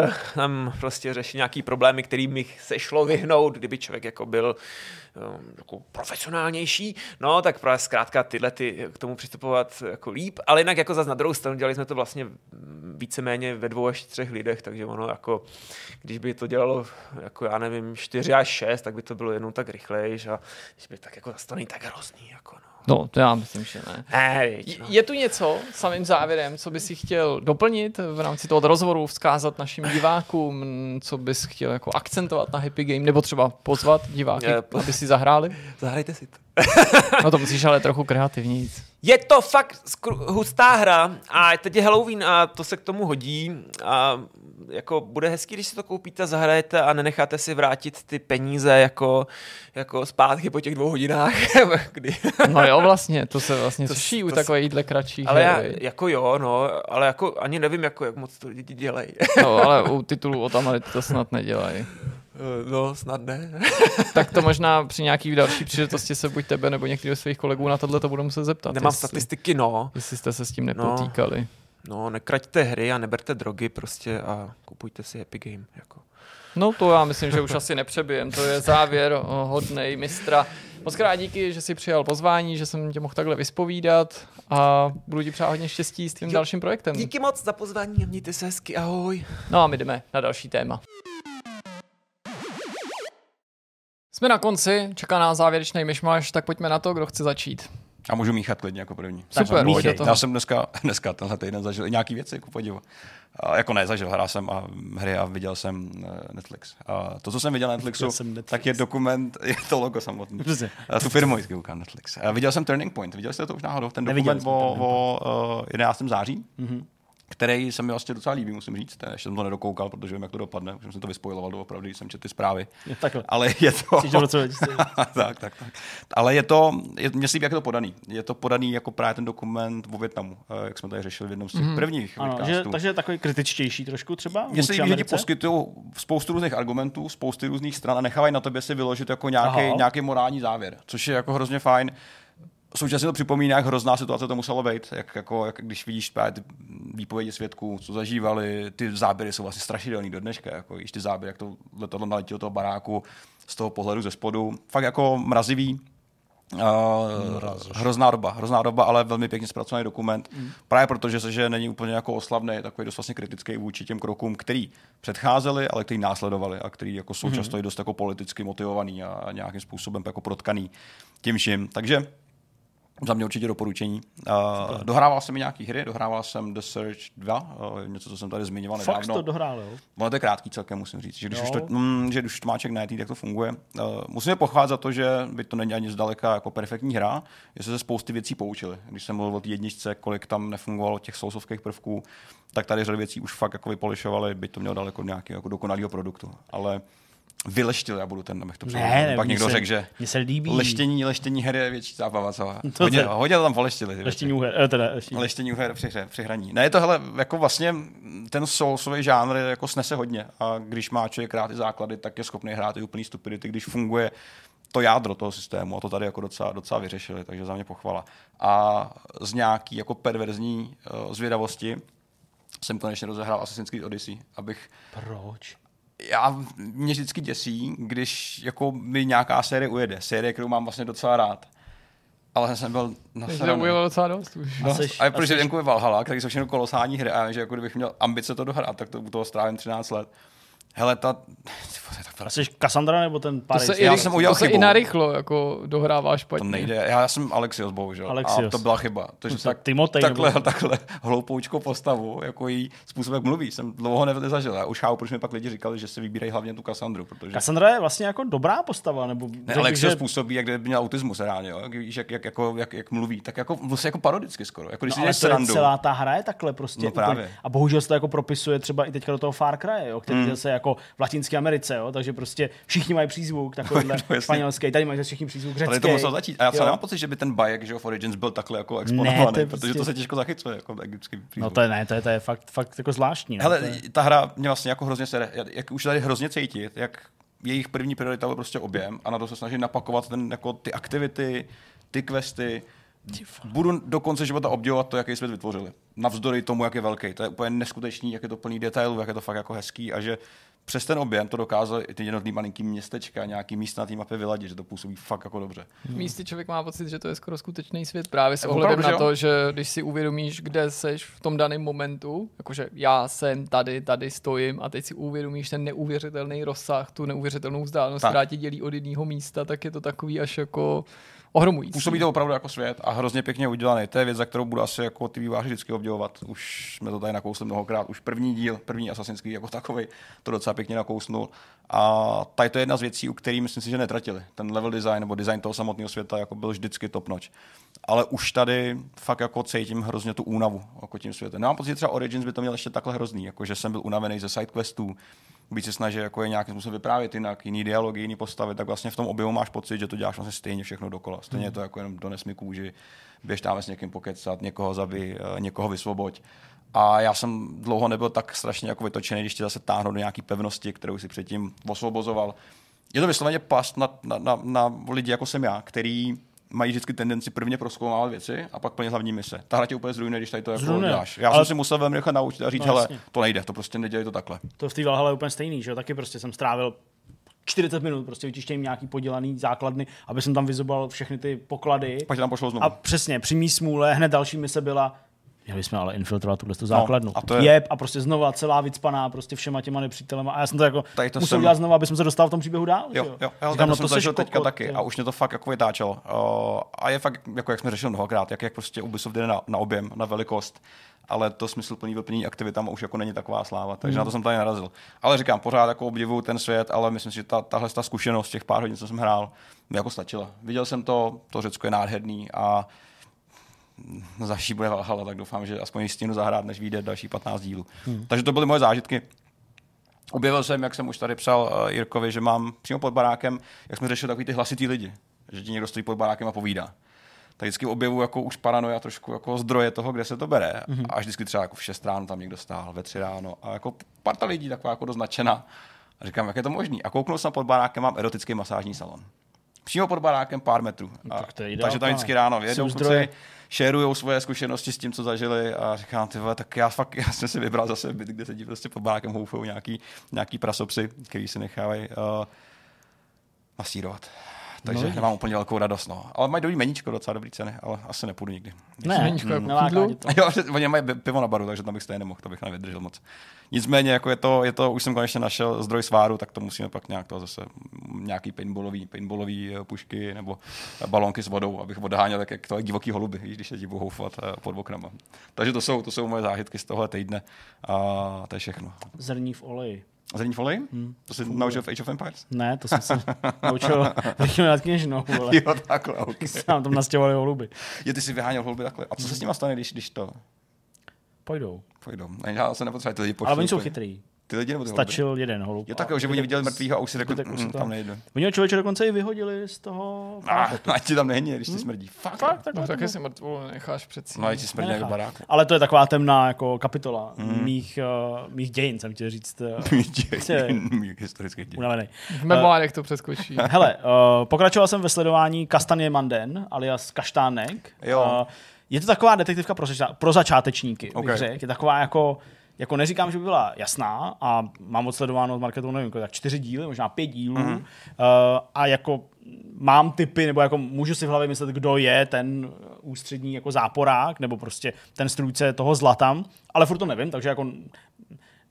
uh, tam prostě řešit nějaký problémy, kterým se šlo vyhnout, kdyby člověk jako byl um, jako profesionálnější, no tak právě zkrátka tyhle ty, k tomu přistupovat jako líp, ale jinak jako zase na druhou stranu dělali jsme to vlastně víceméně ve dvou až třech lidech, takže ono jako, když by to dělalo jako já nevím, čtyři až šest, tak by to bylo jenom tak rychlejš a když by tak jako zase to tak hrozný, jako no. No, to já myslím, že ne. Ne, viď, no. Je tu něco samým závěrem, co bys si chtěl doplnit v rámci tohoto rozhovoru, vzkázat našim divákům, co bys chtěl jako akcentovat na Happy Game, nebo třeba pozvat diváky, Je, aby si zahráli? Zahrajte si to. [LAUGHS] No to musíš ale trochu kreativní. Je to fakt hustá hra a teď je Halloween a to se k tomu hodí a jako bude hezký, když si to koupíte, zahrajete a nenecháte si vrátit ty peníze jako, jako zpátky po těch dvou hodinách. [LAUGHS] kdy... No jo, vlastně, to se vlastně To- slyší u takové jídle kratší. ale já, jako jo, no, ale jako ani nevím, jako, jak moc to lidi dělají. No, ale [LAUGHS] u titulu o tam to snad nedělají. No, snad ne. [LAUGHS] Tak to možná při nějaký další příležitosti se buď tebe nebo některých svých kolegů na tohle to budu muset zeptat. Nemám jestli, statistiky, no. Jestli jste se s tím nepotýkali. No, nekraťte hry a neberte drogy prostě a kupujte si Happy Game. Jako. No to já myslím, že už asi nepřebijem. To je závěr hodnej mistra. Moc krát díky, že jsi přijal pozvání, že jsem tě mohl takhle vyspovídat a budu ti přát hodně štěstí s tím Jo, dalším projektem. Díky moc za pozvání a mějte se hezky, ahoj. No a my jdeme na další téma. Jsme na konci, čeká nás závěrečný myšmaš, tak pojďme na to, kdo chce začít. A můžu míchat klidně jako první. Super, míchej toho. Já jsem dneska, dneska tenhle týden zažil i nějaký věci, jako podivu. A jako ne, zažil, hrál jsem a hry a viděl jsem eh, Netflix. A to, co jsem viděl na Netflixu, Netflix. tak je dokument, [LAUGHS] je to logo samotný. A tu firmu vždycky koukám Netflix. A viděl jsem Turning Point, viděl jste to už náhodou? Ten dokument o, o uh, 11. září, Mhm. Který se mi vlastně docela líbí, musím říct. Ještě jsem to nedokoukal, protože vím, jak to dopadne. Už jsem to vyspojiloval doopravdy, když jsem četl ty zprávy. Je takhle. Ale je to... Jsi to v roce [LAUGHS] 2000. tak, tak, tak. Ale je to, je, mě se líbí, jak je to podaný. Je to podaný jako právě ten dokument o Větnamu, eh, jak jsme tady řešili v jednom z těch mm. prvních Ano, že, takže je takový kritičtější trošku třeba. Mně se líbí, že ti poskytují spoustu různých argumentů, spousty různých stran a nechávají na tobě si vyložit jako nějaký, nějaký morální závěr, což je jako hrozně fajn. Současně to připomíná, jak hrozná situace to muselo být, jak, jako, jak když vidíš právě ty výpovědi svědků, co zažívali, ty záběry jsou vlastně strašidelný do dneška, jako víš, ty záběry, jak to letadlo naletělo do toho baráku z toho pohledu ze spodu, fakt jako mrazivý, Uh, hrozná doba, hrozná doba, ale velmi pěkně zpracovaný dokument. Mm. Právě protože se, že není úplně jako oslavný, je takový dost vlastně kritický vůči těm krokům, který předcházeli, ale který následovali a který jako jsou často i dost jako politicky motivovaný a nějakým způsobem jako protkaný tím vším. Takže za mě určitě doporučení. Uh, dohrával jsem i nějaký hry, dohrával jsem The Search 2, uh, něco, co jsem tady zmiňoval Fakt nedávno. to dohrál, jo? Ono to je krátký celkem, musím říct. Že když, Jo. už to, mm, že když už to má člověk najít, jak to funguje. Uh, musím je pochválit za to, že by to není ani zdaleka jako perfektní hra, že se ze spousty věcí poučili. Když jsem mluvil o té jedničce, kolik tam nefungovalo těch sousovských prvků, tak tady řadu věcí už fakt jako vypolišovali, by to mělo daleko nějakého jako dokonalého produktu. Ale vyleštil, já budu ten, abych to přeložil. Ne, Pak někdo se- řekl, že se líbí. leštění, leštění hry je větší zábava celá. To Hodně, to- hodně to tam poleštili. Leštění úher, eh, teda leštění. Leštění her při, hře, při hraní. Ne, je to hele, jako vlastně ten soulsový žánr jako snese hodně a když má člověk rád ty základy, tak je schopný hrát i úplný stupidity, když funguje to jádro toho systému a to tady jako docela, docela vyřešili, takže za mě pochvala. A z nějaký jako perverzní uh, zvědavosti jsem konečně rozehrál Assassin's Creed Odyssey, abych Proč? Já mě vždycky děsí, když jako mi nějaká série ujede. Série, kterou mám vlastně docela rád. Ale jsem byl na Takže to bylo docela dost už. No, a je a protože je Valhalla, který jsou všechno kolosální hry a že jako kdybych měl ambice to dohrát, tak to u toho strávím 13 let. Hele, ta... A to, jsi Cassandra nebo ten To Paris? se, i, Já jsem udělal to se i chybu. narychlo jako dohrává to špatně. nejde. Já jsem Alexios, bohužel. Alexios. A to byla chyba. To, že To tak, Timotej takhle, nebo- takhle hloupoučkou postavu, jako jí způsob, jak mluví, jsem dlouho ne- nezažil. Já už chápu, proč mi pak lidi říkali, že si vybírají hlavně tu Cassandru, protože Cassandra je vlastně jako dobrá postava, nebo Ne, Alexios že- způsobí, jak kdyby měl autismus reálně, jo? Jak, víš, jak, jak, jako, jak, jak, mluví, tak jako, vlastně jako parodicky skoro. Jako když No, si ale to je srandu. celá ta hra je takhle prostě. No úplně. právě. A bohužel se to jako propisuje třeba i teďka do toho Far Cry, jo, který Hmm. zase jako v Latinské Americe, jo, takže prostě všichni mají přízvuk takovýhle [LAUGHS] No, španělský, tady mají všichni přízvuk řecký. Tady to muselo začít. A já nemám pocit, že by ten bajek že v Origins byl takhle jako exponovaný, to je protože prostě- to se těžko zachycuje, jako egyptský přízvuk. No to je ne, to je, to je fakt, fakt jako zvláštní. no, Hele, je... ta hra mě vlastně jako hrozně sere, jak už tady hrozně cítit, jak jejich první priorita byl prostě objem a na to se snaží napakovat ten, jako ty aktivity, ty questy. Budu do konce života obdivovat to, jaký svět vytvořili. Navzdory tomu, jak je velký. To je úplně neskutečný, jak je to plný detailů, jak je to fakt jako hezký a že přes ten objem to dokázali i ty jednotlivý malinký městečka, nějaký místa na té mapě vyladit, že to působí fakt jako dobře. Místy člověk má pocit, že to je skoro skutečný svět právě s ohledem že na to, že když si uvědomíš, kde seš v tom daném momentu, jakože já jsem tady, tady stojím a teď si uvědomíš ten neuvěřitelný rozsah, tu neuvěřitelnou vzdálenost, Tak. která tě dělí od jedného místa, tak je to takový až jako ohromující. Působí to opravdu jako svět a hrozně pěkně udělaný. To je věc, za kterou budu asi jako ty výváři vždycky obdivovat. Už jsme to tady nakousli mnohokrát. Už první díl, první Assassin's Creed jako takový, to docela pěkně nakousnul. A tady to je jedna z věcí, u kterých myslím si, že netratili. Ten level design nebo design toho samotného světa jako byl vždycky top notch. Ale už tady fakt jako cítím hrozně tu únavu jako tím světem. Nemám pocit, že třeba Origins by to měl ještě takhle hrozný, jako že jsem byl unavený ze sidequestů, být se snaží jako je nějakým způsobem vyprávět jinak, jiný dialogy, jiný postavy, tak vlastně v tom objemu máš pocit, že to děláš vlastně stejně všechno dokola. Stejně je to jako jenom dones mi kůži, běž tam s někým pokecat, někoho zabij, eh, někoho vysvoboď. A já jsem dlouho nebyl tak strašně jako vytočený, když tě zase táhnou do nějaký pevnosti, kterou si předtím osvobozoval. Je to vysloveně past na, na, na, na lidi, jako jsem já, který mají vždycky tendenci prvně proskoumávat věci a pak plně hlavní mise. Ta hra tě úplně zrujne, když tady to jako děláš. Já Ale- jsem si musel velmi rychle naučit a říct, No, hele, jasně. to nejde, to prostě nedělej to takhle. To v té Valhalle je úplně stejný, že jo? Taky prostě jsem strávil 40 minut prostě vyčištěním nějaký podělaný základny, aby jsem tam vyzobal všechny ty poklady. Pak tam pošlo znovu. A přesně, při mý smůle hned další mise byla Měli jsme ale infiltrovat tuhle tu základnu. a a, to to je- je... a prostě znova celá vycpaná prostě všema těma nepřítelema. A já jsem to jako Tady to musel jsem- udělat znova, aby jsme se dostal v tom příběhu dál. Jo, jo, jo Říkám, no, to jsem zažil teďka kokot, taky jo. a už mě to fakt jako vytáčelo. Uh, a je fakt, jako jak jsme řešili mnohokrát, jak, jak prostě Ubisoft jde na, na objem, na velikost, ale to smysluplný vyplnění aktivitama už jako není taková sláva, takže Hmm. na to jsem tady narazil. Ale říkám, pořád jako obdivuju ten svět, ale myslím si, že ta, tahle ta zkušenost těch pár hodin, co jsem hrál, mi jako stačila. Viděl jsem to, to Řecko je nádherný a zaší bude Valhalla, tak doufám, že aspoň ji stihnu zahrát, než vyjde další 15 dílů. Hmm. Takže to byly moje zážitky. Objevil jsem, jak jsem už tady psal uh, Jirkovi, že mám přímo pod barákem, jak jsme řešili takový ty hlasitý lidi, že ti někdo stojí pod barákem a povídá. Tak vždycky objevu jako už paranoja trošku jako zdroje toho, kde se to bere. Mm-hmm. Až vždycky třeba jako v 6 ráno tam někdo stál, ve 3 ráno a jako parta lidí taková jako doznačená. A říkám, jak je to možný. A kouknul jsem pod barákem, mám erotický masážní salon. Přímo pod barákem pár metrů. A, tak to je takže tam ideál, vždycky ráno vědou, kluci, šerujou svoje zkušenosti s tím, co zažili a říkám, ty vole, tak já fakt, [LAUGHS] já jsem si vybral zase byt, kde sedí prostě pod barákem houfou nějaký, nějaký prasopsy, který si nechávají uh, masírovat. Takže No, nemám úplně velkou radost, no. Ale mají dobrý meníčko, docela dobrý ceny, ale asi nepůjdu nikdy. Ne, Meníčko jako kýdlu? tě to. Jo, že oni mají pivo na baru, takže tam bych stejně nemohl, to bych nevydržel moc. Nicméně, jako je to, je to, už jsem konečně našel zdroj sváru, tak to musíme pak nějak to zase, mm, nějaký paintballový, paintballový eh, pušky nebo balonky s vodou, abych odháněl jak, jak to jak divoký holuby, víš, když se ti budou houfat eh, pod oknama. Takže to jsou, to jsou moje zážitky z tohle týdne a to je všechno. Zrní v oleji. Zrní folej? Hmm. To jsi naučil v Age of Empires? Ne, to jsem se [LAUGHS] naučil rychle nad kněžnou, vole. Jo, takhle, okay. [LAUGHS] Se nám tam nastěhovali holuby. Je, ty si vyháněl holuby takhle. A co se s nimi stane, když, když to Pojdou. půjdou? Ne, Já se nepotřebuji ty lidi pošlu Ale oni jsou chytrý. Ty lidi nebo ty holuby? Stačil jeden holub. Jo, tak že oni viděli mrtvýho a už si řekli, už mm, tam nejdu. Oni ho člověče dokonce i vyhodili z toho Ah, [LAUGHS] ať ti tam není, když ti smrdí. Fakt? Fakt, tak, No, tak, taky si mrtvolu necháš přeci. No, ať ti smrdí jak Nenechá. baráku. Ale to je taková temná jako kapitola mých, uh, mých dějin, jsem chtěl říct. [LAUGHS] Uh, Mých historických dějin. unavený. V memoárech to přeskočí. [LAUGHS] Hele, uh, pokračoval jsem ve sledování Kastanie Manden, alias Kaštánek. Jo. Uh, je to taková detektivka pro, zača- pro začátečníky, bych Okay. řekl. Je taková jako, jako neříkám, že by byla jasná a mám odsledováno od marketu, nevím, tak čtyři díly, možná pět dílů. Mhm. Mm. Uh, a jako mám typy, nebo jako můžu si v hlavě myslet, kdo je ten ústřední jako záporák, nebo prostě ten strůjce toho zla tam, ale furt to nevím, takže jako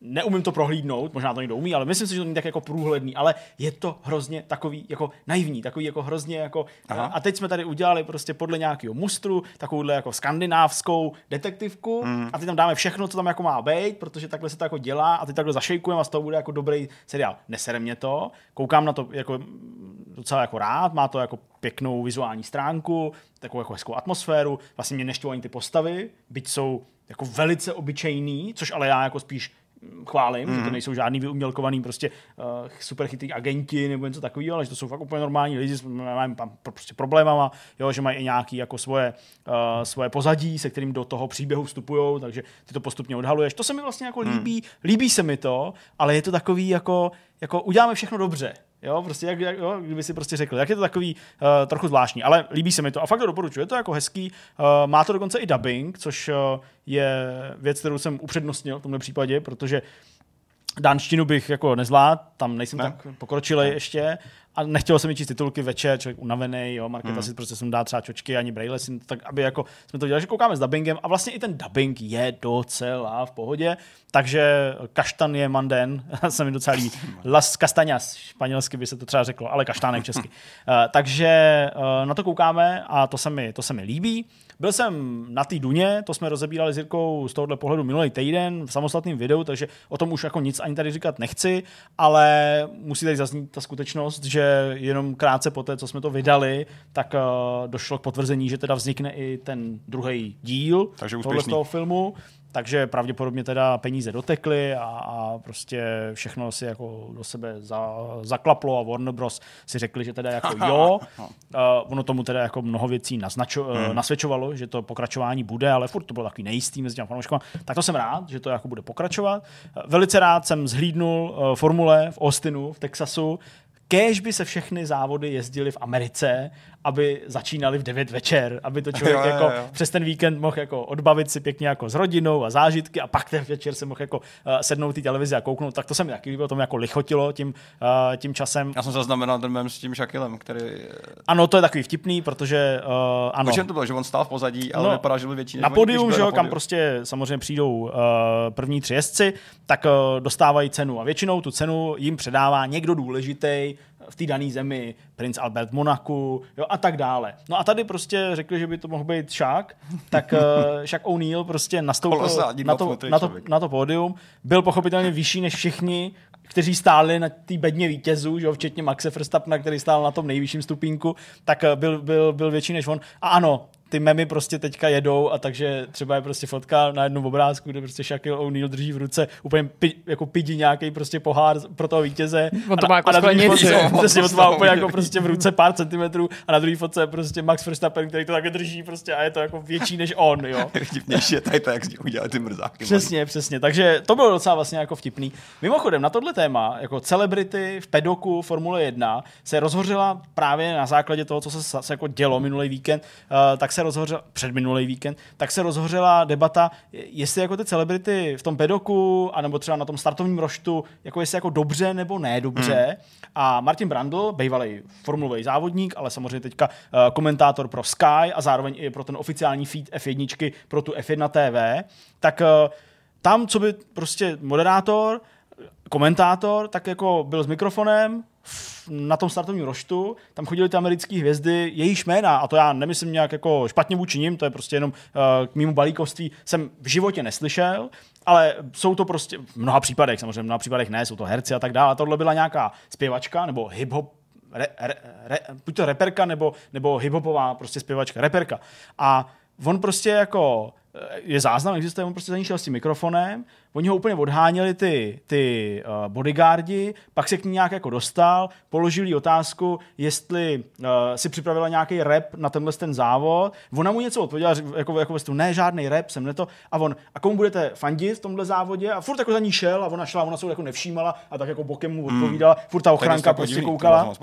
neumím to prohlídnout, možná to někdo umí, ale myslím si, že to není tak jako průhledný, ale je to hrozně takový jako naivní, takový jako hrozně jako Aha. a teď jsme tady udělali prostě podle nějakého mustru takovouhle jako skandinávskou detektivku Hmm. a teď tam dáme všechno, co tam jako má být, protože takhle se to jako dělá a teď takhle zašejkujeme a z toho bude jako dobrý seriál. Nesere mě to, koukám na to jako mm, docela jako rád, má to jako pěknou vizuální stránku, takovou jako hezkou atmosféru, vlastně mě neštvou ani ty postavy, byť jsou jako velice obyčejný, což ale já jako spíš mm, chválím, mm. že to nejsou žádný vyumělkovaný prostě uh, super chytrý agenti nebo něco takového, ale že to jsou fakt úplně normální lidi s mají tam pro- prostě problémama, jo, že mají i nějaký jako svoje, uh, svoje pozadí, se kterým do toho příběhu vstupují, takže ty to postupně odhaluješ. To se mi vlastně jako líbí, líbí se mi to, ale je to takový jako, jako uděláme všechno dobře. Jo, prostě jak, jak jo, kdyby si prostě řekl, jak je to takový uh, trochu zvláštní, ale líbí se mi to a fakt to doporučuji, je to jako hezký, uh, má to dokonce i dubbing, což uh, je věc, kterou jsem upřednostnil v tomhle případě, protože dánštinu bych jako nezvládl, tam nejsem Ne. ne. tak pokročilej ještě a nechtělo se mi číst titulky večer, člověk unavený, jo, Markéta Hmm. si prostě jsem dá třeba čočky, ani braille, si, tak aby jako jsme to dělali, že koukáme s dubbingem a vlastně i ten dubbing je docela v pohodě, takže kaštan je manden, [LAUGHS] se mi docela líbí. Las castañas, španělsky by se to třeba řeklo, ale kaštánek česky. Uh, takže uh, na to koukáme a to se mi, to se mi líbí. Byl jsem na té Duně, to jsme rozebírali s Jirkou z tohohle pohledu minulý týden v samostatném videu, takže o tom už jako nic ani tady říkat nechci, ale musí tady zaznít ta skutečnost, že jenom krátce po té, co jsme to vydali, tak uh, došlo k potvrzení, že teda vznikne i ten druhý díl Takže toho filmu, takže pravděpodobně teda peníze dotekly a, a prostě všechno si jako do sebe za, zaklaplo a Warner Bros. si řekli, že teda jako jo, uh, [LAUGHS] ono tomu teda jako mnoho věcí naznačo, hmm. nasvědčovalo, že to pokračování bude, ale furt to bylo takový nejistý mezi těmi fanouškama. Tak to jsem rád, že to jako bude pokračovat. Uh, Velice rád jsem zhlídnul uh, formule v Austinu, v Texasu, Kéž by se všechny závody jezdily v Americe, aby začínali v 9 večer, aby to člověk [LAUGHS] Jo, jo, jako jo. přes ten víkend mohl jako odbavit si pěkně jako s rodinou a zážitky a pak ten večer se mohl jako uh, sednout té televizi a kouknout. Tak to se mi taky líbilo, to mě jako lichotilo tím, uh, tím časem. Já jsem zaznamenal ten mem s tím Shakilem, který... Ano, to je takový vtipný, protože uh, ano. O čem to bylo, že on stál v pozadí, ale No, vypadal, že byl větší na podium, že jo, kam prostě samozřejmě přijdou uh, první tři jezdci, tak uh, dostávají cenu a většinou tu cenu jim předává někdo důležitý v té dané zemi, princ Albert Monaku jo, a tak dále. No a tady prostě řekli, že by to mohl být Shaq, tak [LAUGHS] uh, Shaq O'Neal prostě nastoupil na to, na, to, na to pódium, byl pochopitelně vyšší než všichni, kteří stáli na té bedně vítězů, že jo, včetně Maxe Verstappena, který stál na tom nejvyšším stupínku, tak eh, byl, byl, byl větší než on. A ano, ty memy prostě teďka jedou a takže třeba je prostě fotka na jednom obrázku, kde prostě Shaquille O'Neal drží v ruce úplně pi, jako pidi nějaký prostě pohár pro toho vítěze. On to a, má jako a na druhý sklenici. fotce, [LAUGHS] přesně, to on to má úplně jako prostě v ruce pár centimetrů a na druhý fotce je prostě Max Verstappen, který to také drží prostě a je to jako větší než on, jo. [LAUGHS] Vtipnější je tady to, jak udělali ty mrzáky. Přesně, přesně. Takže to bylo docela vlastně jako vtipný. Mimochodem, na tohle téma, jako celebrity v pedoku Formule 1 se rozhořela právě na základě toho, co se, se jako dělo minulý víkend, uh, tak se rozhořela, před minulý víkend, tak se rozhořela debata, jestli jako ty celebrity v tom pedoku, anebo třeba na tom startovním roštu, jako jestli jako dobře nebo ne dobře. Hmm. A Martin Brandl, bývalý formulový závodník, ale samozřejmě teďka uh, komentátor pro Sky a zároveň i pro ten oficiální feed F1 pro tu F1 TV, tak uh, tam, co by prostě moderátor, komentátor, tak jako byl s mikrofonem na tom startovním roštu, tam chodili ty americké hvězdy, jejich jména, a to já nemyslím nějak jako špatně vůči nim, to je prostě jenom uh, k mýmu balíkovství, jsem v životě neslyšel, ale jsou to prostě v mnoha případech, samozřejmě v mnoha případech ne, jsou to herci a tak dále. A tohle byla nějaká zpěvačka nebo hip-hop re, re, re, buď to reperka nebo, nebo hiphopová prostě zpěvačka, reperka. A on prostě jako eh, je záznam, existuje, on prostě za s tím mikrofonem, oni ho úplně odháněli ty, ty uh, bodyguardi, pak se k ní nějak jako dostal, položili jí otázku, jestli uh, si připravila nějaký rap na tenhle ten závod. Ona mu něco odpověděla, jako, jako stylu, ne, žádný rap, jsem ne to. A on, a komu budete fandit v tomhle závodě? A furt jako za ní šel a ona šla, ona se jako nevšímala a tak jako bokem mu odpovídala, furt ta ochránka prostě koukala.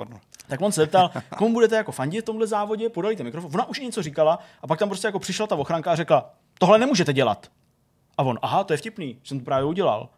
Tak on se zeptal, [LAUGHS] komu budete jako fandit v tomhle závodě, podali ten mikrofon. Ona už něco říkala a pak tam prostě jako přišla ta ochránka a řekla, tohle nemůžete dělat. A on, aha, to je vtipný, jsem to právě udělal.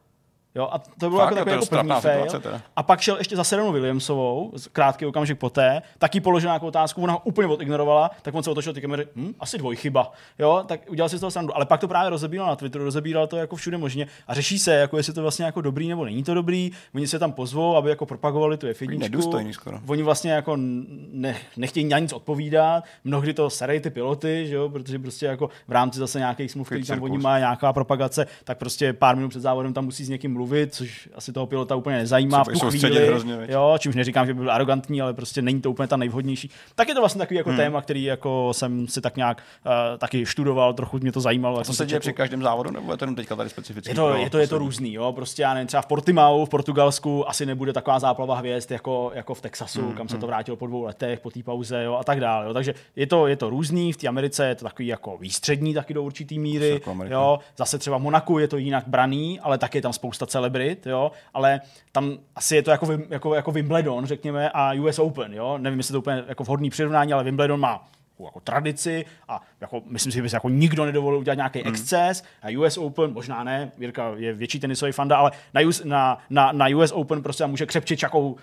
Jo, a to bylo Fakt, jako takový jako první fail. teda. A pak šel ještě za Serenou Williamsovou, krátký okamžik poté, taky položil nějakou otázku, ona ho úplně odignorovala, tak on se otočil ty kamery, hm, asi dvojchyba. Jo, tak udělal si z toho srandu. Ale pak to právě rozebíral na Twitteru, rozebíral to jako všude možně a řeší se, jako jestli to vlastně jako dobrý nebo není to dobrý. Oni se tam pozvou, aby jako propagovali tu F1. nedůstojný skoro. Oni vlastně jako ne, nechtějí na nic odpovídat, mnohdy to sarají ty piloty, že jo, protože prostě jako v rámci zase nějakých smluv, který tam oni mají, nějaká propagace, tak prostě pár minut před závodem tam musí s někým mluvit, což asi toho pilota úplně nezajímá Se v tu chvíli. hrozně, jo, čímž neříkám, že by byl arrogantní, ale prostě není to úplně ta nejvhodnější. Tak je to vlastně takový jako hmm. téma, který jako jsem si tak nějak uh, taky študoval, trochu mě to zajímalo. To jsem se děje při každém závodu, nebo je to jenom teďka tady specificky? Je to, pro je to, je to různý, jo. Prostě já nevím, třeba v Portimao, v Portugalsku asi nebude taková záplava hvězd jako, jako v Texasu, Hmm, kam se to vrátilo po dvou letech, po té pauze, jo, a tak dále. Jo. Takže je to, je to různý, v té Americe je to takový jako výstřední taky do určitý míry, jako jo. Zase třeba v Monaku je to jinak braný, ale taky je tam spousta celebrit, jo. Ale tam asi je to jako, jako, jako Wimbledon, řekněme, a US Open, jo. Nevím, jestli to je úplně jako vhodný přirovnání, ale Wimbledon má jako tradici a jako, myslím si, že by se jako nikdo nedovolil udělat nějaký Hmm. exces. A US Open, možná ne, Jirka je větší tenisový fanda, ale na US, na, na, na US Open prostě tam může křepčit Shakou, uh,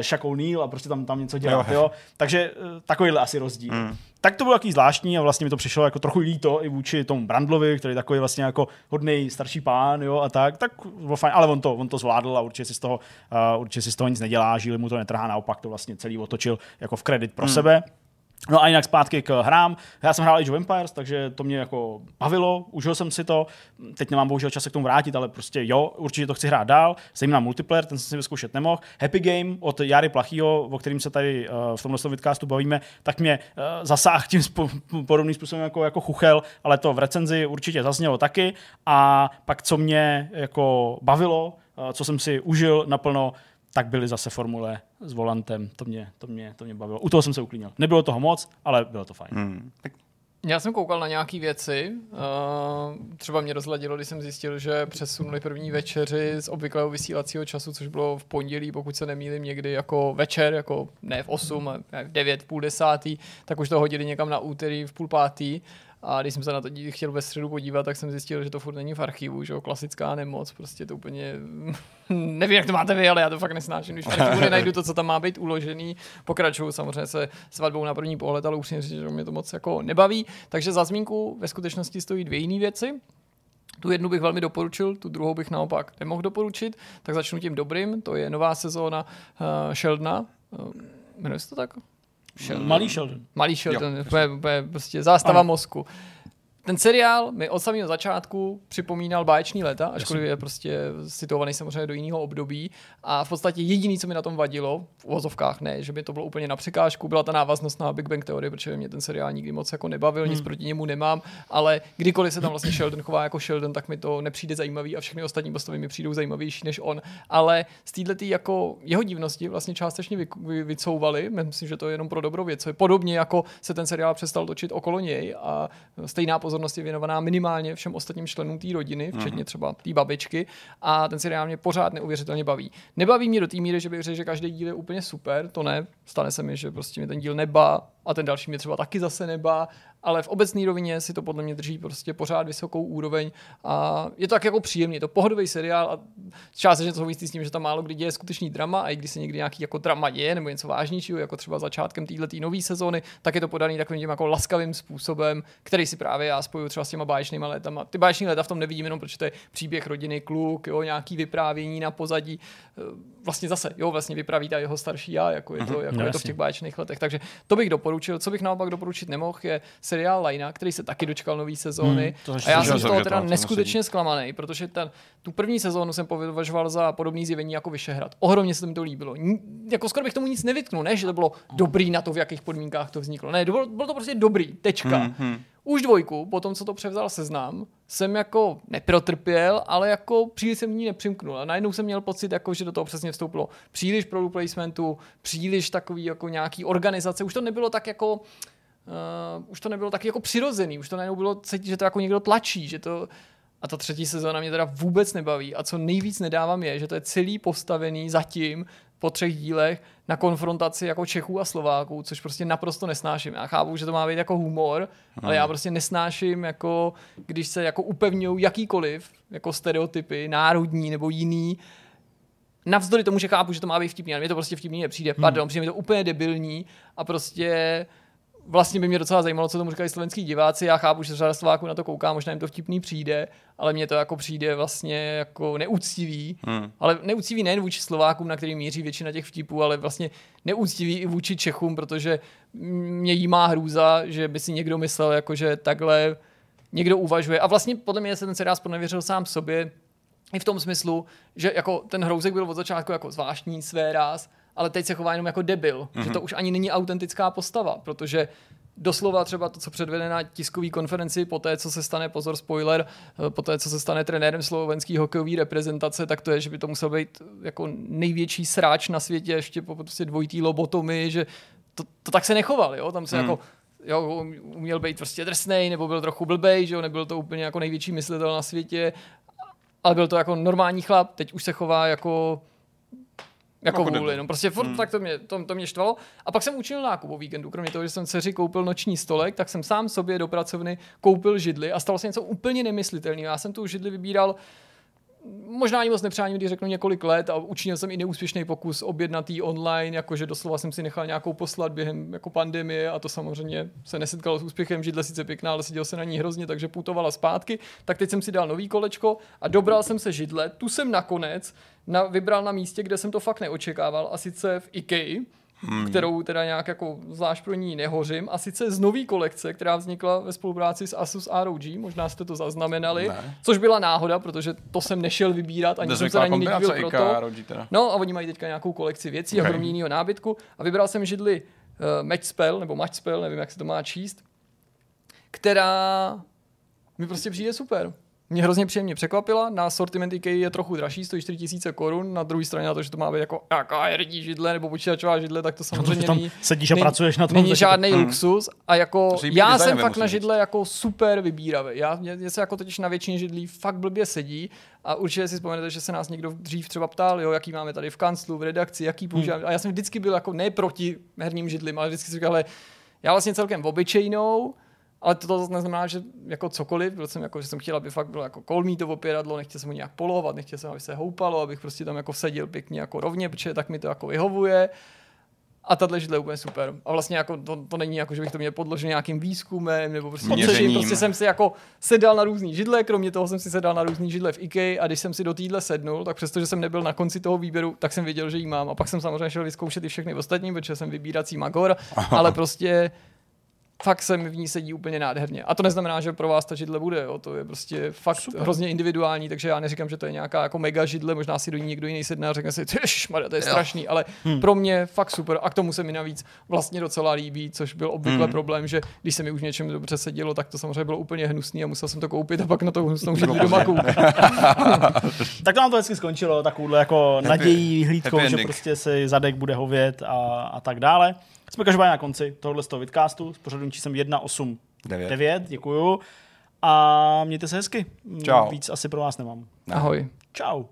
Shakou Neal a prostě tam, tam něco dělat. Jo. Jo. Jo? Takže uh, takovýhle asi rozdíl. Hmm. Tak to bylo takový zvláštní a vlastně mi to přišlo jako trochu líto i vůči tomu Brandlovi, který je takový vlastně jako hodný starší pán, jo, a tak, tak bylo fajn, ale on to, on to zvládl a určitě si z toho, uh, určitě si z toho nic nedělá, žíli mu to netrhá, naopak to vlastně celý otočil jako v kredit pro mm. sebe. No a jinak zpátky k hrám. Já jsem hrál Age of Empires, takže to mě jako bavilo, užil jsem si to. Teď nemám bohužel čas se k tomu vrátit, ale prostě jo, určitě to chci hrát dál. Zejména multiplayer, ten jsem si vyzkoušet nemohl. Happy Game od Jary Plachýho, o kterým se tady uh, v tomhle vidcastu bavíme, tak mě uh, zasáhl tím podobným způsobem jako, jako chuchel, ale to v recenzi určitě zaznělo taky. A pak co mě jako bavilo, uh, co jsem si užil naplno, tak byly zase formule s volantem. To mě, to mě, to mě bavilo. U toho jsem se uklínil. Nebylo toho moc, ale bylo to fajn. Hmm. Tak Já jsem koukal na nějaké věci. Uh, třeba mě rozladilo, když jsem zjistil, že přesunuli první večeři z obvyklého vysílacího času, což bylo v pondělí, pokud se nemýlím, někdy jako večer, jako ne v 8, ale v 9, půl desátý, tak už to hodili někam na úterý v půl pátý. A když jsem se na to chtěl ve středu podívat, tak jsem zjistil, že to furt není v archivu, že jo, klasická nemoc, prostě to úplně, [LAUGHS] nevím, jak to máte vy, ale já to fakt nesnáším, když v archivu [LAUGHS] nenajdu to, co tam má být uložený, pokračuju samozřejmě se svatbou na první pohled, ale už že mě to moc jako nebaví, takže za zmínku ve skutečnosti stojí dvě jiné věci, tu jednu bych velmi doporučil, tu druhou bych naopak nemohl doporučit, tak začnu tím dobrým, to je nová sezóna uh, Sheldona, uh, jmenuje se to tak? Sheldon. Malý Sheldon. Malý Sheldon, úplně, úplně prostě zástava ano. mozku ten seriál mi od samého začátku připomínal báječný leta, ačkoliv je prostě situovaný samozřejmě do jiného období. A v podstatě jediný, co mi na tom vadilo, v uvozovkách ne, že by to bylo úplně na překážku, byla ta návaznost na Big Bang Theory, protože mě ten seriál nikdy moc jako nebavil, hmm. nic proti němu nemám, ale kdykoliv se tam vlastně Sheldon chová jako Sheldon, tak mi to nepřijde zajímavý a všechny ostatní postavy mi přijdou zajímavější než on. Ale z této jako jeho divnosti vlastně částečně vy, vy, vycouvali, myslím, že to je jenom pro dobrou věc. Podobně jako se ten seriál přestal točit okolo něj a stejná pozornost je věnovaná minimálně všem ostatním členům té rodiny, včetně mhm. třeba té babičky. A ten seriál mě pořád neuvěřitelně baví. Nebaví mě do té míry, že bych řekl, že každý díl je úplně super, to ne. Stane se mi, že prostě mi ten díl neba a ten další mě třeba taky zase neba ale v obecné rovině si to podle mě drží prostě pořád vysokou úroveň a je to tak jako příjemný, je to pohodový seriál a částečně to souvisí s tím, že tam málo kdy děje skutečný drama a i když se někdy nějaký jako drama děje nebo něco vážnějšího, jako třeba začátkem této nové sezóny, tak je to podaný takovým tím jako laskavým způsobem, který si právě já spojuju třeba s těma báječnýma letama. Ty báječní leta v tom nevidím jenom, protože to je příběh rodiny, kluk, jo, nějaký vyprávění na pozadí. E, vlastně zase, jo, vlastně vypráví ta jeho starší já, jako je to, mhm, jako no, je to v těch báječných letech. Takže to bych doporučil. Co bych naopak doporučit nemohl, je seriál Lina, který se taky dočkal nové sezóny. Hmm, a já jsem z toho teda neskutečně zklamaný, protože ten, tu první sezónu jsem považoval za podobný zjevení jako Vyšehrad. Ohromně se mi to líbilo. N- jako skoro bych tomu nic nevytknul, ne, že to bylo dobrý na to, v jakých podmínkách to vzniklo. Ne, bylo, bylo to prostě dobrý, tečka. Hmm, hmm. Už dvojku, po tom, co to převzal seznam, jsem jako neprotrpěl, ale jako příliš jsem ní nepřimknul. A najednou jsem měl pocit, jako, že do toho přesně vstoupilo příliš product placementu, příliš takový jako nějaký organizace. Už to nebylo tak jako uh, už to nebylo tak jako přirozený, už to najednou bylo cítit, že to jako někdo tlačí, že to a ta třetí sezóna mě teda vůbec nebaví a co nejvíc nedávám je, že to je celý postavený zatím po třech dílech na konfrontaci jako Čechů a Slováků, což prostě naprosto nesnáším. Já chápu, že to má být jako humor, hmm. ale já prostě nesnáším, jako, když se jako upevňují jakýkoliv jako stereotypy, národní nebo jiný, navzdory tomu, že chápu, že to má být vtipný, ale mě to prostě vtipný nepřijde. Hmm. Pardon, přijde mi to úplně debilní a prostě vlastně by mě docela zajímalo, co tomu říkají slovenský diváci. Já chápu, že řada Slováků na to kouká, možná jim to vtipný přijde, ale mně to jako přijde vlastně jako neúctivý. Hmm. Ale neúctivý nejen vůči Slovákům, na který míří většina těch vtipů, ale vlastně neúctivý i vůči Čechům, protože mě jí má hrůza, že by si někdo myslel, jako že takhle někdo uvažuje. A vlastně podle mě se ten seriál nevěřil sám sobě, i v tom smyslu, že jako ten hrouzek byl od začátku jako zvláštní své ráz, ale teď se chová jenom jako debil, mm-hmm. že to mhm. už ani není autentická postava, protože doslova třeba to, co předvede na tiskové konferenci, po té, co se stane, pozor, spoiler, eh, po té, co se stane trenérem slovenský hokejové reprezentace, tak to je, že by to musel být jako největší sráč na světě, ještě po prostě dvojitý lobotomy, že to, to tak se nechoval, jo, tam se mm. jako jo, uměl být prostě drsnej, nebo byl trochu blbej, že jo, nebyl to úplně jako největší myslitel na světě, ale byl to jako normální chlap, teď už se chová jako jako no, vůli, no prostě furt hmm. tak to mě, to, to mě štvalo. A pak jsem učinil nákup o víkendu, kromě toho, že jsem dceři koupil noční stolek, tak jsem sám sobě do pracovny koupil židli a stalo se něco úplně nemyslitelného. Já jsem tu židli vybíral možná ani moc nepřáním, když řeknu několik let a učinil jsem i neúspěšný pokus objednat jí online, jakože doslova jsem si nechal nějakou poslat během jako pandemie a to samozřejmě se nesetkalo s úspěchem, židle sice pěkná, ale seděl se na ní hrozně, takže putovala zpátky, tak teď jsem si dal nový kolečko a dobral jsem se židle, tu jsem nakonec na, vybral na místě, kde jsem to fakt neočekával a sice v IKEA, hmm. kterou teda nějak jako zvlášť pro ní nehořím. A sice z nový kolekce, která vznikla ve spolupráci s Asus ROG, možná jste to zaznamenali, ne. což byla náhoda, protože to jsem nešel vybírat, ani jsem se na ní nedíval proto. ROG teda. No a oni mají teďka nějakou kolekci věcí okay. a jiného nábytku a vybral jsem židli uh, Match Spell, nebo Match Spell, nevím, jak se to má číst, která mi prostě přijde super mě hrozně příjemně překvapila. Na sortiment IKEA je trochu dražší, stojí 4000 korun. Na druhé straně na to, že to má být jako jaká herní židle nebo počítačová židle, tak to samozřejmě tam není, sedíš a není- pracuješ na tom, Není žádný Hmm. luxus a jako já jsem fakt na říct. židle jako super vybíravý. Já, mě, mě se jako totiž na většině židlí fakt blbě sedí a určitě si vzpomenete, že se nás někdo dřív třeba ptal, jo, jaký máme tady v kanclu, v redakci, jaký používáme. A já jsem vždycky byl jako ne proti herním židlím, ale vždycky si říkal, ale já vlastně celkem obyčejnou, ale to, zase neznamená, že jako cokoliv, byl jsem jako, že jsem chtěl, aby fakt bylo jako kolmý to opěradlo, nechtěl jsem ho nějak polovat, nechtěl jsem, aby se houpalo, abych prostě tam jako seděl pěkně jako rovně, protože tak mi to jako vyhovuje. A tahle židle je úplně super. A vlastně jako to, to, není jako, že bych to měl podložen nějakým výzkumem, nebo prostě Měřením. Prostě jsem si jako sedal na různý židle, kromě toho jsem si sedal na různý židle v IKEA a když jsem si do týdle sednul, tak přestože jsem nebyl na konci toho výběru, tak jsem věděl, že ji mám. A pak jsem samozřejmě šel vyzkoušet i všechny ostatní, protože jsem vybírací magor, ale prostě fakt se mi v ní sedí úplně nádherně. A to neznamená, že pro vás ta židle bude, jo. to je prostě fakt Super. hrozně individuální, takže já neříkám, že to je nějaká jako mega židle, možná si do ní někdo jiný sedne a řekne si, ježišmarja, to je strašný, ale hmm. pro mě fakt super a k tomu se mi navíc vlastně docela líbí, což byl obvykle hmm. problém, že když se mi už něčem dobře sedělo, tak to samozřejmě bylo úplně hnusný a musel jsem to koupit a pak na to hnusnou židli doma koupit. [LAUGHS] Tak to nám to hezky skončilo, takovouhle jako nadějí hlídkou, happy že prostě si zadek bude hovět a, a tak dále. Jsme každopádně na konci tohohle z toho vidcastu s pořadovým číslem 189. Devět. děkuju. A mějte se hezky. Čau. Víc asi pro vás nemám. Ahoj. Čau.